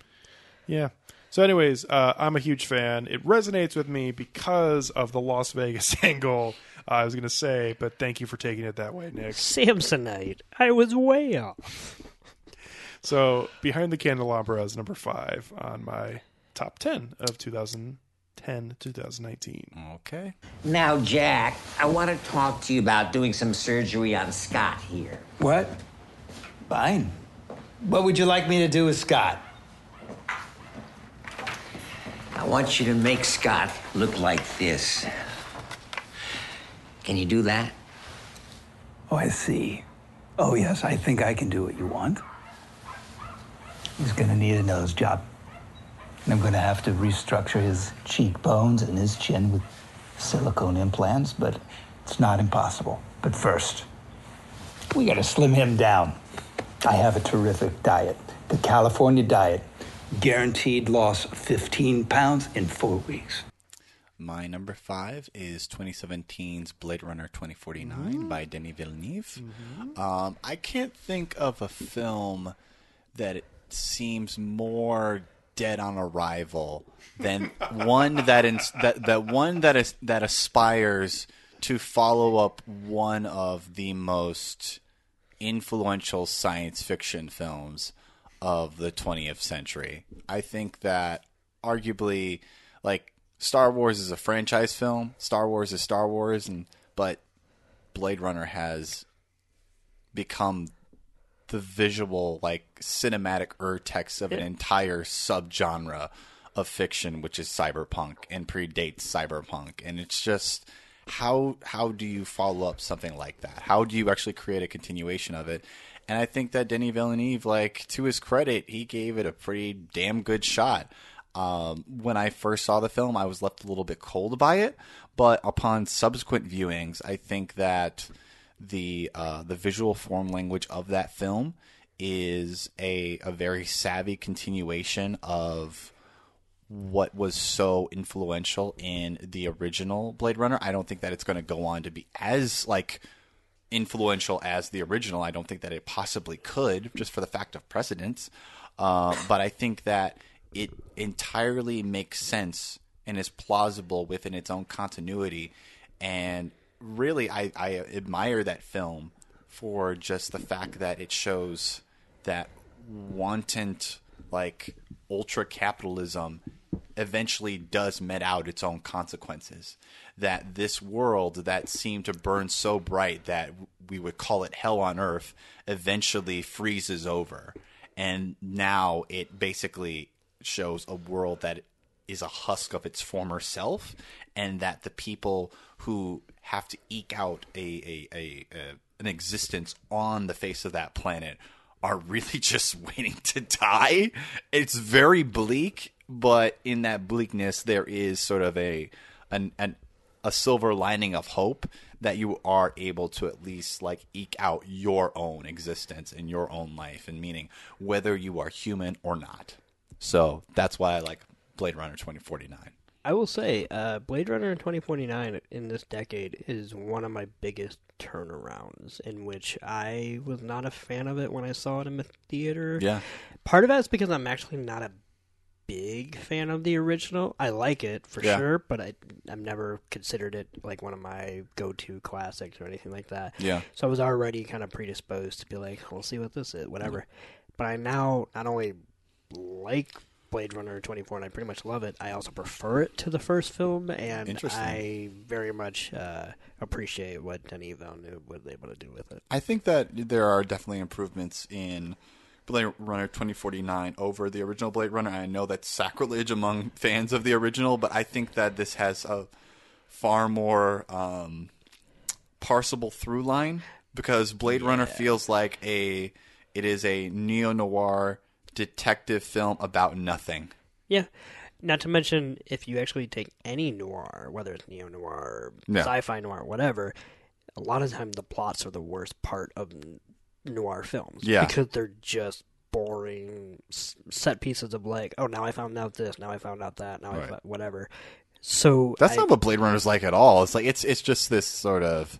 Yeah. So, anyways, uh, I'm a huge fan. It resonates with me because of the Las Vegas [laughs] angle. uh, I was going to say, but thank you for taking it that way, Nick. Samsonite. I was way off. So, Behind the Candelabra is number five on my top 10 of 2010 2019. Okay. Now, Jack, I want to talk to you about doing some surgery on Scott here. What? Fine. What would you like me to do with Scott? I want you to make Scott look like this. Can you do that? Oh, I see. Oh, yes, I think I can do what you want. He's gonna need a nose job. And I'm gonna have to restructure his cheekbones and his chin with silicone implants, but it's not impossible. But first, we gotta slim him down. I have a terrific diet the California diet. Guaranteed loss of 15 pounds in four weeks. My number five is 2017's Blade Runner 2049 by Denis Villeneuve. Um, I can't think of a film that it seems more dead on arrival than [laughs] one that that that one that is that aspires to follow up one of the most influential science fiction films of the 20th century. I think that arguably like Star Wars is a franchise film. Star Wars is Star Wars and but Blade Runner has become the visual like cinematic urtext of an entire subgenre of fiction which is cyberpunk and predates cyberpunk. And it's just how how do you follow up something like that? How do you actually create a continuation of it? And i think that denis villeneuve like to his credit he gave it a pretty damn good shot. Um, when I first saw the film, I was left a little bit cold by it, but upon subsequent viewings, I think that the uh, the visual form language of that film is a a very savvy continuation of what was so influential in the original Blade Runner. I don't think that it's going to go on to be as like influential as the original. I don't think that it possibly could, just for the fact of precedence. Uh, but I think that it entirely makes sense and is plausible within its own continuity. And really, I, I admire that film for just the fact that it shows that wanton, like, ultra capitalism eventually does met out its own consequences. That this world that seemed to burn so bright that we would call it hell on earth eventually freezes over. And now it basically shows a world that is a husk of its former self, and that the people who have to eke out a, a, a, a an existence on the face of that planet are really [laughs] just waiting to die. It's very bleak, but in that bleakness, there is sort of a an, an a silver lining of hope that you are able to at least like eke out your own existence and your own life and meaning, whether you are human or not. So that's why I like Blade Runner 2049. I will say, uh, Blade Runner 2049 in this decade is one of my biggest turnarounds, in which I was not a fan of it when I saw it in the theater. Yeah. Part of that is because I'm actually not a big fan of the original. I like it for Yeah. sure, but I I've never considered it like one of my go-to classics or anything like that. Yeah. So I was already kind of predisposed to be like, we'll see what this is, whatever. But I now not only like Blade Runner 24 and I pretty much love it, I also prefer it to the first film, and I very much uh, appreciate what Denis Villeneuve was able to do with it. I think that there are definitely improvements in Blade Runner 2049 over the original Blade Runner. I know that's sacrilege among fans of the original, but I think that this has a far more um, parsable through line because Blade Runner feels like a it is a neo noir detective film about nothing. Yeah. Not to mention, if you actually take any noir, whether it's neo noir, Yeah. sci-fi noir, whatever, a lot of time the plots are the worst part of noir films. Yeah. because they're just boring set pieces of like, oh, now I found out this, now I found out that, now I found whatever. So That's I- not what Blade Runner's like at all. It's like it's it's just this sort of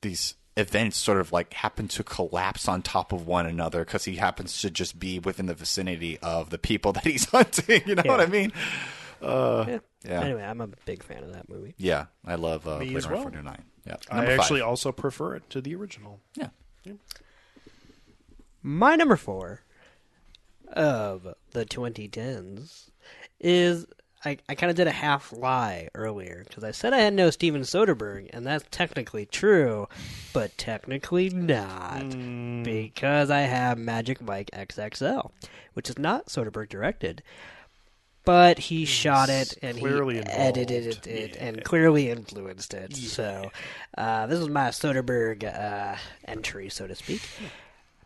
these events sort of like happen to collapse on top of one another because he happens to just be within the vicinity of the people [laughs] that he's hunting. You know what I mean? Uh, yeah. yeah. Anyway, I'm a big fan of that movie. Yeah, I love uh, Me Blade as Runner well. 49. Yeah, I Number actually five. also prefer it to the original. Yeah. My number four of the 2010s is I, I kind of did a half lie earlier because I said I had no Steven Soderbergh, and that's technically true, but technically not because I have Magic Mike XXL, which is not Soderbergh directed. But he shot it and he involved. edited it, it and clearly influenced it. So uh, this is my Soderbergh uh, entry, so to speak.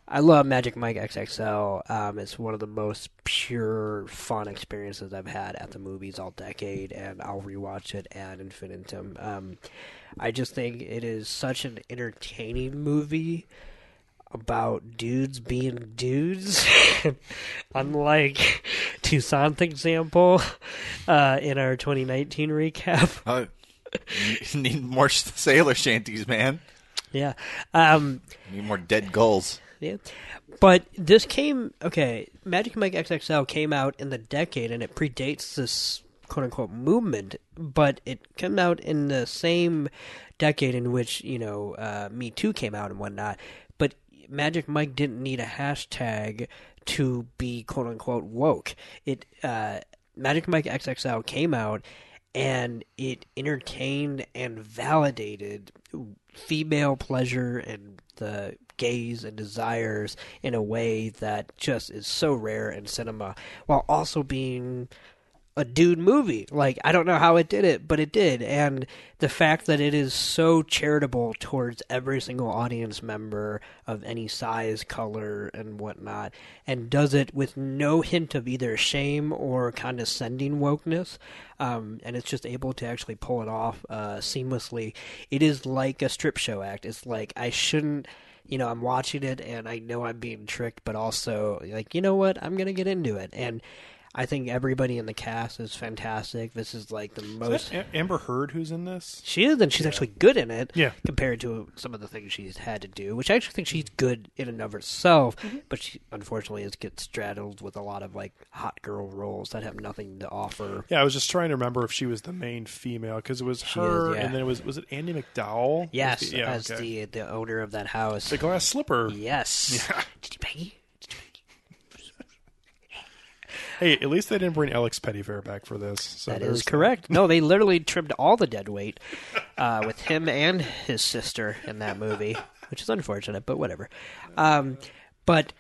I love Magic Mike XXL. Um, it's one of the most pure, fun experiences I've had at the movies all decade, and I'll rewatch it ad infinitum. Um, I just think it is such an entertaining movie about dudes being dudes. [laughs] Unlike Toussaint's example uh, in our 2019 recap. [laughs] You need more [laughs] sailor shanties, man. Yeah. Um, need more dead gulls. Yeah. But this came okay, Magic Mike XXL came out in the decade and it predates this quote unquote movement, but it came out in the same decade in which, you know, uh, Me Too came out and whatnot. But Magic Mike didn't need a hashtag to be quote unquote woke. It uh, Magic Mike XXL came out and it entertained and validated female pleasure and the gaze and desires in a way that just is so rare in cinema while also being a dude movie. Like I don't know how it did it, but it did. And the fact that it is so charitable towards every single audience member of any size, color, and whatnot, and does it with no hint of either shame or condescending wokeness, um, and it's just able to actually pull it off uh, seamlessly. It is like a strip show act. It's like I shouldn't. You know, I'm watching it and I know I'm being tricked, but also like, you know what? I'm gonna get into it. And I think everybody in the cast is fantastic. This is like the Is most. that Amber Heard who's in this? She is, and she's actually good in it. Yeah. Compared to some of the things she's had to do, which I actually think she's good in and of herself, Mm-hmm. but she unfortunately is gets straddled with a lot of like hot girl roles that have nothing to offer. Yeah, I was just trying to remember if she was the main female because it was She her, is, yeah. and then it was was it Andie MacDowell? Yes, Was the- yeah, as okay. the the owner of that house. the glass slipper. Yes. [laughs] Yeah. Did you Peggy? Hey, at least they didn't bring Alex Pettyfer back for this. So That is correct. No, they literally trimmed all the dead weight uh, with him and his sister in that movie, which is unfortunate, but whatever. Um, but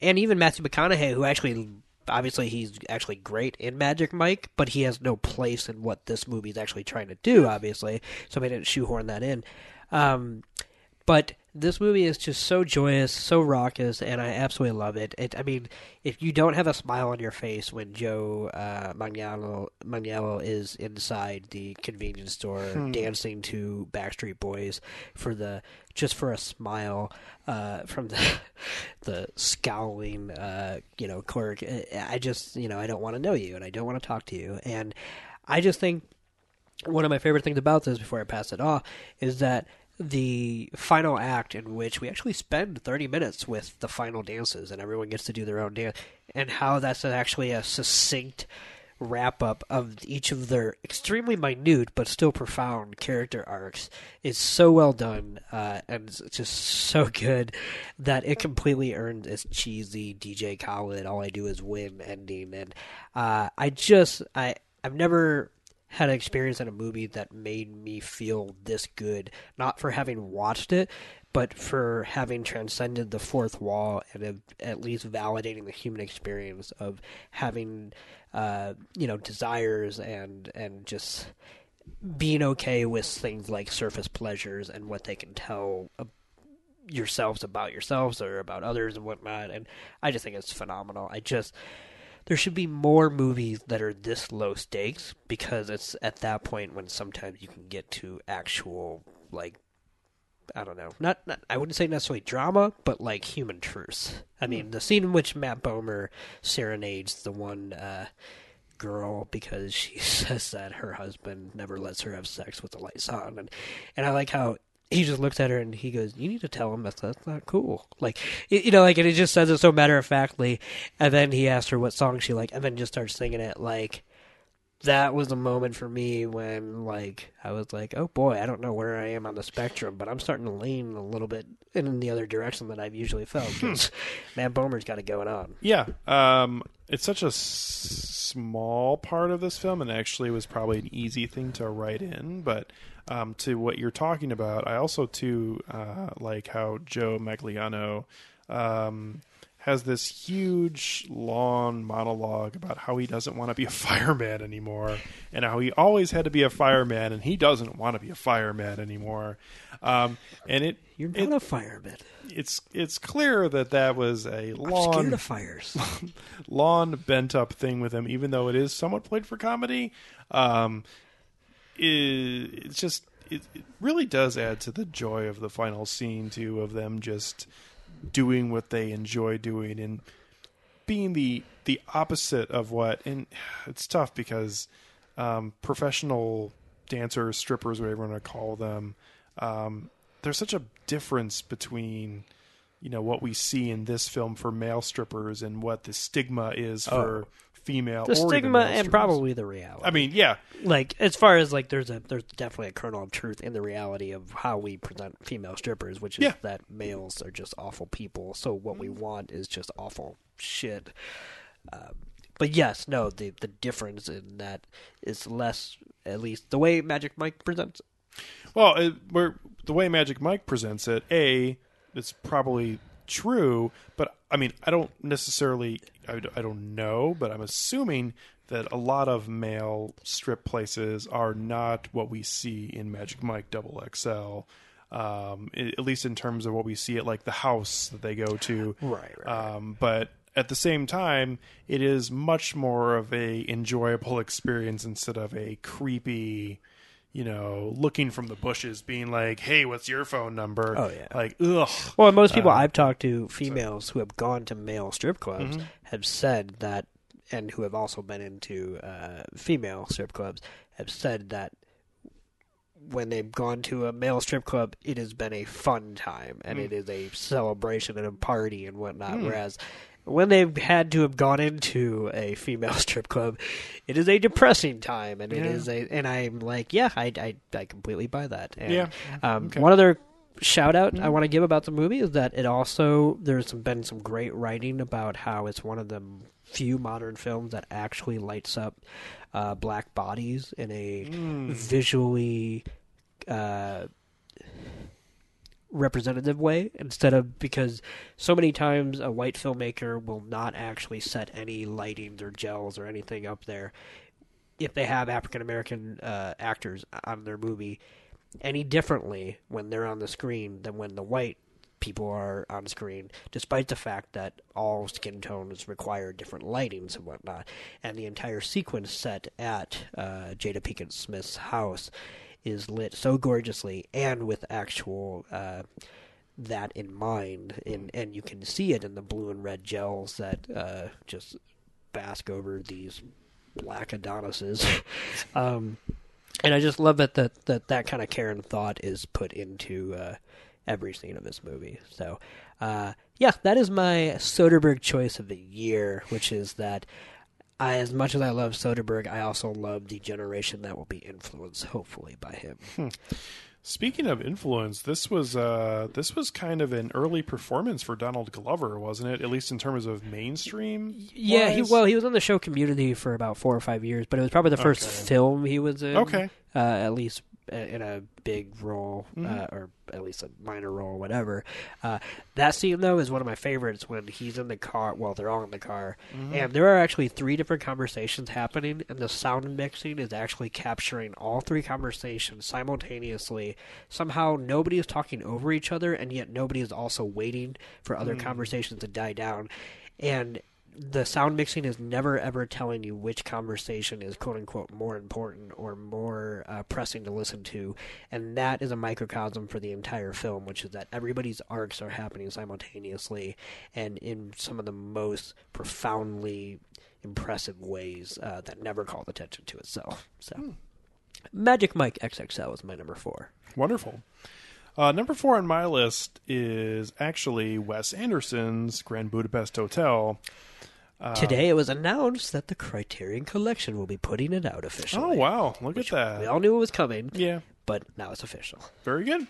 and even Matthew McConaughey, who actually obviously he's actually great in Magic Mike, but he has no place in what this movie is actually trying to do. Obviously, so they didn't shoehorn that in. Um, but this movie is just so joyous, so raucous, and I absolutely love it. it I mean, if you don't have a smile on your face when Joe uh, Manganiello, Manganiello is inside the convenience store Hmm. dancing to Backstreet Boys for the just for a smile uh, from the [laughs] the scowling uh, you know clerk, I just you know I don't want to know you and I don't want to talk to you, and I just think one of my favorite things about this before I pass it off is that the final act in which we actually spend 30 minutes with the final dances and everyone gets to do their own dance and how that's actually a succinct wrap up of each of their extremely minute but still profound character arcs is so well done uh, and just so [laughs] good that it completely earned its cheesy DJ Khaled all I do is win ending and uh, I just I I've never had an experience in a movie that made me feel this good, not for having watched it, but for having transcended the fourth wall and at least validating the human experience of having, uh, you know, desires and and just being okay with things like surface pleasures and what they can tell yourselves about yourselves or about others and whatnot. And I just think it's phenomenal. I just there should be more movies that are this low stakes because it's at that point when sometimes you can get to actual like I don't know, not, not I wouldn't say necessarily drama, but like human truths. I mean, the scene in which Matt Bomer serenades the one uh, girl because she [laughs] says that her husband never lets her have sex with the lights on, and and I like how he just looks at her and he goes, "You need to tell him that that's not cool." Like you know, like and he just says it so matter of factly, and then he asks her what song she like, and then just starts singing it like. That was a moment for me when, like, I was like, "Oh boy, I don't know where I am on the spectrum, but I'm starting to lean a little bit in the other direction that I've usually felt." 'cause Matt Bomer's got it going on. Yeah, um, it's such a s- small part of this film, and actually was probably an easy thing to write in. But um, to what you're talking about, I also too uh, like how Joe Manganiello um, has this huge, long monologue about how he doesn't want to be a [laughs] fireman anymore, and how he always had to be a fireman, and he doesn't want to be a fireman anymore. Um, and it you're not it, a fireman. It's it's clear that that was a long fires. [laughs] long bent up thing with him, even though it is somewhat played for comedy. Um, it, it's just it, it really does add to the joy of the final scene too, of them just doing what they enjoy doing and being the the opposite of what. And it's tough because um, professional dancers, strippers, whatever you want to call them, um, there's such a difference between you know what we see in this film for male strippers and what the stigma is for Oh. Female the stigma and probably the reality. I mean, yeah, like as far as like there's a there's definitely a kernel of truth in the reality of how we present female strippers, which is Yeah. that males are just awful people. So what we want is just awful shit. Um, but yes, no, the the difference in that is less at least the way Magic Mike presents it. Well, it, the way Magic Mike presents it, a it's probably true, but I mean, I don't necessarily, I, I don't know, but I'm assuming that a lot of male strip places are not what we see in Magic Mike Double XL. Um, at least in terms of what we see at like the house that they go to, Right, Um, but at the same time, it is much more of a enjoyable experience instead of a creepy, you know, looking from the bushes, being like, "Hey, what's your phone number?" Oh, yeah. like ugh. Well, most people Uh, I've talked to, females who have gone to male strip clubs, Mhm. have said that, and who have also been into uh, female strip clubs, have said that when they've gone to a male strip club, it has been a fun time and Mm. it is a celebration and a party and whatnot. Mm. Whereas when they've had to have gone into a female [laughs] strip club, it is a depressing time, and it Yeah. is a. And I'm like, yeah, I, I, I completely buy that. And, Yeah. Um, Okay. One other shout out I Mhm. want to give about the movie is that it also there's been some great writing about how it's one of the few modern films that actually lights up uh, black bodies in a Mm. visually uh, representative way instead of because so many times a white filmmaker will not actually set any lightings or gels or anything up there if they have African American uh, actors on their movie any differently when they're on the screen than when the white people are on screen, despite the fact that all skin tones require different lightings and whatnot. And the entire sequence set at uh, Jada Pinkett Smith's house is lit so gorgeously and with actual uh, that in mind, in, and you can see it in the blue and red gels that uh, just bask over these black Adonises. [laughs] um, and I just love it that that, that kind of care and thought is put into uh, every scene of this movie. So, uh, yeah, that is my Soderbergh choice of the year, which is that I, as much as I love Soderbergh, I also love the generation that will be influenced, hopefully, by him. Hmm. Speaking of influence, this was uh, this was kind of an early performance for Donald Glover, wasn't it? At least in terms of mainstream. Yeah, he well, he was on the show Community for about four or five years, but it was probably the first Okay. film he was in. Okay. uh, at least in a big role, uh, Mhm. or at least a minor role, or whatever. Uh, that scene though is one of my favorites when he's in the car. Well, they're all in the car, Mhm. and there are actually three different conversations happening, and the sound mixing is actually capturing all three conversations simultaneously. Somehow, nobody is talking over each other, and yet nobody is also waiting for other Mm. conversations to die down, and the sound mixing is never ever telling you which conversation is quote unquote more important or more uh, pressing to listen to, and that is a microcosm for the entire film, which is that everybody's arcs are happening simultaneously and in some of the most profoundly impressive ways uh, that never called attention to itself. So, Magic Mike XXL is my number four. Wonderful. Uh, number four on my list is actually Wes Anderson's Grand Budapest Hotel. Uh, Today it was announced that the Criterion Collection will be putting it out officially. Oh wow! Look at that. We all knew it was coming. Yeah, but now it's official. Very good.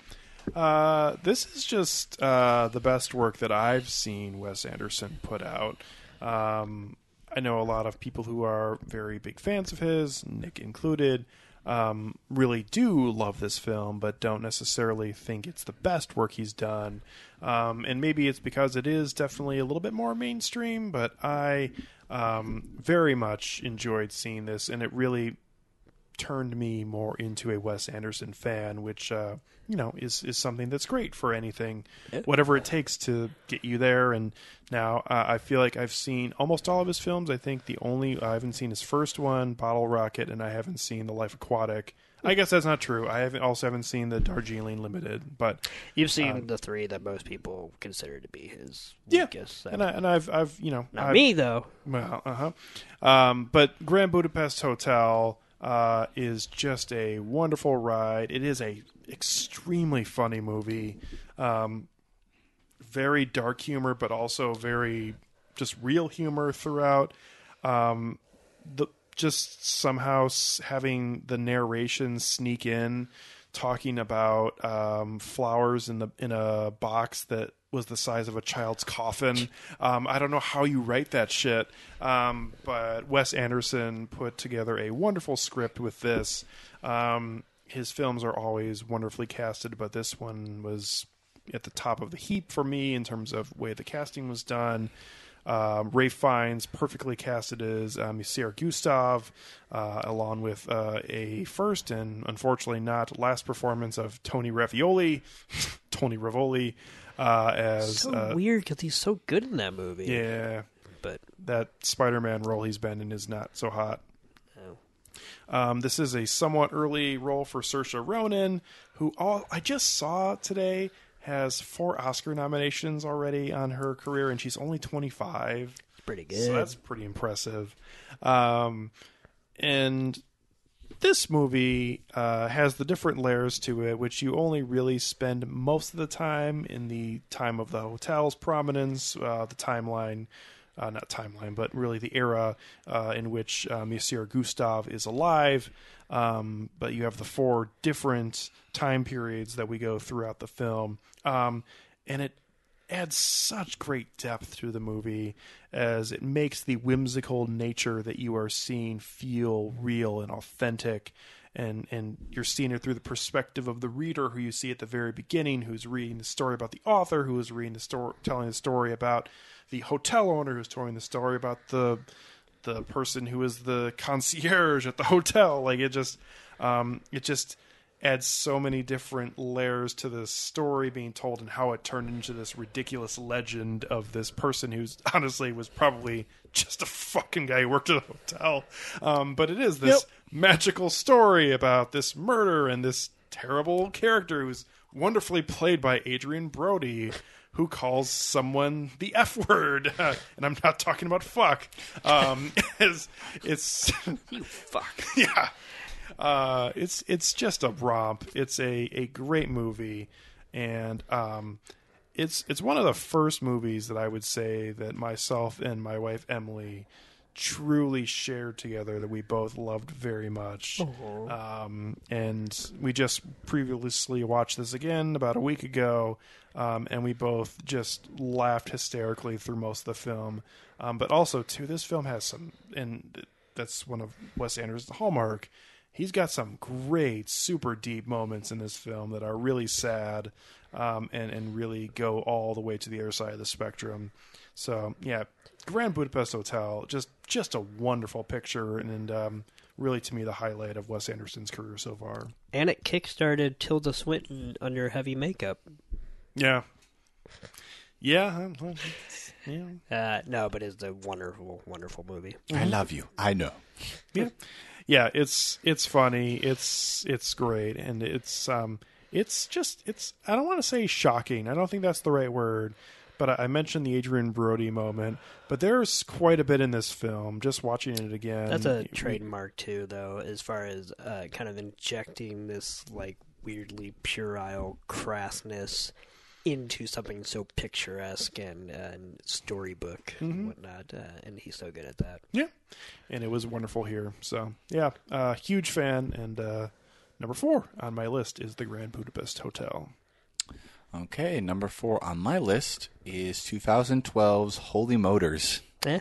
Uh, this is just uh, the best work that I've seen Wes Anderson put out. Um, I know a lot of people who are very big fans of his, Nick included, um, really do love this film, but don't necessarily think it's the best work he's done. Um, and maybe it's because it is definitely a little bit more mainstream, but I um, very much enjoyed seeing this, and it really turned me more into a Wes Anderson fan, which uh, you know is is something that's great for anything, whatever it takes to get you there. And now uh, I feel like I've seen almost all of his films. I think the only I haven't seen his first one, Bottle Rocket, and I haven't seen The Life Aquatic. I guess that's not true. I haven't also haven't seen the Darjeeling Limited, but You've seen um, the three that most people consider to be his yeah, weakest. and I, and I've I've you know Not I've- me, though. Well, uh huh. Um, but Grand Budapest Hotel uh, is just a wonderful ride. It is a extremely funny movie. Um, very dark humor, but also very just real humor throughout. Um, the just somehow having the narration sneak in talking about um, flowers in the in a box that was the size of a child's coffin. Um, I don't know how you write that shit, um, but Wes Anderson put together a wonderful script with this. Um, his films are always wonderfully casted, but this one was at the top of the heap for me in terms of way the casting was done. Um, Ralph Fiennes perfectly casted as um, Gustave, uh, along with uh, a first and unfortunately not last performance of Tony Ravioli, [laughs] Tony Revolori, uh, as so uh, weird because he's so good in that movie. yeah, but that Spider-Man role he's been in is not so hot. Oh. Um, this is a somewhat early role for Saoirse Ronan, who all I just saw today has four Oscar nominations already on her career, and she's only 25. pretty good. So that's pretty impressive. Um, and this movie uh, has the different layers to it, which you only really spend most of the time in the time of the hotel's prominence, uh, the timeline. Uh, not timeline, but really the era uh, in which uh, Monsieur Gustave is alive. Um, but you have the four different time periods that we go throughout the film, um, and it adds such great depth to the movie as it makes the whimsical nature that you are seeing feel real and authentic. And and you're seeing it through the perspective of the reader who you see at the very beginning who's reading the story about the author who is reading the story telling the story about the hotel owner who's telling the story about the the person who is the concierge at the hotel. Like it just um it just adds so many different layers to the story being told and how it turned into this ridiculous legend of this person who's [laughs] honestly was probably just a fucking guy who worked at a hotel. Um, but it is this magical story about this murder and this terrible character who's wonderfully played by Adrien Brody. Who calls someone the F word? [laughs] and I'm not talking about fuck. Um, [laughs] it's, it's you fuck. yeah uh, it's it's just a romp. It's a, a great movie, and um, it's it's one of the first movies that I would say that myself and my wife Emily truly shared together that we both loved very much. Um, and we just previously watched this again about a week ago, um, and we both just laughed hysterically through most of the film. Um, but also, too, this film has some, and that's one of Wes Anderson's hallmark he's got some great, super deep moments in this film that are really sad um, and and really go all the way to the other side of the spectrum. So yeah, Grand Budapest Hotel, just just a wonderful picture and. um, Really, to me, the highlight of Wes Anderson's career so far. And it kickstarted Tilda Swinton under heavy makeup. Yeah, yeah, yeah. Uh, no, but it's a wonderful, wonderful movie. I love you. I know. yeah yeah it's it's funny. It's it's great. And it's um it's just it's i don't want to say shocking. I don't think that's the right word but I, I mentioned the adrien brody moment. But there's quite a bit in this film just watching it again. That's a trademark too, though, as far as uh, kind of injecting this like weirdly puerile crassness into something so picturesque and, uh, and storybook Mhm. and whatnot. Uh, and he's so good at that. yeah and it was wonderful here so yeah uh huge fan and uh number four on my list is the grand budapest hotel Okay, number four on my list is 2012's Holy Motors. Eh?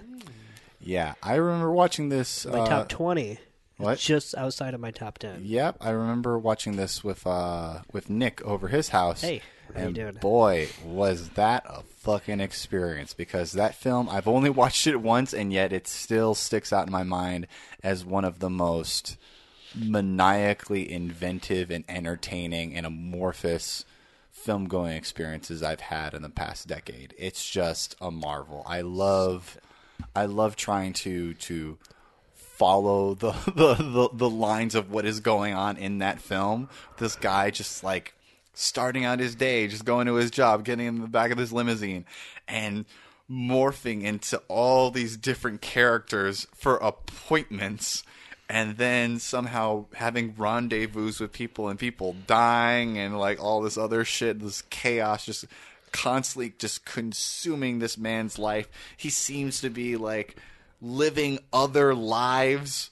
Yeah, I remember watching this. My uh, top twenty. What? Just outside of my top ten. Yep, I remember watching this with uh with Nick over his house. Hey, how and boy, was that a fucking experience because that film I've only [laughs] watched it once and yet it still sticks out in my mind as one of the most maniacally inventive and entertaining and amorphous film going experiences I've had in the past decade. It's just a marvel. I love I love trying to to follow the, [laughs] the, the, the lines of what is going on in that film. This guy just like starting out his day, just going to his job, getting in the back of his limousine, and morphing into all these different characters for appointments. And then somehow having rendezvous with people and people dying and like all this other shit, this chaos just constantly just consuming this man's life. He seems to be like living other lives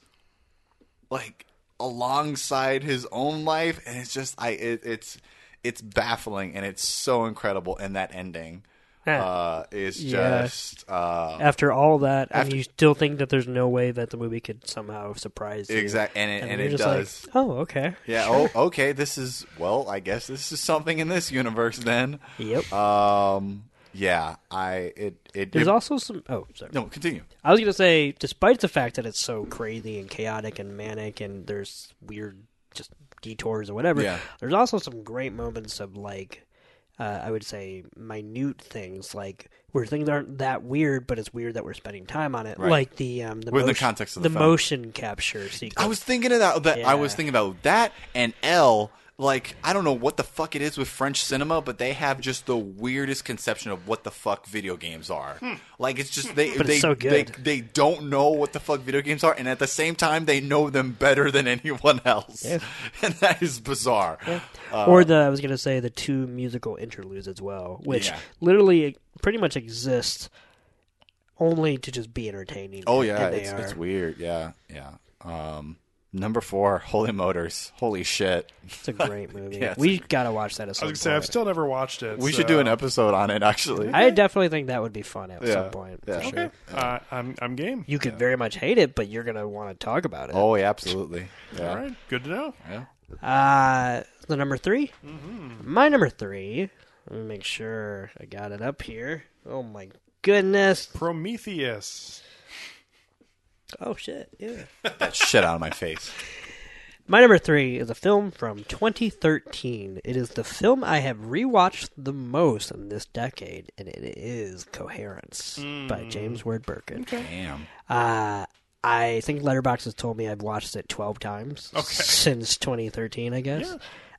like alongside his own life, and it's just I it, it's it's baffling and it's so incredible. And that ending uh, is Yeah. just uh, After all that, and you still think that there's no way that the movie could somehow surprise you. exactly and it- and you're it just like, does. oh, okay. Yeah. Sure. Oh, okay. This is well. I guess this is something in this universe then. Yep. Um. Yeah. I. It. It. There's it- also some. Oh, sorry. No, continue. I was gonna say, despite the fact that it's so crazy and chaotic and manic, and there's weird just detours or whatever, Yeah. there's also some great moments of like, uh, I would say, minute things like where things aren't that weird, but it's weird that we're spending time on it, Right. like the um the Within the motion- context of the film. motion capture sequence. I was thinking of that. that I was thinking about that and L. Like I don't know what the fuck it is with French cinema, but they have just the weirdest conception of what the fuck video games are. Like it's just they [laughs] But they, it's so they good. they don't know what the fuck video games are, and at the same time they know them better than [laughs] anyone else, Yeah. [laughs] and that is bizarre. Uh, or the I was gonna say the two musical interludes as well, which Yeah. literally pretty much exist only to just be entertaining. Oh yeah, it's, it's weird. Yeah, yeah. Um, number four, Holy Motors. Holy shit! It's a great movie. [laughs] Yeah, we gotta watch that at I some was gonna say I've point. still never watched it. We so- should do an episode on it. Actually, I definitely think that would be fun at Yeah. some point. Yeah. For Okay. sure. Uh, I'm I'm game. You could very much hate it, but you're gonna want to talk about it. Oh yeah, absolutely. Yeah. All right, good to know. Yeah. Uh, the number 3 Mhm. My number three. Let me make sure I got it up here. Oh my goodness. Prometheus. Oh shit. Yeah. [laughs] that shit out of my face. My number three is a film from 2013. It is the film I have rewatched the most in this decade, and it is Coherence by James Ward Byrkit. Damn. Uh, I think Letterboxd has told me I've watched it 12 times since 2013, I guess.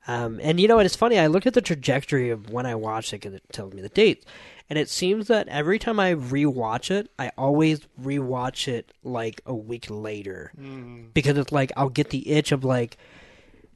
Um, and you know what? It's funny. I look at the trajectory of when I watched it because it tells me the dates. And it seems that every time I rewatch it, I always rewatch it like a week later. Mm. Because it's like, I'll get the itch of like,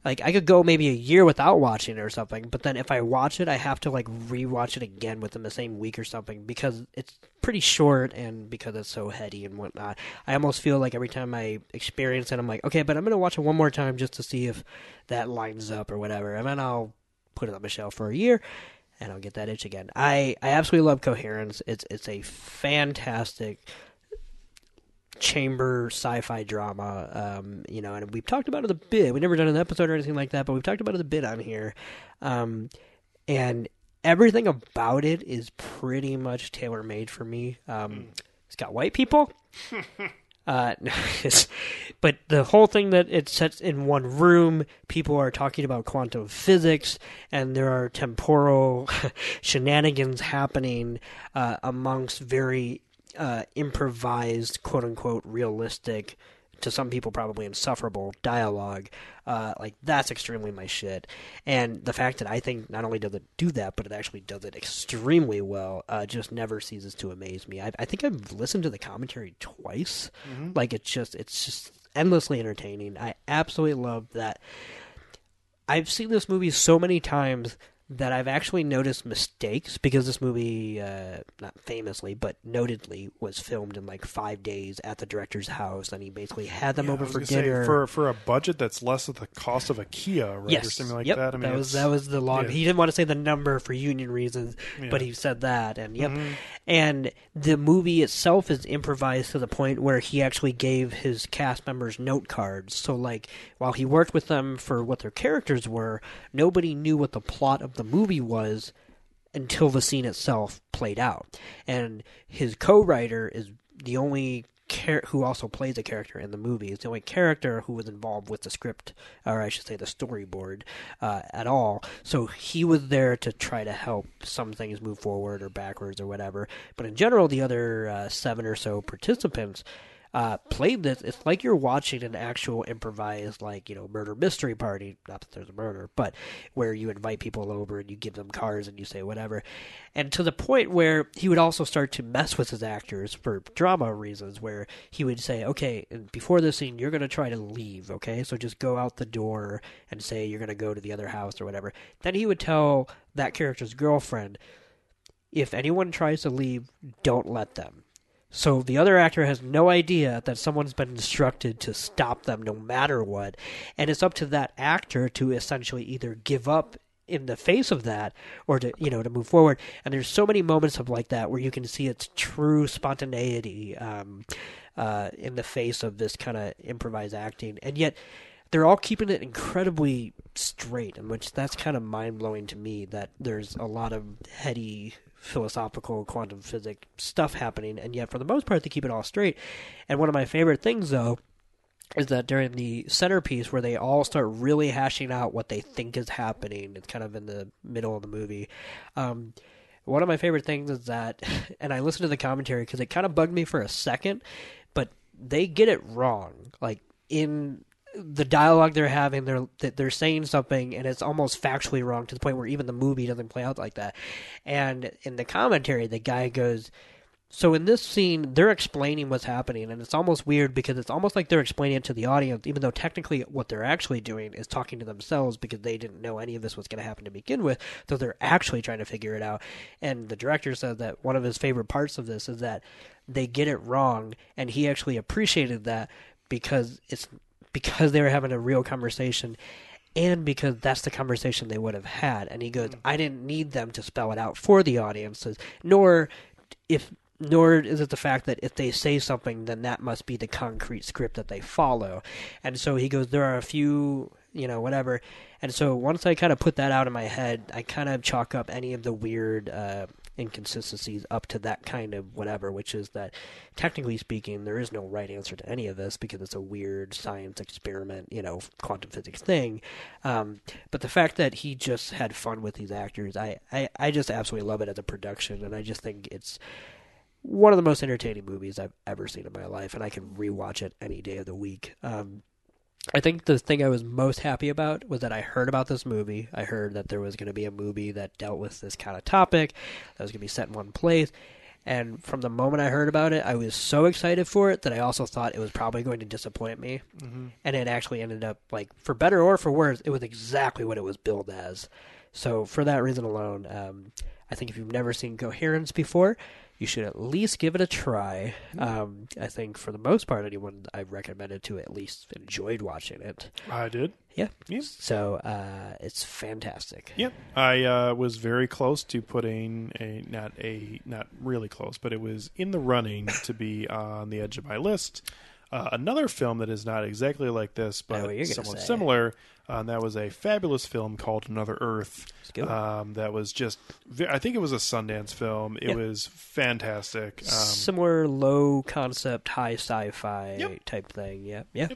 like I could go maybe a year without watching it or something, but then if I watch it, I have to like rewatch it again within the same week or something because it's pretty short and because it's so heady and whatnot. I almost feel like every time I experience it, I'm like, okay, but I'm gonna watch it one more time just to see if that lines up or whatever, and then I'll put it on the shelf for a year. And I'll get that itch again. I, I absolutely love Coherence. It's it's a fantastic chamber sci-fi drama. Um, you know, and we've talked about it a bit. We've never done an episode or anything like that, but we've talked about it a bit on here. Um, and everything about it is pretty much tailor made for me. Um, it's got white people. [laughs] Uh, [laughs] but the whole thing that it sets in one room, people are talking about quantum physics, and there are temporal [laughs] shenanigans happening uh, amongst very uh, improvised, quote unquote, realistic, to some people probably insufferable dialogue. Uh, like that's extremely my shit. And the fact that I think not only does it do that, but it actually does it extremely well, uh, just never ceases to amaze me. I, I think I've listened to the commentary twice. Mhm. Like it's just it's just endlessly entertaining. I absolutely love that. I've seen this movie so many times that I've actually noticed mistakes because this movie, uh, not famously, but notedly, was filmed in like five days at the director's house, and he basically had them Yeah, over for gonna say, dinner. for for a budget that's less of the cost of a Kia, right, yes, or something like yep, that. I mean, was that was the log. yeah. He didn't want to say the number for union reasons, but he said that, and yep. Mhm. And the movie itself is improvised to the point where he actually gave his cast members note cards. So, like, while he worked with them for what their characters were, nobody knew what the plot of the movie was until the scene itself played out. And his co-writer is the only char- who also plays a character in the movie. Is the only character who was involved with the script, or I should say, the storyboard uh, at all. So he was there to try to help some things move forward or backwards or whatever. But in general, the other uh, seven or so participants uh, played this. It's like you're watching an actual improvised, like you know, murder mystery party. Not that there's a murder, but where you invite people over and you give them cards and you say whatever. And to the point where he would also start to mess with his actors for drama reasons, where he would say, "Okay, before this scene, you're going to try to leave. Okay, so just go out the door and say you're going to go to the other house or whatever." Then he would tell that character's girlfriend, "If anyone tries to leave, don't let them." So the other actor has no idea that someone's been instructed to stop them no matter what. And it's up to that actor to essentially either give up in the face of that or to you know to move forward and there's so many moments of like that where you can see its true spontaneity um, uh, in the face of this kind of improvised acting and yet they're all keeping it incredibly straight and which that's kind of mind-blowing to me that there's a lot of heady philosophical quantum physics stuff happening and yet for the most part they keep it all straight. And one of my favorite things though is that during the centerpiece where they all start really hashing out what they think is happening it's kind of in the middle of the movie um, one of my favorite things is that [laughs] and i listened to the commentary because it kind of bugged me for a second but they get it wrong like in the dialogue they're having they're they're saying something and it's almost factually wrong to the point where even the movie doesn't play out like that and in the commentary the guy goes so in this scene, they're explaining what's happening, and it's almost weird because it's almost like they're explaining it to the audience, even though technically what they're actually doing is talking to themselves because they didn't know any of this was going to happen to begin with. So they're actually trying to figure it out. And the director said that one of his favorite parts of this is that they get it wrong, and he actually appreciated that because it's because they were having a real conversation and because that's the conversation they would have had. And he goes, I didn't need them to spell it out for the audiences, nor if nor is it the fact that if they say something, then that must be the concrete script that they follow. And so he goes, there are a few, you know, whatever. And so once I kind of put that out in my head, I kind of chalk up any of the weird uh, inconsistencies up to that kind of whatever, which is that technically speaking, there is no right answer to any of this because it's a weird science experiment, you know, quantum physics thing. Um, but the fact that he just had fun with these actors, I, I, I just absolutely love it as a production, and I just think it's one of the most entertaining movies I've ever seen in my life, and I can rewatch it any day of the week. Um, I think the thing I was most happy about was that I heard about this movie. I heard that there was going to be a movie that dealt with this kind of topic that was going to be set in one place. And from the moment I heard about it, I was so excited for it that I also thought it was probably going to disappoint me. Mhm. And it actually ended up, like, for better or for worse, it was exactly what it was billed as. So for that reason alone, um, I think if you've never seen Coherence before, you should at least give it a try. Um, I think for the most part, anyone I've recommended to at least enjoyed watching it. I did. Yeah. Yeah. So uh, it's fantastic. Yep, I uh, was very close to putting a not a not really close, but it was in the running to be on the edge of my list. Uh, another film that is not exactly like this, but what somewhat say. similar. And that was a fabulous film called Another Earth. Um, that was just, I think it was a Sundance film. It Yeah. was fantastic. Um, Similar low concept, high sci-fi type thing. Yeah, yeah.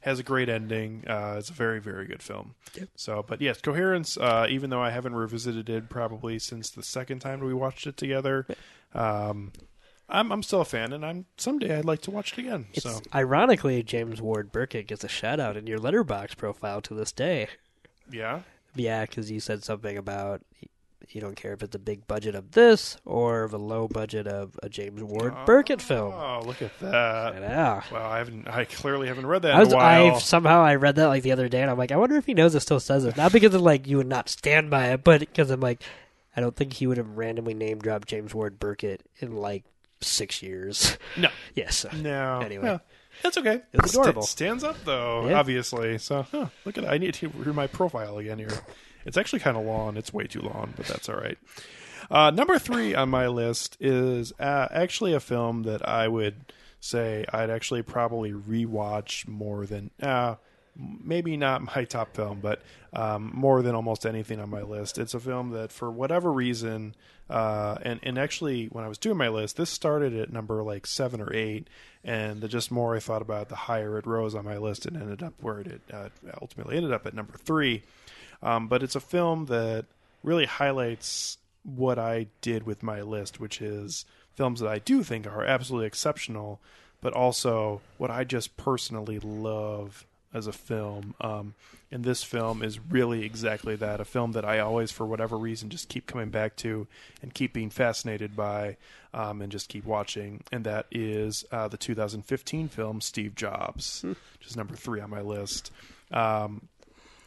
has a great ending. Uh, it's a very, very good film. So, but yes, Coherence. Uh, even though I haven't revisited it probably since the second time we watched it together, um, I'm I'm still a fan, and I'm someday I'd like to watch it again. It's so, ironically James Ward Byrkit gets a shout out in your letterboxd profile to this day. yeah, Yeah, because you said something about you don't care if it's a big budget of this or of a low budget of a James Ward Byrkit film. Oh, look at that! Yeah. Wow, I haven't. I clearly haven't read that I was, in a while. I somehow I read that like the other day, and I'm like, I wonder if he knows it still says it. Not because of like you would not stand by it, but because I'm like, I don't think he would have randomly name dropped James Ward Byrkit in like six years. No. [laughs] yes. No. Anyway. Well, that's okay. It was Sta- adorable. stands up though, Yeah. obviously. So huh, look at. I need to read my profile again here. It's actually kind of long. It's way too long, but that's all right. Uh, number three on my list is uh, actually a film that I would say I'd actually probably rewatch more than uh, maybe not my [laughs] top film, but um, more than almost anything on my list. It's a film that, for whatever reason, uh, and and actually when I was doing my list, this started at number like seven or eight, and the just more I thought about, it, the higher it rose on my list, and ended up where it uh, ultimately ended up at number three. Um, but it's a film that really highlights what I did with my list, which is films that I do think are absolutely exceptional, but also what I just personally love as a film. Um, and this film is really exactly that a film that I always, for whatever reason, just keep coming back to and keep being fascinated by um, and just keep watching. And that is uh, the 2015 film Steve Jobs, which is number three on my list. Um,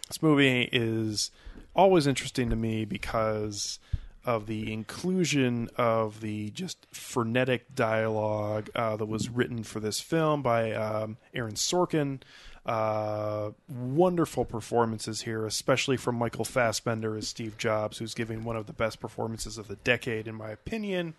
this movie is always interesting to me because of the inclusion of the just frenetic dialogue uh, that was written for this film by um, Aaron Sorkin. Uh, wonderful performances here, especially from Michael Fassbender as Steve Jobs, who's giving one of the best performances of the decade, in my opinion,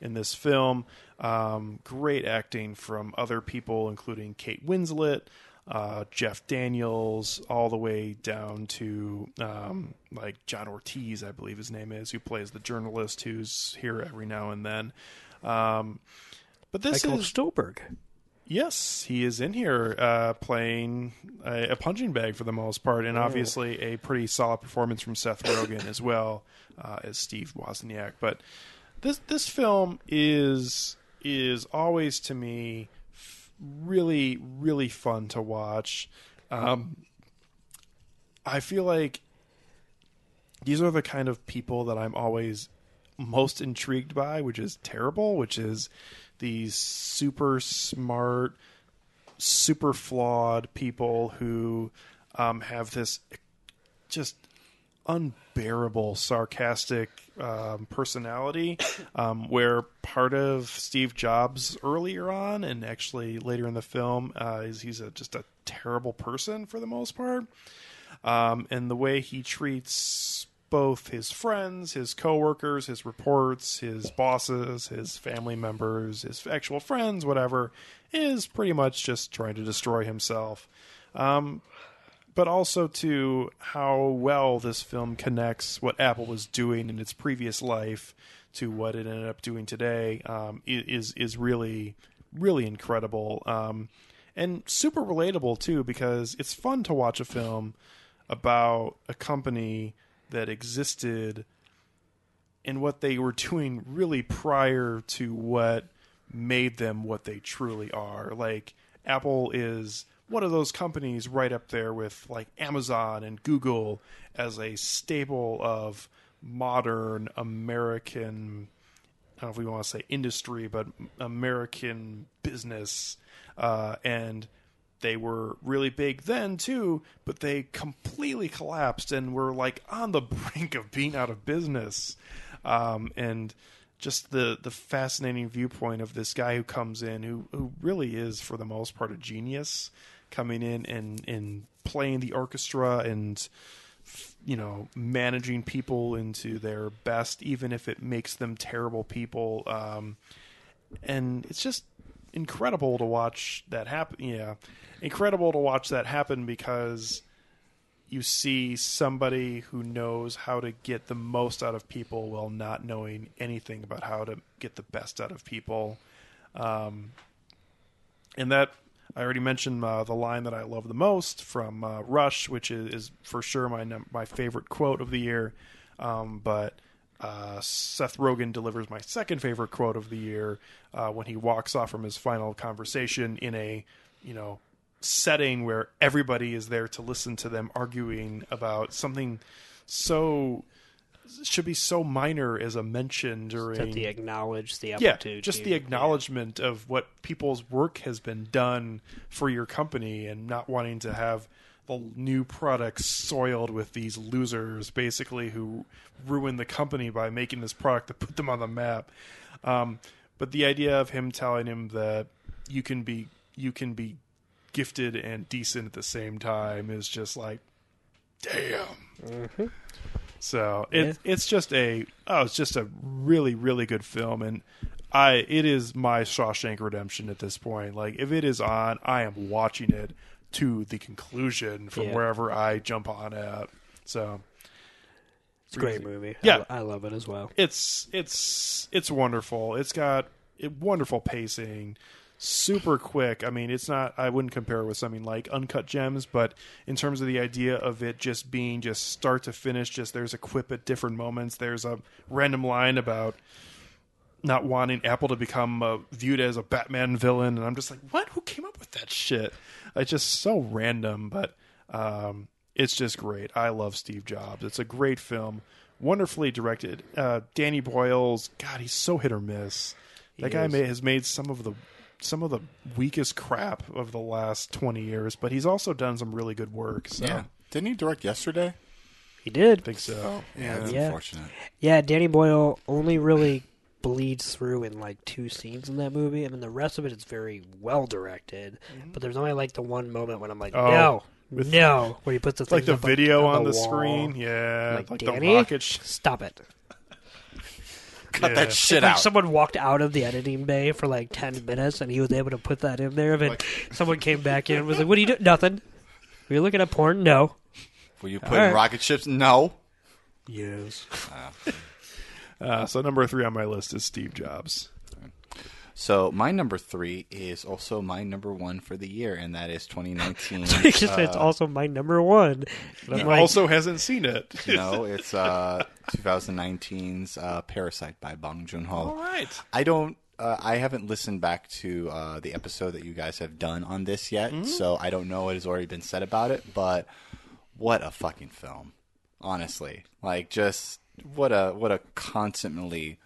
in this film. Um, great acting from other people, including Kate Winslet, uh, Jeff Daniels, all the way down to um, like John Ortiz, I believe his name is, who plays the journalist who's here every now and then. Um, but this Michael is Stuhlbarg. Yes, he is in here uh, playing a, a punching bag for the most part, and Oh. obviously a pretty solid performance from Seth Rogen as well uh, as Steve Wozniak. But this this film is is always to me f- really really fun to watch. Um, I feel like these are the kind of people that I'm always most intrigued by, which is terrible, which is these super smart, super flawed people who um, have this just unbearable sarcastic um, personality [coughs] um, where part of steve jobs earlier on and actually later in the film uh, is he's a, just a terrible person for the most part. Um, and the way he treats both his friends, his coworkers, his reports, his bosses, his family members, his actual friends, whatever, is pretty much just trying to destroy himself. Um, but also to how well this film connects what Apple was doing in its previous life to what it ended up doing today um, is is really really incredible um, and super relatable too because it's fun to watch a film about a company that existed and what they were [laughs] doing really prior to what made them what they truly are. Like Apple is one of those companies right up there with like Amazon and Google as a staple of modern American I don't know if we want to say industry, but American business. Uh, and they were really big then too, but they completely collapsed and were like on the [laughs] brink of being out of business. Um, and just the the fascinating viewpoint of this guy who comes in, who who really is for the most part a genius, coming in and and playing the orchestra and you know managing people into their best, even if it makes them terrible people. Um, and it's just incredible to watch that happen. Yeah, incredible to watch that happen because you see somebody who knows how to get the most out of people while not knowing anything about how to get the best out of people. Um, and that I already mentioned uh, the line that I love the most from uh, Rush, which is, is for sure my my favorite quote of the year. Um, but uh, Seth Rogen delivers my second favorite quote of the year uh, when he walks off from his final conversation in a you know setting where everybody is there to listen to them arguing about something so should be so minor as a mention during That they acknowledge the yeah, just the acknowledgement of what people's work has been done for your company and not wanting to have the new products soiled with these losers basically who ruined the company by making this product to put them on the map. Um, but the idea of him telling him that you can be you can be gifted and decent at the same time is just like damn. So it it's just a oh it's just a really really good film and I it is my Shawshank Redemption at this point. Like if it is on, I am watching it to the conclusion from Yeah. wherever I jump on at. So It's a great movie. Yeah, I, I love it as well. It's it's it's wonderful. It's got it, wonderful pacing, super quick. I mean, it's not. I wouldn't compare it with something like Uncut Gems, but in terms of the idea of it just being just start to finish, just there's a quip at different moments. There's a random line about not wanting Apple to become uh, viewed as a Batman villain, and I'm just like, what? Who came up with that shit? It's just so random, but um, it's just great. I love Steve Jobs. It's a great film, wonderfully directed. Uh, Danny Boyle's God, he's so hit or miss. That He guy may, has made some of the some of the weakest crap of the last 20 years, but he's also done some really good work. So. Yeah. Didn't he direct yesterday? He did. I think so. Yeah, that's yeah. unfortunate. Yeah, Danny Boyle only really bleeds through in like two scenes in that movie, and then the rest of it is very well directed. But there's only like the one moment when I'm like, Oh, no, with- no, [laughs] where he puts the like the up video on the, wall. screen. Yeah, like, like Danny, the rocket. Sh- stop it. [laughs] Cut Yeah. that shit It's like out. someone walked out of the editing bay for like ten minutes, and he was able to put that in there. But [laughs] someone came back in and was like, "What are you doing? Nothing. Were you looking at porn? No. Were you putting right. rocket ships? No. Yes. Uh, so number three on my list is Steve Jobs. So my number three is also my number one for the year, and that is 2019. because [laughs] uh, it's also my number one. He like, also hasn't seen it. [laughs] no, [laughs] it's uh, 2019's uh, Parasite by Bong Joon Ho. All right. I don't. Uh, I haven't listened back to uh, the episode that you guys have done on this yet, Mm-hmm. so I don't know what has already been said about it. But what a fucking film, honestly! Like, just what a what a constantly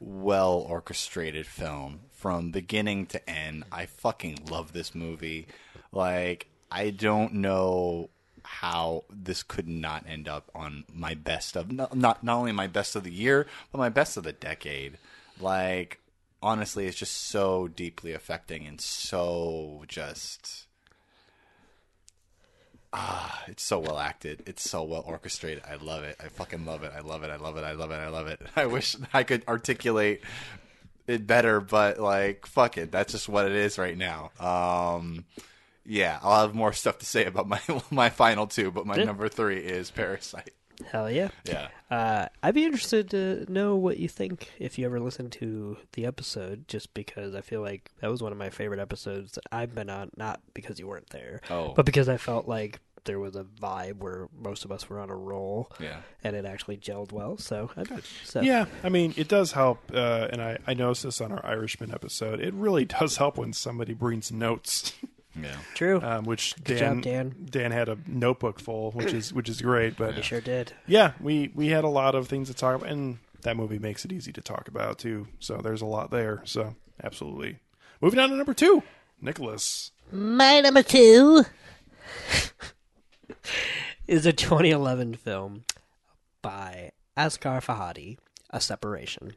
well orchestrated film from beginning to end. I fucking love this movie. Like, I don't know how this could not end up on my best of not not, only my best of the year, but my best of the decade. Like, honestly, it's just so deeply affecting and so just ah, it's so well acted. It's so well orchestrated. I love it. I fucking love it. I love it. I love it. I love it. I love it. [laughs] I wish I could articulate it better, but like, fuck it. That's just what it is right now. Um, yeah, I'll have more stuff to say about my [laughs] my final two, but my Yeah. number three is Parasite. Hell yeah. Yeah. Uh, I'd be interested to know what you think if you ever listen to the episode, just because I feel like that was one of my favorite episodes that I've been on, not because you weren't there, Oh. but because I felt like there was a vibe where most of us were on a roll, Yeah. and it actually gelled well. So, I, so Yeah, I mean, it does help, uh, and I, I noticed this on our Irishman episode. It really does help when somebody brings notes. [laughs] Yeah, True. Um, which Good Dan, job, Dan. Dan had a notebook full, which is which is great. But He sure did. Yeah, we we had a lot of things to talk about, and that movie makes it easy to talk about too. So there's a lot there. So absolutely. Moving on to number two, Nicholas. My number two [laughs] is a 2011 film by Asghar Farhadi, A Separation.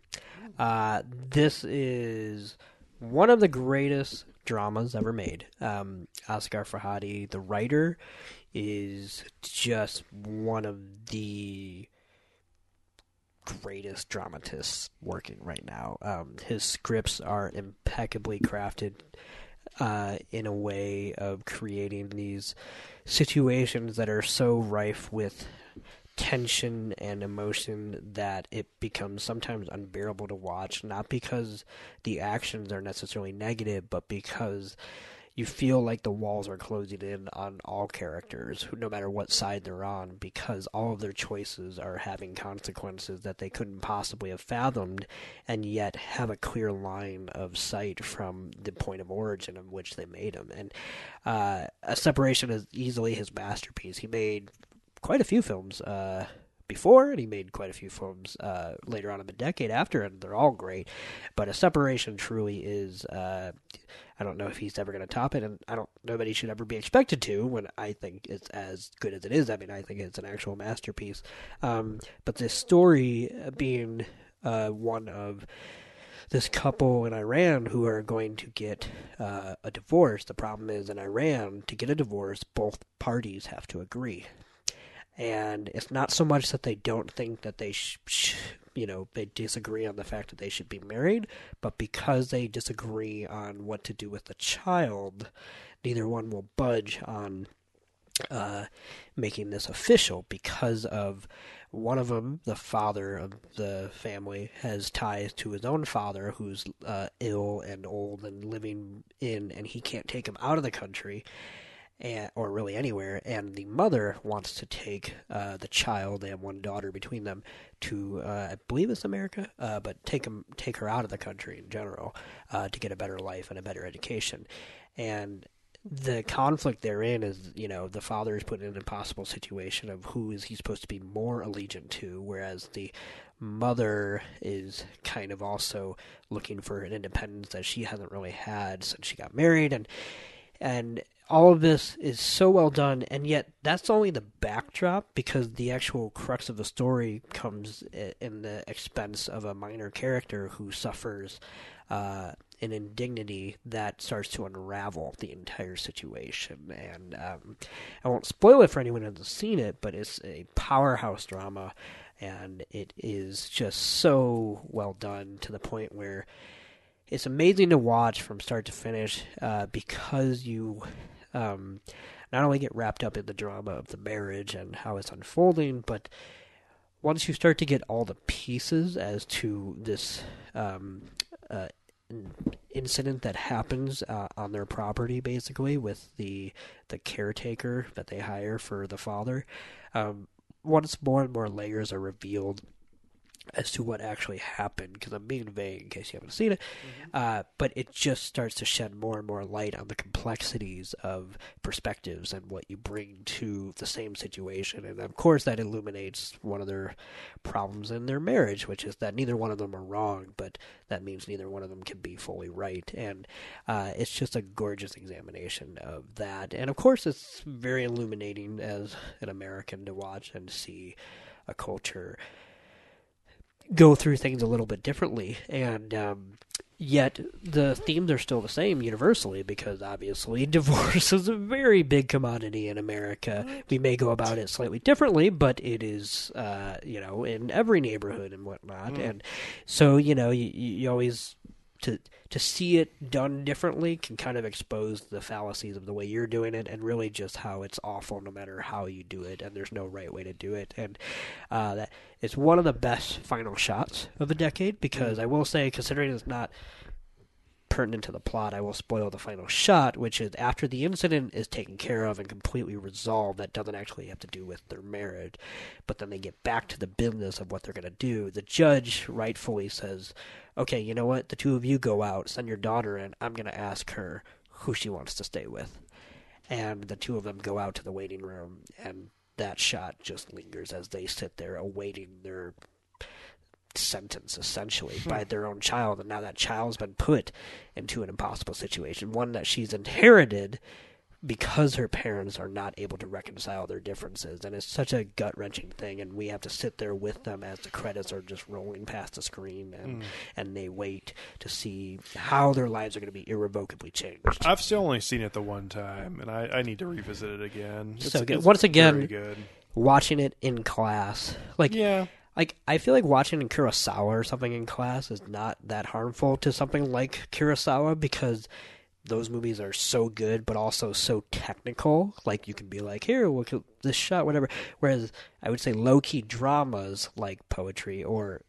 Uh, this is one of the greatest dramas ever made. Um, Asghar Farhadi, the writer, is just one of the greatest dramatists working right now. Um, his scripts are impeccably crafted uh, in a way of creating these situations that are so rife with tension and emotion that it becomes sometimes unbearable to watch not because the actions are necessarily negative but because you feel like the walls are closing in on all characters no matter what side they're on because all of their choices are having consequences that they couldn't possibly have fathomed and yet have a clear line of sight from the point of origin of which they made them and uh, a separation is easily his masterpiece he made quite a few films uh, before, and he made quite a few films uh, later on in the decade after, and they're all great. But a separation truly is. Uh, I don't know if he's ever going to top it, and I don't he should ever be expected to. When I think it's as good as it is, I mean, I think it's an actual masterpiece. Um, but this story uh, being uh, one of this couple in Iran who are going to get uh, a divorce. The problem is in Iran, to get a divorce, both parties have to agree and it's not so much that they don't think that they sh- sh- you know they disagree on the fact that they should be married but because they disagree on what to do with the child neither one will budge on uh, making this official because of one of them, the father of the family, has ties to his own father, who's uh, ill and old and living in, and he can't take him out of the country and, or really anywhere. And the mother wants to take uh, the child. They have one daughter between them to, uh, I believe it's America, uh, but take him, take her out of the country in general uh, to get a better life and a better education. And the conflict therein is, you know, the father is put in an impossible situation of who is he supposed to be more allegiant to, whereas the mother is kind of also looking for an independence that she hasn't really had since she got married, and and all of this is so well done, and yet that's only the backdrop because the actual crux of the story comes in the expense of a minor character who suffers uh, an indignity that starts to unravel the entire situation. And um, I won't spoil it for anyone who hasn't seen it, but it's a powerhouse drama, and it is just so well done to the point where it's amazing to watch from start to finish uh, because you um, not only get wrapped up in the drama of the marriage and how it's unfolding, but once you start to get all the pieces as to this um, uh, incident that happens uh, on their property, basically with the the caretaker that they hire for the father, um, once more and more layers are revealed as to what actually happened because I'm being vague in case you haven't seen it. Uh, but it just starts to shed more and more light on the complexities of perspectives and what you bring to the same situation. And of course, that illuminates one of their problems in their marriage, which is that neither one of them are wrong, but that means neither one of them can be fully right. And uh, it's just a gorgeous examination of that. And of course, it's very illuminating as an American to watch and see a culture go through things a little bit differently, and um, yet the themes are still the same universally because obviously [laughs] divorce is a very big commodity in America. We may go about it slightly differently, but it is, uh, you know, in every neighborhood and whatnot, Mm. and so you know, you, you always to to see it done differently can kind of expose the fallacies of the way you're doing it and really just how it's awful no matter how you do it and there's no right way to do it. And uh, that it's one of the best final shots of the decade because I will say considering it's not pertinent to the plot, I will spoil the final shot, which is after the incident is taken care of and completely resolved, that doesn't actually have to do with their marriage, but then they get back to the business of what they're going to do. The judge rightfully says, okay, you know what? The two of you go out, send your daughter in. I'm going to ask her who she wants to stay with. And the two of them go out to the waiting room, and that shot just lingers as they sit there awaiting their sentence essentially by their own child and now that child's been put into an impossible situation one that she's inherited because her parents are not able to reconcile their differences and it's such a gut-wrenching thing and we have to sit there with them as the credits are just rolling past the screen and Mm. and they wait to see how their lives are going to be irrevocably changed I've still only seen it the one time, and I, I need to revisit it again. It's, so good. Once again, good. watching it in class, like yeah, like I feel like watching in Kurosawa or something in class is not that harmful to something like Kurosawa because those movies are so good, but also so technical. Like you can be like, here, look at this shot, whatever. Whereas I would say low key dramas like poetry or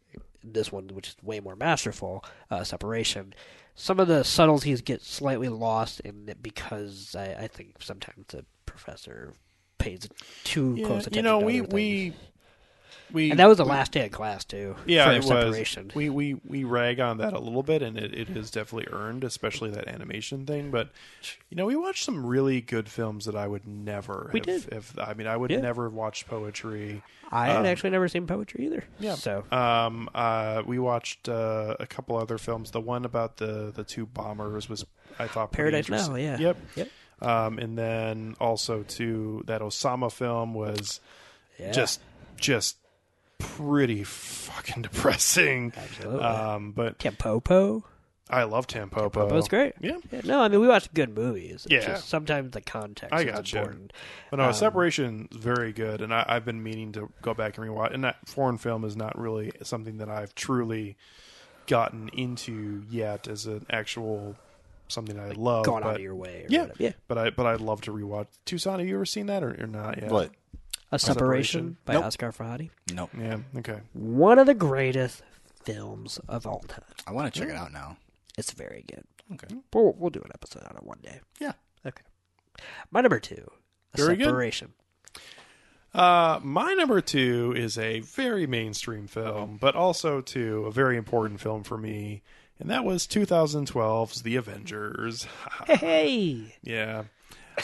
this one, which is way more masterful, uh, separation. Some of the subtleties get slightly lost in it because I, I think sometimes the professor pays too Yeah, close attention. you know, to we we we and that was the we- last day of class too. Yeah, it separation. was. We, we we rag on that a little bit, and it, it is definitely earned, especially that animation thing. But you know, we watched some really good films that I would never. We have, did. If I mean, I would Yeah. never watch poetry. I had Um, actually never seen poetry either. Yeah. So um, uh, we watched uh, a couple other films. The one about the the two bombers was I thought pretty Paradise Now, yeah. Yep. Yep. Um, and then also too that Osama film was Yeah. just just pretty fucking [laughs] depressing. Absolutely. Um, but Tampopo. I love Tampopo. Tampopo's great. Yeah. No, I mean we watched good movies. It's Yeah. just sometimes the context I is got you. important. But no, Um, Separation is very good, and I, I've been meaning to go back and rewatch. And that foreign film is not really something that I've truly gotten into yet as an actual something I love. gone out of your way or yeah, whatever. Yeah. But I but I'd love to rewatch Tucson. Have you ever seen that or, or not yet? What? A Separation by Nope. Asghar Farhadi. Nope. Yeah. Okay. One of the greatest films of all time. I want to check it out now. It's very good. Okay. We'll, we'll do an episode on it one day. Yeah. Okay. My number two. A Very good. Separation. Uh, my number two is a very mainstream film, but also too a very important film for me, and that was 2012's The Avengers. [laughs] Hey. Yeah,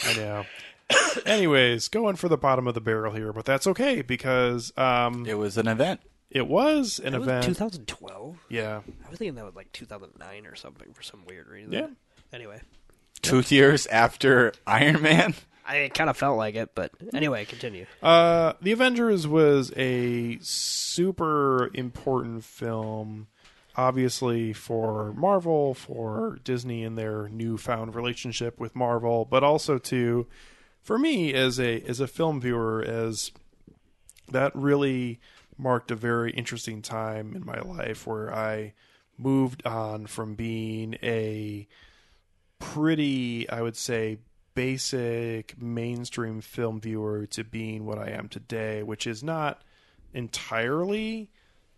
I know. [coughs] Anyways, going for the bottom of the barrel here, but that's okay because um, It was an event. it was an That event. 2012. Yeah, I was thinking that was like 2009 or something for some weird reason. Yeah. Anyway. two [laughs] years after Iron Man. I kind of felt like it, but anyway, continue. Uh, the Avengers was a super important film, obviously for Marvel, for Disney and their newfound relationship with Marvel, but also to for me as a as a film viewer, as that really marked a very interesting time in my life where I moved on from being a pretty, I would say, basic mainstream film viewer to being what I am today, which is not entirely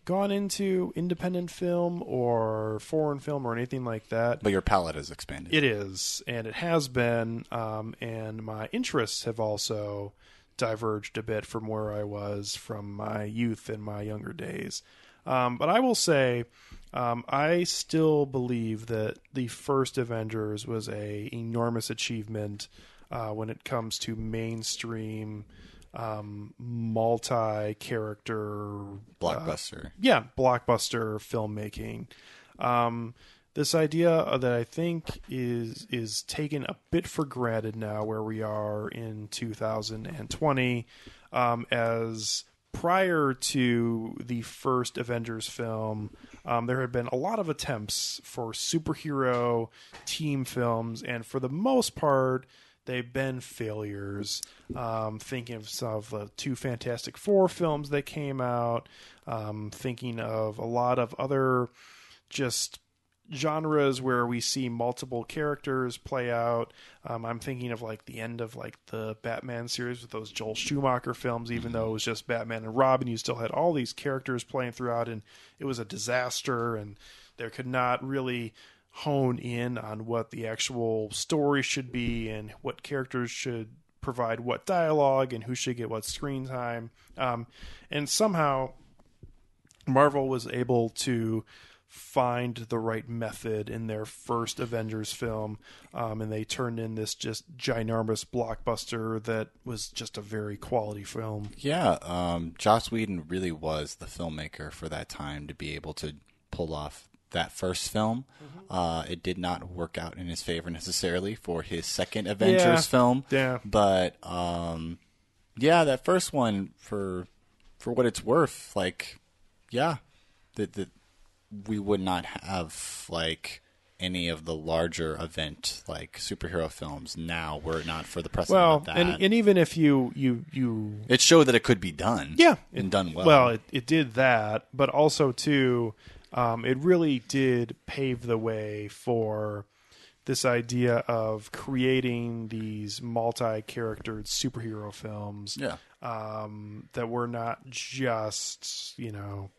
gone into independent film or foreign film or anything like that. But your palette has expanded. It is, and it has been, um, and my interests have also diverged a bit from where I was from my youth and my younger days. Um, but I will say, um, I still believe that the first Avengers was a enormous achievement uh, when it comes to mainstream um, multi-character Blockbuster. Uh, yeah, blockbuster filmmaking. Um, this idea that I think is is taken a bit for granted now, where we are in 2020, um, as prior to the first Avengers film, um, there had been a lot of attempts for superhero team films, and for the most part, they've been failures. Um, thinking of some of the two Fantastic Four films that came out, um, thinking of a lot of other just genres where we see multiple characters play out. Um, I'm thinking of like the end of like the Batman series with those Joel Schumacher films, even though it was just Batman and Robin, you still had all these characters playing throughout, and it was a disaster, and there could not really hone in on what the actual story should be and what characters should provide what dialogue and who should get what screen time. Um, and somehow Marvel was able to find the right method in their first Avengers film, um, and they turned in this just ginormous blockbuster that was just a very quality film. Yeah, um, Joss Whedon really was the filmmaker for that time to be able to pull off that first film. Mm-hmm. Uh, it did not work out in his favor necessarily for his second Avengers Yeah, film. yeah. but um, yeah, that first one for for what it's worth, like yeah, that that we would not have like any of the larger event like superhero films now were it not for the precedent Well, of that. and and even if you you you it showed that it could be done. yeah and it- done well. Well, it, it did that, but also too, um, it really did pave the way for this idea of creating these multi-charactered superhero films. Yeah. um, that were not just you know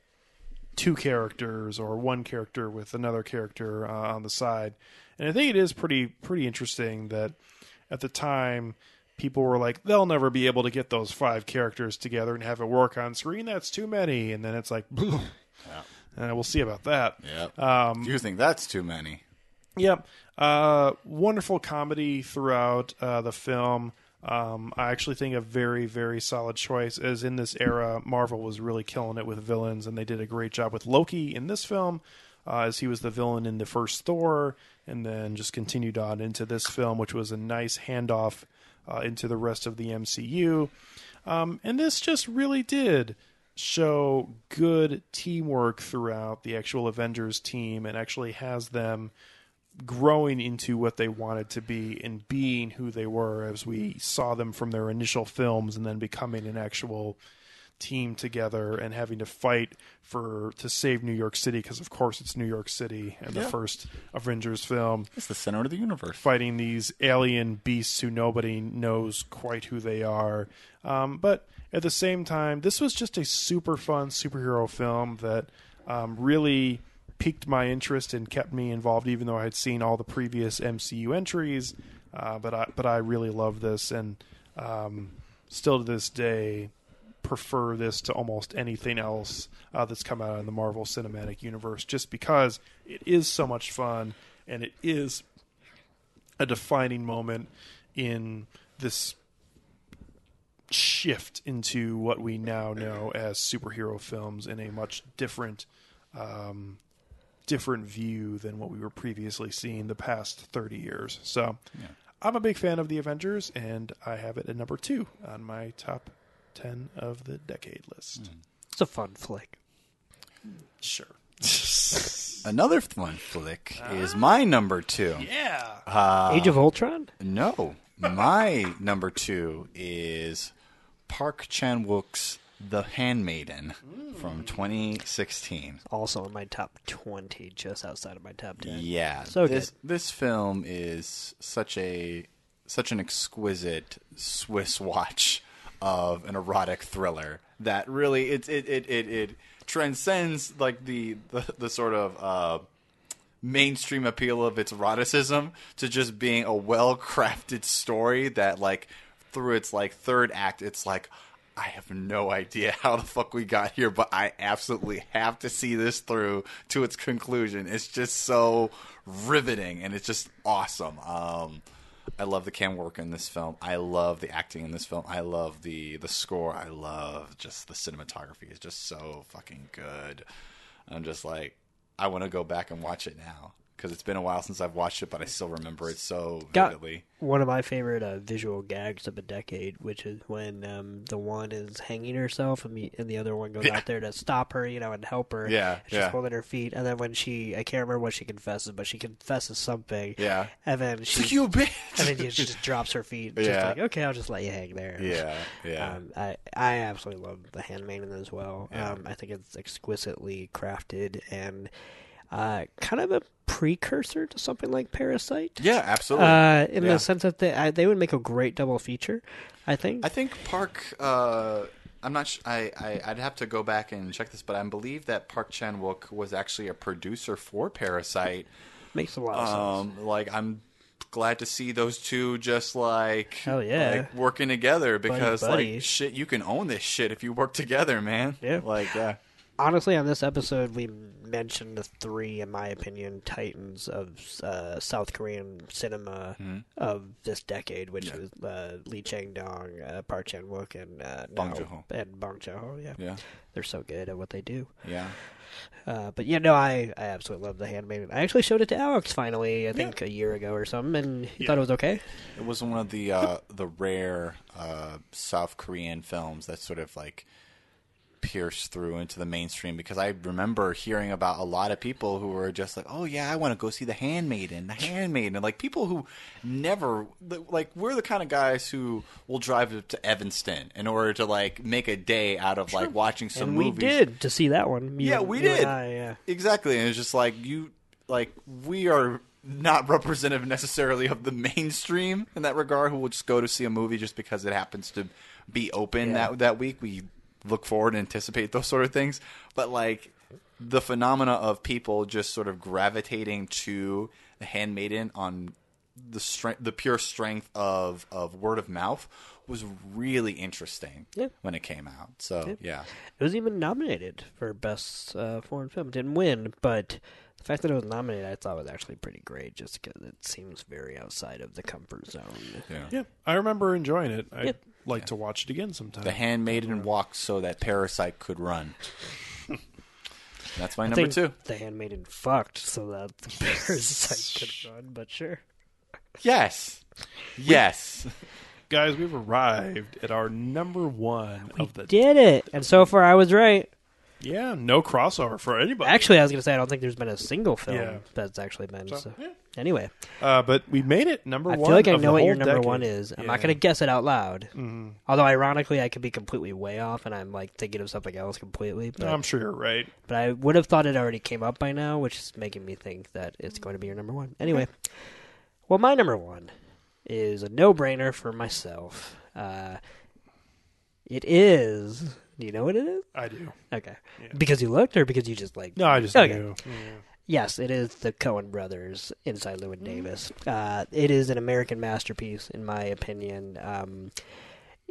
two characters or one character with another character uh, on the side. And I think it is pretty pretty interesting that at the time people were like they'll never be able to get those five characters together and have it work on screen. That's too many. And then it's like [laughs] uh, we'll see about that. Yep. Um, you think that's too many? Yep. Uh, wonderful comedy throughout uh, the film. Um, I actually think a very, very solid choice. As in this era, Marvel was really killing it with villains, and they did a great job with Loki in this film, uh, as he was the villain in the first Thor, and then just continued on into this film, which was a nice handoff uh, into the rest of the MCU. Um, and this just really did show good teamwork throughout the actual Avengers team and actually has them growing into what they wanted to be and being who they were as we saw them from their initial films and then becoming an actual team together and having to fight for to save New York City because of course it's New York City the Yeah. first Avengers film It's the center of the universe. fighting these alien beasts who nobody knows quite who they are. Um, but at the same time, this was just a super fun superhero film that um, really piqued my interest and kept me involved, even though I had seen all the previous MCU entries. Uh, but I but I really love this, and um, still to this day prefer this to almost anything else uh, that's come out in the Marvel Cinematic Universe, just because it is so much fun and it is a defining moment in this shift into what we now know as superhero films in a much different um, different view than what we were previously seeing the past 30 years. So I'm a big fan of the Avengers, and I have it at number two on my top 10 of the decade list. It's a fun flick. Sure. [laughs] Another fun flick is my number two. Yeah. Uh, Age of Ultron? No, my number two is Park Chan Wook's The Handmaiden from 2016. Also in my top 20, just outside of my top 10. Yeah, So this good. this film is such a such an exquisite Swiss watch of an erotic thriller that really it it it it, it transcends like the, the the sort of uh mainstream appeal of its eroticism to just being a well crafted story that like through its like third act it's like I have no idea [laughs] how the fuck we got here, but I absolutely have to see this through to its conclusion. It's just so riveting and it's just awesome. Um, I love the cam work in this film. I love the acting in this film. I love the the score. I love just the cinematography. It's just so fucking good. I'm just like, I want to go back and watch it now because it's been a while since I've watched it, but I still remember it so Got vividly. one of my favorite uh, visual gags of a decade, which is when um, the one is hanging herself and, the- and the other one goes Yeah. out there to stop her, you know, and help her. Yeah, she's yeah. holding her feet, and then when she, I can't remember what she confesses, but she confesses something. Yeah. and then she, you bitch. [laughs] and then she just drops her feet. Just Yeah. like, okay, I'll just let you hang there. Yeah, yeah. Um, I I absolutely love the Handmaiden as well. Yeah. Um, I think it's exquisitely crafted and uh, kind of a precursor to something like Parasite. Yeah, absolutely. Uh, in Yeah. the sense that they I, they would make a great double feature. I think. I think Park. Uh, I'm not. Sh- I, I. I'd have to go back and check this, but I believe that Park Chan Wook was actually a producer for Parasite. Makes a lot of sense. Um, like I'm glad to see those two just like Hell yeah. like working together Buddy, because buddy. like shit, you can own this shit if you work together, man. Yeah. Like yeah. Honestly, on this episode, we mentioned the three, in my opinion, titans of uh, South Korean cinema Mhm. of this decade, which was uh, Lee Chang Dong, uh, Park Chan Wook, and uh, Bong Joon-ho. and Bong Joon Ho. Yeah, Yeah. they're so good at what they do. Yeah. Uh, but yeah, no, I, I absolutely love The Handmaiden. I actually showed it to Alex finally, I think a year ago or something, and he thought it was okay. It was one of the uh, the rare uh, South Korean films that sort of like pierced through into the mainstream because I remember hearing about a lot of people who were just like, "Oh yeah, I want to go see The Handmaiden, The Handmaiden," and like people who never like we're the kind of guys who will drive to Evanston in order to like make a day out of like watching some and movies. we did to see that one. You- Yeah, we did. I, yeah. Exactly, and it's just like you, like we are not [laughs] representative necessarily of the mainstream in that regard. Who will just go to see a movie just because it happens to be open Yeah. that that week. We look forward and anticipate those sort of things, but like the phenomena of people just sort of gravitating to the Handmaiden on the strength, the pure strength of of word of mouth was really interesting Yeah. when it came out. So yeah. It was even nominated for best uh, foreign film. Didn't win, but the fact that it was nominated, I thought was actually pretty great, just because it seems very outside of the comfort zone. Yeah. Yeah, I remember enjoying it. I'd Yep. like to watch it again sometime. The Handmaiden walked so that Parasite could run. [laughs] That's my I number think two. The Handmaiden fucked so that the [laughs] parasite could run, but sure. Yes. [laughs] Yes. Guys, we've arrived at our number one of the Did it, and so far I was right. Yeah, no crossover for anybody. Actually, I was gonna say I don't think there's been a single film Yeah. that's actually been. So, So, yeah. Anyway, Uh, but we made it number one. I one. feel like I of the know what your whole number decade. one is. I'm not Yeah. gonna guess it out loud. Mhm. Although ironically, I could be completely way off, and I'm like thinking of something else completely. But I'm sure you're right. But I would have thought it already came up by now, which is making me think that it's going to be your number one. Anyway, well, my number one is a no-brainer for myself. Uh, it is. Do you know what it is? I do. Okay. Because you looked, or because you just like? No, I just okay. knew. Yeah. Yes, it is the Coen brothers inside Llewyn Davis. Uh, it is an American masterpiece, in my opinion. Um,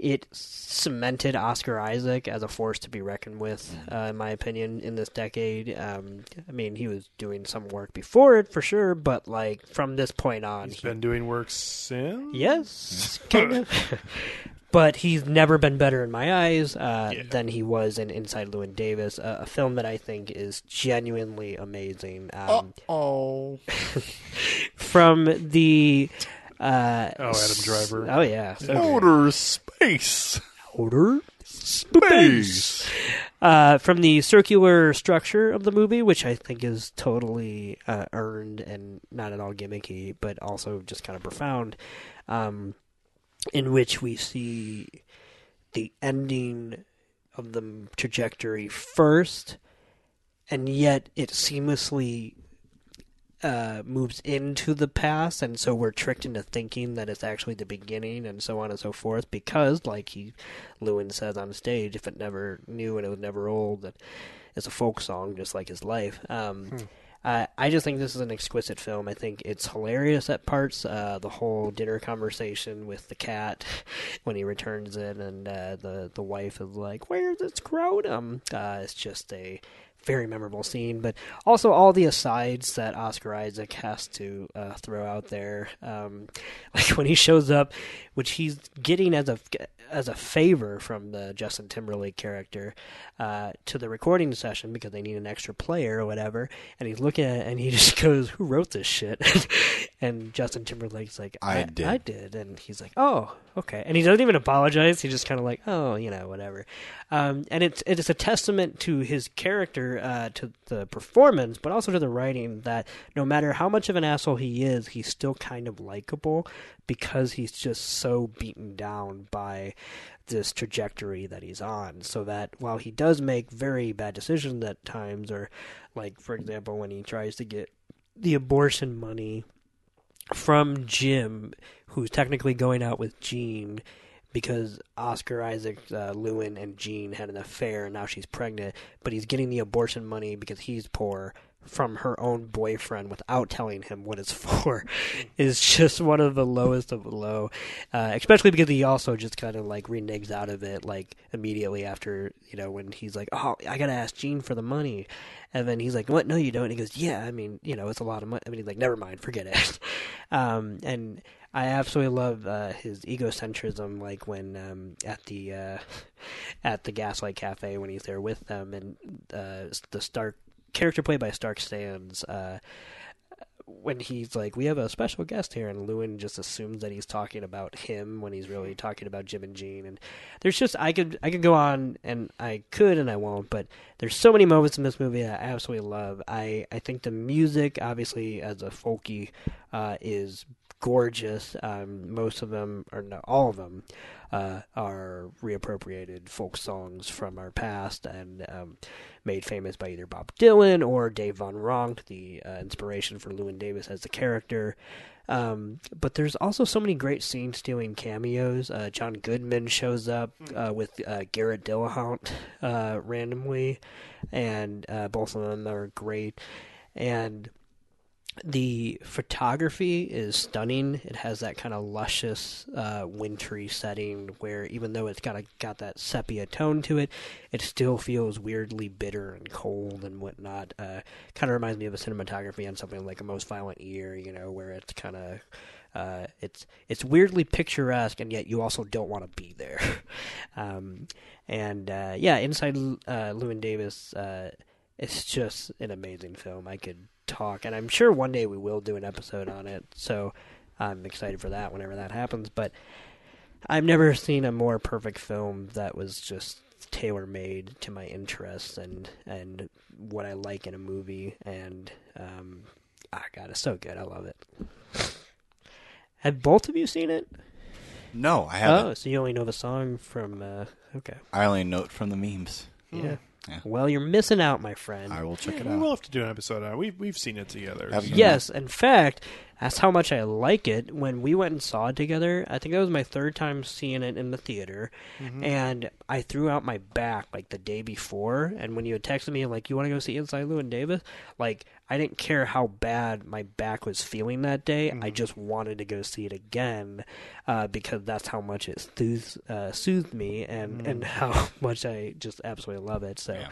it cemented Oscar Isaac as a force to be reckoned with, Mm-hmm. uh, in my opinion, in this decade. Um, I mean, he was doing some work before it for sure, but like from this point on, He's he- been doing work since. Yes, kind of. [laughs] but he's never been better in my eyes uh, than he was in Inside Llewyn Davis, a, a film that I think is genuinely amazing. Um, oh. [laughs] from the. Uh, Oh, Adam Driver. Oh yeah, so good. Outer space. Outer space. Uh, from the circular structure of the movie, which I think is totally uh, earned and not at all gimmicky, but also just kind of profound, um, in which we see the ending of the trajectory first, and yet it seamlessly uh, moves into the past, and so we're tricked into thinking that it's actually the beginning, and so on and so forth. Because, like he, Llewyn says on stage, if it never knew and it was never old, that it's a folk song, just like his life. Um, Hmm. uh, I just think this is an exquisite film. I think it's hilarious at parts. Uh, the whole dinner conversation with the cat [laughs] when he returns in, and uh, the the wife is like, "Where's its scrotum?" Uh, it's just a very memorable scene, but also all the asides that Oscar Isaac has to uh, throw out there, um, [laughs] like when he shows up, which he's getting as a as a favor from the Justin Timberlake character uh, to the recording session because they need an extra player or whatever, and he's looking at it and he [laughs] just goes, "Who wrote this shit?" [laughs] and Justin Timberlake's like, I did." I did," and he's like, "Oh, okay," and he doesn't even apologize. He's just kind of like, "Oh, you know, whatever." Um, and it's it is a testament to his character, uh, to the performance, but also to the writing. That no matter how much of an asshole he is, he's still kind of likable because he's just so beaten down by this trajectory that he's on. So that while he does make very bad decisions at times, or like for example when he tries to get the abortion money from Jim, who's technically going out with Jean because Oscar Isaac, uh, Llewyn, and Jean had an affair, and now she's pregnant. But he's getting the abortion money because he's poor from her own boyfriend without telling him what it's [laughs] for. is just one of the lowest of the low, uh, especially because he also just kind of like reneges out of it like immediately after you know when he's like, oh, I gotta ask Jean for the money. And then he's like, "What? No, you don't." And he goes, "Yeah, I mean, you know, it's a lot of money." I mean, he's like, "Never mind, forget it." [laughs] um, and I absolutely love uh, his egocentrism, like when um, at the uh, [laughs] at the Gaslight Cafe when he's there with them, and uh, the Stark character played by Stark Sands. Uh, when he's like, "We have a special guest here," and Llewyn just assumes that he's talking about him when he's really talking about Jim and Jean. And there's just I could I could go on and I could and I won't, but there's so many moments in this movie that I absolutely love. I I think the music, obviously as a folky, uh, is gorgeous. Um, most of them, or no, all of them, uh, are reappropriated folk songs from our past and um, made famous by either Bob Dylan or Dave Van Ronk, the uh, inspiration for Llewyn Davis as the character. Um, but there's also so many great scene stealing cameos. Uh, John Goodman shows up uh, with uh, Garrett Dillahunt uh, randomly, and uh, both of them are great. And the photography is stunning. It has that kind of luscious, uh, wintry setting where even though it's got a, got that sepia tone to it, it still feels weirdly bitter and cold and whatnot. Uh, kind of reminds me of a cinematography on something like a Most Violent Year, you know, where it's kind of uh, it's it's weirdly picturesque, and yet you also don't want to be there. [laughs] um, and uh, yeah, inside uh, Llewyn Davis, uh, it's just an amazing film. I could talk, and I'm sure one day we will do an episode on it. So I'm excited for that whenever that happens. But I've never seen a more perfect film that was just tailor made to my interests and and what I like in a movie. And um, ah, God, it's so good. I love it. Have both of you seen it? No, I haven't. Oh, so you only know the song from? Uh, okay. I only know it from the memes. Yeah. Yeah. Well, you're missing out, my friend. I will check it out. We'll have to do an episode on it. We've we've seen it together. Have so- you? Yes, in fact, that's how much I like it. When we went and saw it together, I think that was my third time seeing it in the theater, Mhm. and I threw out my back like the day before. And when you had texted me like, "You want to go see Inside Llewyn Davis?" Like I didn't care how bad my back was feeling that day. I just wanted to go see it again uh, because that's how much it soothes, uh, soothed me and Mm. and [laughs] how much I just absolutely love it. So,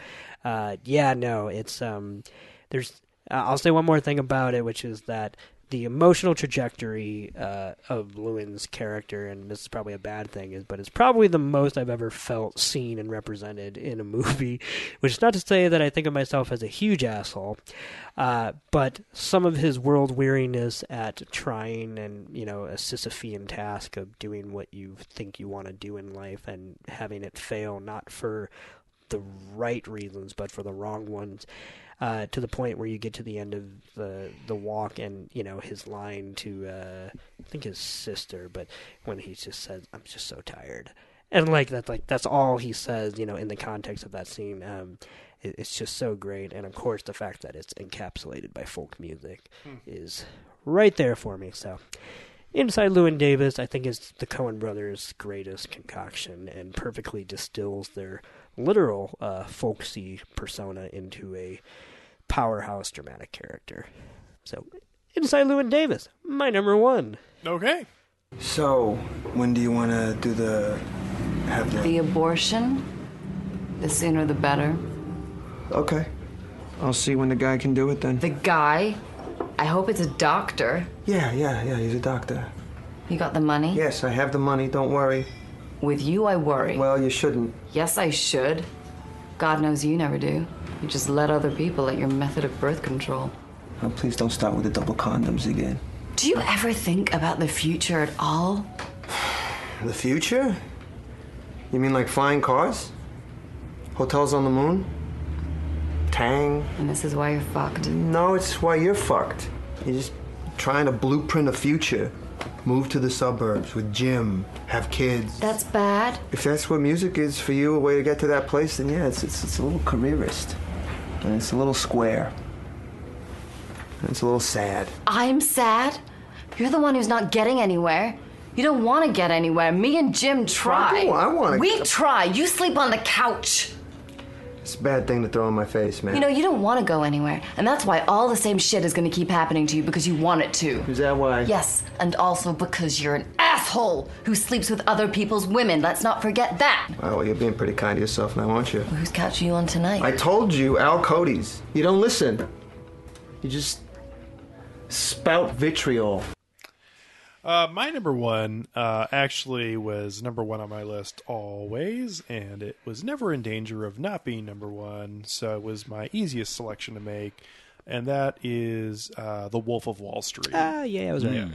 uh, yeah, no, it's um, there's. Uh, I'll say one more thing about it, which is that the emotional trajectory uh, of Llewyn's character, and this is probably a bad thing, is but it's probably the most I've ever felt seen and represented in a [laughs] movie. Which is not to say that I think of myself as a huge asshole, uh, but some of his world weariness at trying and you know a Sisyphean task of doing what you think you want to do in life and having it fail, not for the right reasons, but for the wrong ones. Uh, to the point where you get to the end of the the walk, and you know his line to uh, I think his sister, but when he just says, "I'm just so tired," and like that's like that's all he says, you know, in the context of that scene. Um, it, it's just so great, and of course the fact that it's encapsulated by folk music Hmm. is right there for me. So. Inside Llewyn Davis, I think, is the Coen brothers' greatest concoction and perfectly distills their literal uh, folksy persona into a powerhouse dramatic character. So, Inside Llewyn Davis, my number one. Okay. So, when do you want to do the have the? The abortion, the sooner the better. Okay, I'll see when the guy can do it then. The guy, I hope it's a doctor. Yeah, yeah, yeah. He's a doctor. You got the money? Yes, I have the money. Don't worry. With you, I worry. Well, you shouldn't. Yes, I should. God knows you never do. You just let other people at your method of birth control. Oh, please don't start with the double condoms again. Do you ever think about the future at all? [sighs] The future? You mean like flying cars? Hotels on the moon? Tang? And this is why you're fucked. No, it's why you're fucked. You're just trying to blueprint a future. Move to the suburbs with Jim, have kids. That's bad. If that's what music is for you, a way to get to that place, then yeah, it's, it's, it's a little careerist. And it's a little square. And it's a little sad. I'm sad. You're the one who's not getting anywhere. You don't want to get anywhere. Me and Jim try. I do- I wanna- We try. You sleep on the couch. It's a bad thing to throw in my face, man. You know, you don't want to go anywhere. And that's why all the same shit is going to keep happening to you because you want it to. Is that why? Yes, and also because you're an asshole who sleeps with other people's women. Let's not forget that. Wow, well, you're being pretty kind to yourself now, aren't you? Whose couch are you on tonight? I told you, Al Cody's. You don't listen. You just spout vitriol. Uh, my number one uh, actually was number one on my list always, and it was never in danger of not being number one, so it was my easiest selection to make, and that is uh, The Wolf of Wall Street. Ah, yeah, I was right. Yeah.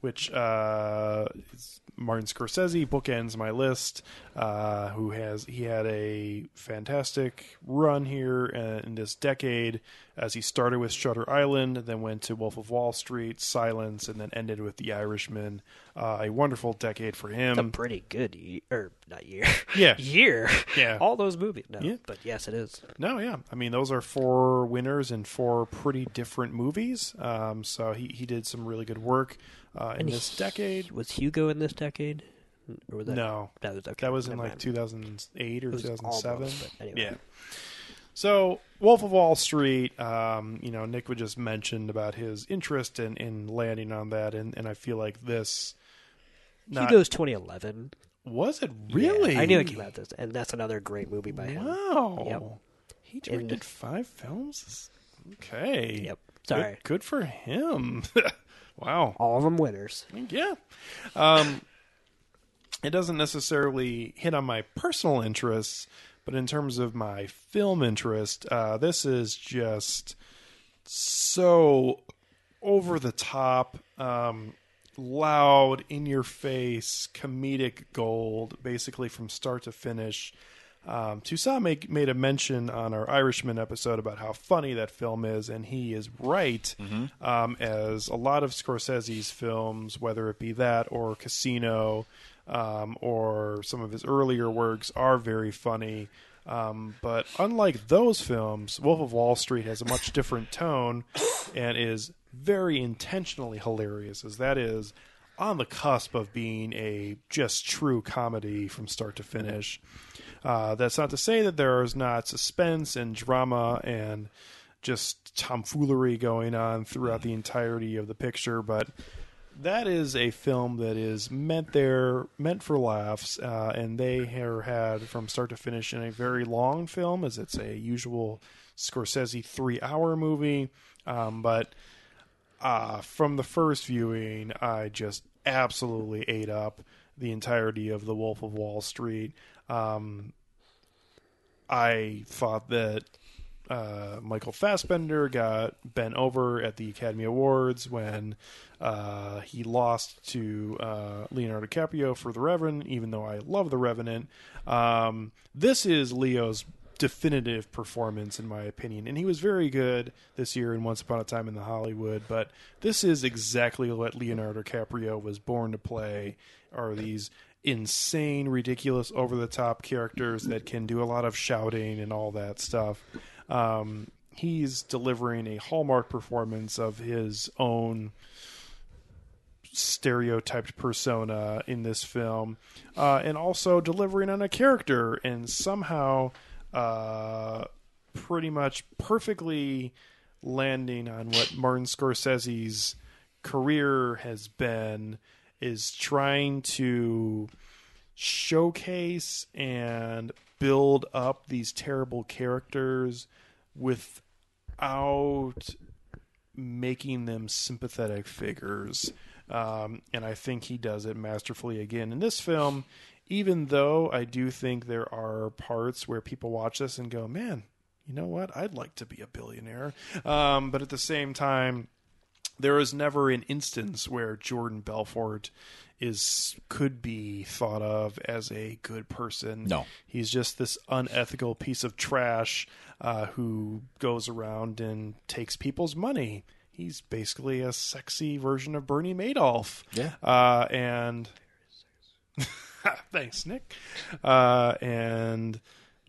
Which uh, is Martin Scorsese bookends my list. Uh, who has he had a fantastic run here uh, in this decade as he started with Shutter Island, then went to Wolf of Wall Street, Silence, and then ended with The Irishman. Uh, a wonderful decade for him. It's a pretty good year, or not year. [laughs] Yeah. year. Yeah. All those movies. No, Yeah. but yes, it is. No, yeah. I mean, those are four winners and four pretty different movies. Um, so he, he did some really good work uh, in And this he- decade. Was Hugo in this decade? Or was that, no, that was okay. That was in never like mind. 2008 or 2007. almost, anyway. Yeah. So, Wolf of Wall Street, um, you know, Nick would just mentioned about his interest in, in landing on that, and, and I feel like this. Not, Hugo's 2011. Was it really? Yeah, I knew it came out this, and that's another great movie by him. Wow. Yep. He directed five films? Okay. Yep. Good- Sorry. Good, for him. [laughs] wow. All of them winners. Yeah. Um, it doesn't necessarily hit on my personal interests, but in terms of my film interest, uh, this is just so over the top, um, loud, in your face, comedic gold, basically from start to finish. Um, Toussaint make, made a mention on our Irishman episode about how funny that film is, and he is right. Um, as a lot of Scorsese's films, whether it be that or Casino, um, or some of his earlier works, are very funny. Um, but unlike those films, Wolf of Wall Street has a much different tone and is very intentionally hilarious as that is on the cusp of being a just true comedy from start to finish. Uh, that's not to say that there is not suspense and drama and just tomfoolery going on throughout the entirety of the picture, but that is a film that is meant there, meant for laughs, uh, and they are had from start to finish in a very long film, as it's a usual Scorsese three-hour movie. Um, but uh, from the first viewing, I just absolutely ate up the entirety of The Wolf of Wall Street. Um, I thought that uh, Michael Fassbender got bent over at the Academy Awards when uh, he lost to uh, Leonardo DiCaprio for The Revenant, even though I love The Revenant. Um, this is Leo's definitive performance, in my opinion, and he was very good this year in Once Upon a Time in the Hollywood. But this is exactly what Leonardo DiCaprio was born to play: are these insane, ridiculous, over the top characters that can do a lot of shouting and all that stuff. Um, he's delivering a hallmark performance of his own stereotyped persona in this film, uh, and also delivering on a character and somehow uh, pretty much perfectly landing on what Martin Scorsese's career has been is trying to showcase and build up these terrible characters without making them sympathetic figures. Um, and I think he does it masterfully again in this film. Even though I do think there are parts where people watch this and go, "Man, you know what? I'd like to be a billionaire." Um, but at the same time, there is never an instance where Jordan Belfort is could be thought of as a good person. No. he's just this unethical piece of trash uh, who goes around and takes people's money. He's basically a sexy version of Bernie Madoff. Yeah. uh, and [laughs] thanks, Nick. Uh, and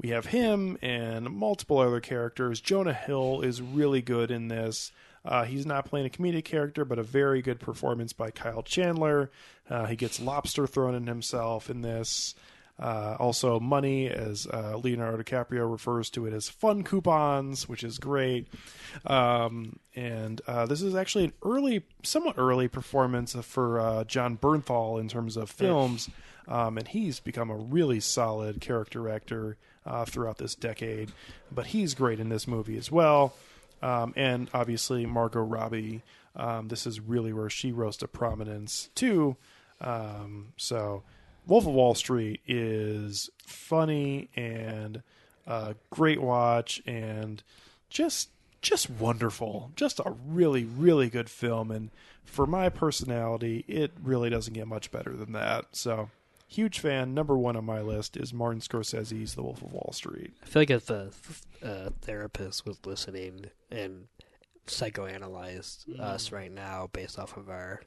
we have him and multiple other characters. Jonah Hill is really good in this. Uh, he's not playing a comedic character, but a very good performance by Kyle Chandler. Uh, he gets lobster thrown in himself in this. Uh, also, money, as uh, Leonardo DiCaprio refers to it as fun coupons, which is great. Um, and uh, this is actually an early, somewhat early performance for uh, Jon Bernthal in terms of films. Um, and he's become a really solid character actor uh, throughout this decade. But he's great in this movie as well. Um, and obviously, Margot Robbie. Um, this is really where she rose to prominence, too. Um, so, Wolf of Wall Street is funny and a great watch and just just wonderful. Just a really really good film and for my personality, it really doesn't get much better than that. So, huge fan. Number 1 on my list is Martin Scorsese's The Wolf of Wall Street. I feel like if a uh, therapist was listening and psychoanalyzed us right now based off of our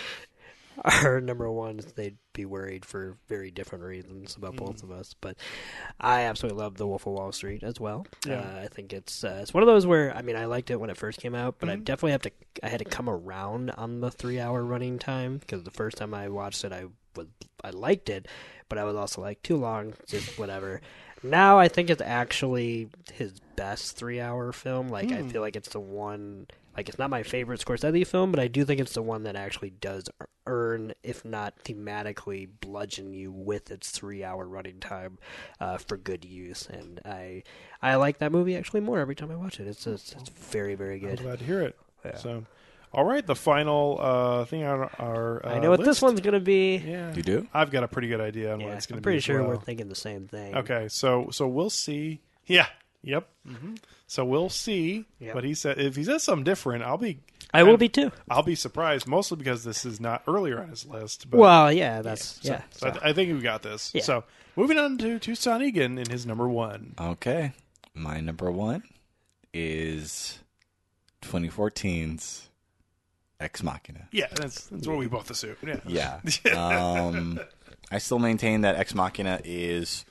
[laughs] our number ones, they'd be worried for very different reasons about both of us. But I absolutely love The Wolf of Wall Street as well. Yeah. Uh, I think it's uh, it's one of those where I mean I liked it when it first came out, but I Mhm. definitely have to I had to come around on the three hour running time because the first time I watched it I was I liked it, but I was also like too long, just whatever. Now I think it's actually his best three hour film. Like I Hmm. feel like it's the one. Like it's not my favorite Scorsese film, but I do think it's the one that actually does earn, if not thematically, bludgeon you with its three hour running time uh, for good use. And I I like that movie actually more every time I watch it. It's just, it's very very good. I'm glad to hear it. Yeah. So, all right, the final uh, thing on our. Uh, I know what this one's gonna be. Yeah, You do? I've got a pretty good idea on what it's going to be. I'm be. pretty as sure well. we're thinking the same thing. Okay, so so we'll see. Yeah. Yep. hmm So we'll see Yep. what he said. If he says something different, I'll be. I will be too. I'll be surprised, mostly because this is not earlier on his list. But Well, yeah, that's so, yeah. So, I, th- I think we got this. Yeah. So moving on to Toussaint Egan in his number one. Okay. My number one is 2014's Ex Machina. Yeah, that's that's what we both assumed. Yeah. Yeah. [laughs] um, I still maintain that Ex Machina is,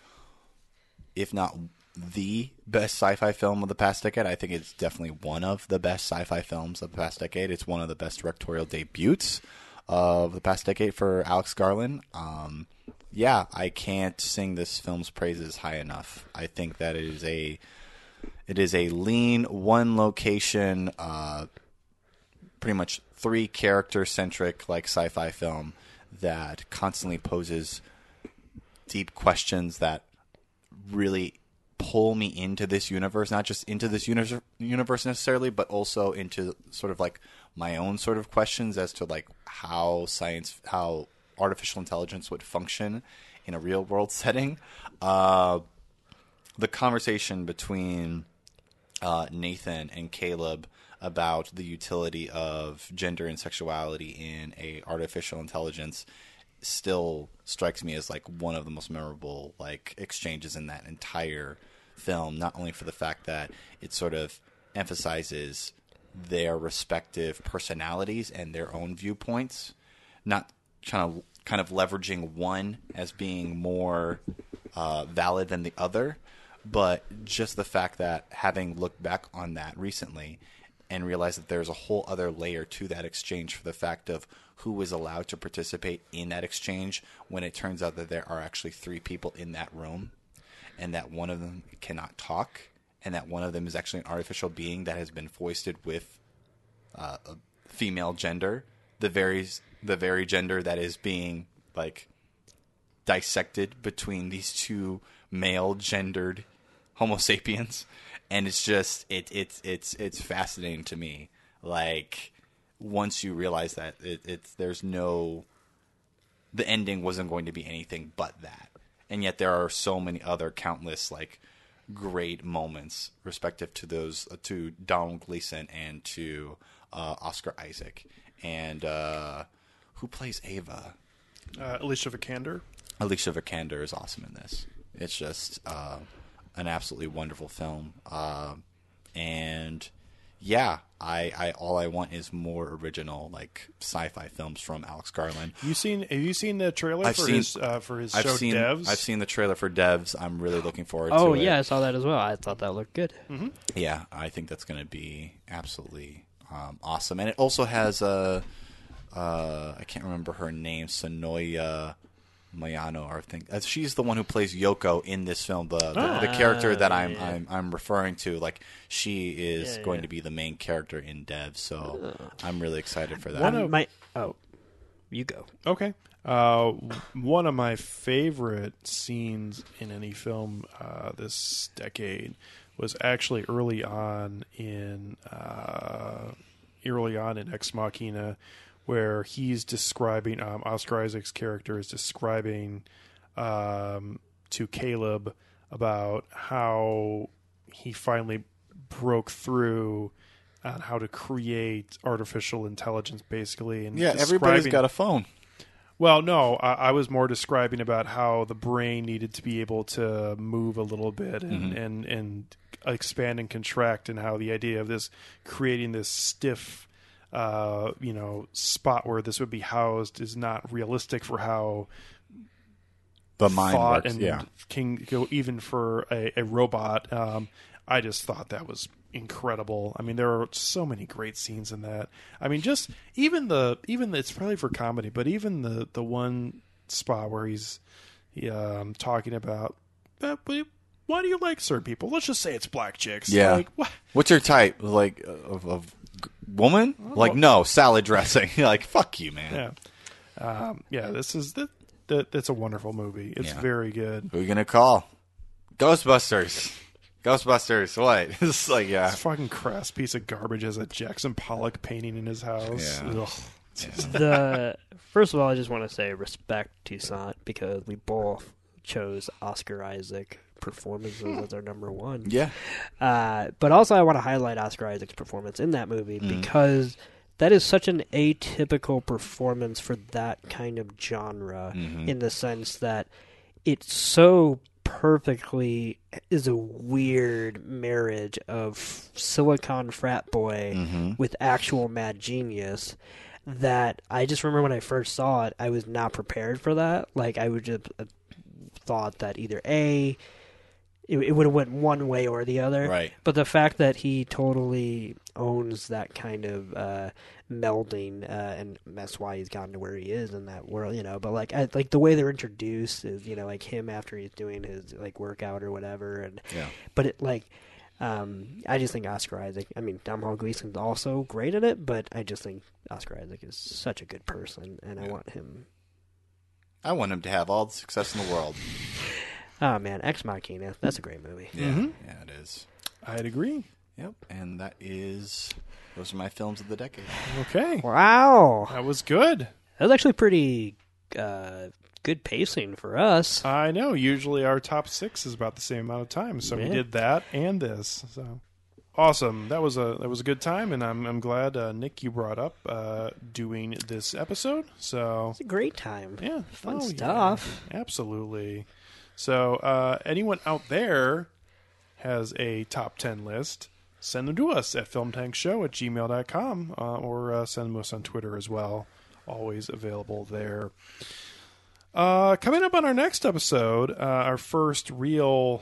if not the best sci-fi film of the past decade. I think it's definitely one of the best sci-fi films of the past decade. It's one of the best directorial debuts of the past decade for Alex Garland. Um, yeah, I can't sing this film's praises high enough. I think that it is a it is a lean one location uh, pretty much three character centric like sci-fi film that constantly poses deep questions that really pull me into this universe not just into this uni- universe necessarily but also into sort of like my own sort of questions as to like how science how artificial intelligence would function in a real world [laughs] setting. Uh, the conversation between uh, Nathan and Caleb about the utility of gender and sexuality in a artificial intelligence still strikes me as like one of the most memorable like exchanges in that entire film. Not only for the fact that it sort of emphasizes their respective personalities and their own viewpoints not kind of kind of leveraging one as being more uh, valid than the other but just the fact that having looked back on that recently and realize that there's a whole other layer to that exchange for the fact of who was allowed to participate in that exchange when it turns out that there are actually three people in that room and that one of them cannot talk and that one of them is actually an artificial being that has been foisted with uh, a female gender the very the very gender that is being like dissected between these two male gendered homo sapiens and it's just it it's it's it's fascinating to me like once you realize that it, it's there's no the ending wasn't going to be anything but that and yet there are so many other countless like great moments respective to those uh, to Domhnall Gleeson and to uh, Oscar Isaac and uh, who plays Ava Uh, Alicia Vikander. Alicia Vikander is awesome in this. It's just uh, an absolutely wonderful film, uh, and yeah, I, I all I want is more original like sci-fi films from Alex Garland. You seen? Have you seen the trailer I've for seen his uh, for his I've show seen, Devs? I've seen the trailer for Devs. I'm really looking forward Oh to it. yeah, I saw that as well. I thought that looked good. Mm-hmm. Yeah, I think that's going to be absolutely um, awesome, and it also has a uh, I can't remember her name, Sonoya Mayano, or I think uh, she's the one who plays Yoko in this film. The the, the Ah, character that I'm, yeah. I'm I'm referring to, like she is Yeah, going yeah. to be the main character in Dev. So I'm really excited for that. One of my oh, you go. Okay. Uh, one of my favorite scenes in any film uh, this decade was actually early on in uh, early on in Ex Machina, where he's describing um, Oscar Isaac's character is describing um, to Caleb about how he finally broke through on how to create artificial intelligence, basically. And Yeah, everybody's got a phone. well, no, I, I was more describing about how the brain needed to be able to move a little bit and, Mhm. and, and expand and contract, and how the idea of this creating this stiff, uh, you know, spot where this would be housed is not realistic for how The mind works, and yeah. can go even for a, a robot. Um, I just thought that was incredible. I mean, there are so many great scenes in that. I mean, just even the even the, it's probably for comedy, but even the the one spot where he's he, um, talking about but why do you like certain people? Let's just say it's black chicks. Yeah. Like, what? What's your type? Like of, of woman? Like no salad dressing. [laughs] Like fuck you, man. Yeah. Um, yeah. This is that. That, that's a wonderful movie. It's Yeah. very good. Who are you gonna call? Ghostbusters. Ghostbusters. What? [laughs] it's like yeah. This fucking crass piece of garbage has a Jackson Pollock painting in his house. Yeah. Ugh. the first of all, I just want to say respect to Sant because we both chose Oscar Isaac performances as our number one. Yeah. Uh, but also, I want to highlight Oscar Isaac's performance in that movie Mm. because that is such an atypical performance for that kind of genre Mhm. in the sense that it so perfectly is a weird marriage of silicon frat boy Mhm. with actual mad genius that I just remember when I first saw it, I was not prepared for that. Like I would just uh, thought that either a it, it would have went one way or the other. Right. But the fact that he totally owns that kind of uh, melding, uh, and that's why he's gotten to where he is in that world, you know. But like, I, like the way they're introduced is, you know, like him after he's doing his like workout or whatever, and Yeah. but it like. Um, I just think Oscar Isaac. I mean, Domhnall Gleeson's also great at it, but I just think Oscar Isaac is such a good person, and I want him. I want him to have all the success in the world. [laughs] Oh man, Ex Machina. That's a great movie. Yeah, Mhm. yeah, it is. I'd agree. Yep, and that is those are my films of the decade. Okay. Wow, that was good. That was actually pretty uh, good pacing for us. I know. Usually our top six is about the same amount of time, so we did that and this. So awesome. That was a that was a good time, and I'm I'm glad uh, Nick you brought up uh, doing this episode. So It's a great time. Yeah, Fun Oh, yeah. stuff. Absolutely. So, uh, anyone out there has a top 10 list, send them to us at filmtankshow at gmail.com uh, or uh, send them to us on Twitter as well. Always available there. Uh, coming up on our next episode, uh, our first real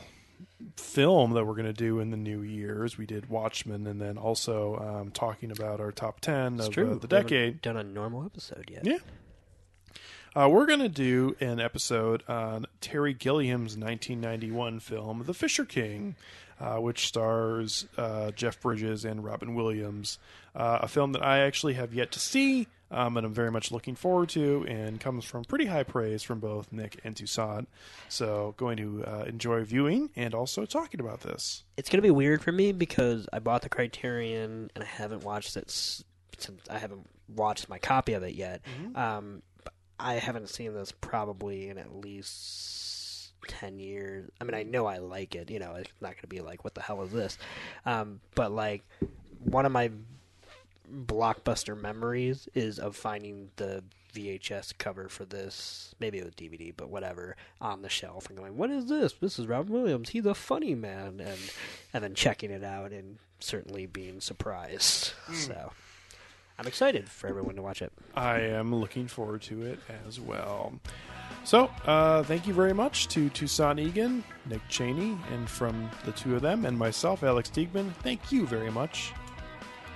film that we're going to do in the new years. We did Watchmen and then also um, talking about our top 10 It's of true. uh, the We haven't decade. Done a normal episode yet? Yeah. Uh, we're going to do an episode on Terry Gilliam's 1991 film, The Fisher King, uh, which stars uh, Jeff Bridges and Robin Williams. Uh, a film that I actually have yet to see, um, and I'm very much looking forward to, and comes from pretty high praise from both Nick and Toussaint. So, going to uh, enjoy viewing and also talking about this. It's gonna be weird for me because I bought the Criterion and I haven't watched it since I haven't watched my copy of it yet. Um, but I haven't seen this probably in at least ten years. I mean, I know I like it. You know, it's not gonna be like, what the hell is this? Um, but like one of my blockbuster memories is of finding the VHS cover for this, maybe it was DVD, but whatever, on the shelf and going, "What is this? This is Robin Williams. He's a funny man," and and then checking it out and certainly being surprised. So I'm excited for everyone to watch it. I am looking forward to it as well. So, uh, thank you very much to Toussaint Egan, Nick Cheney, and from the two of them, and myself, Alex Diegman. Thank you very much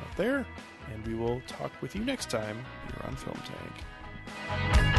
out there, and we will talk with you next time here on Film Tank.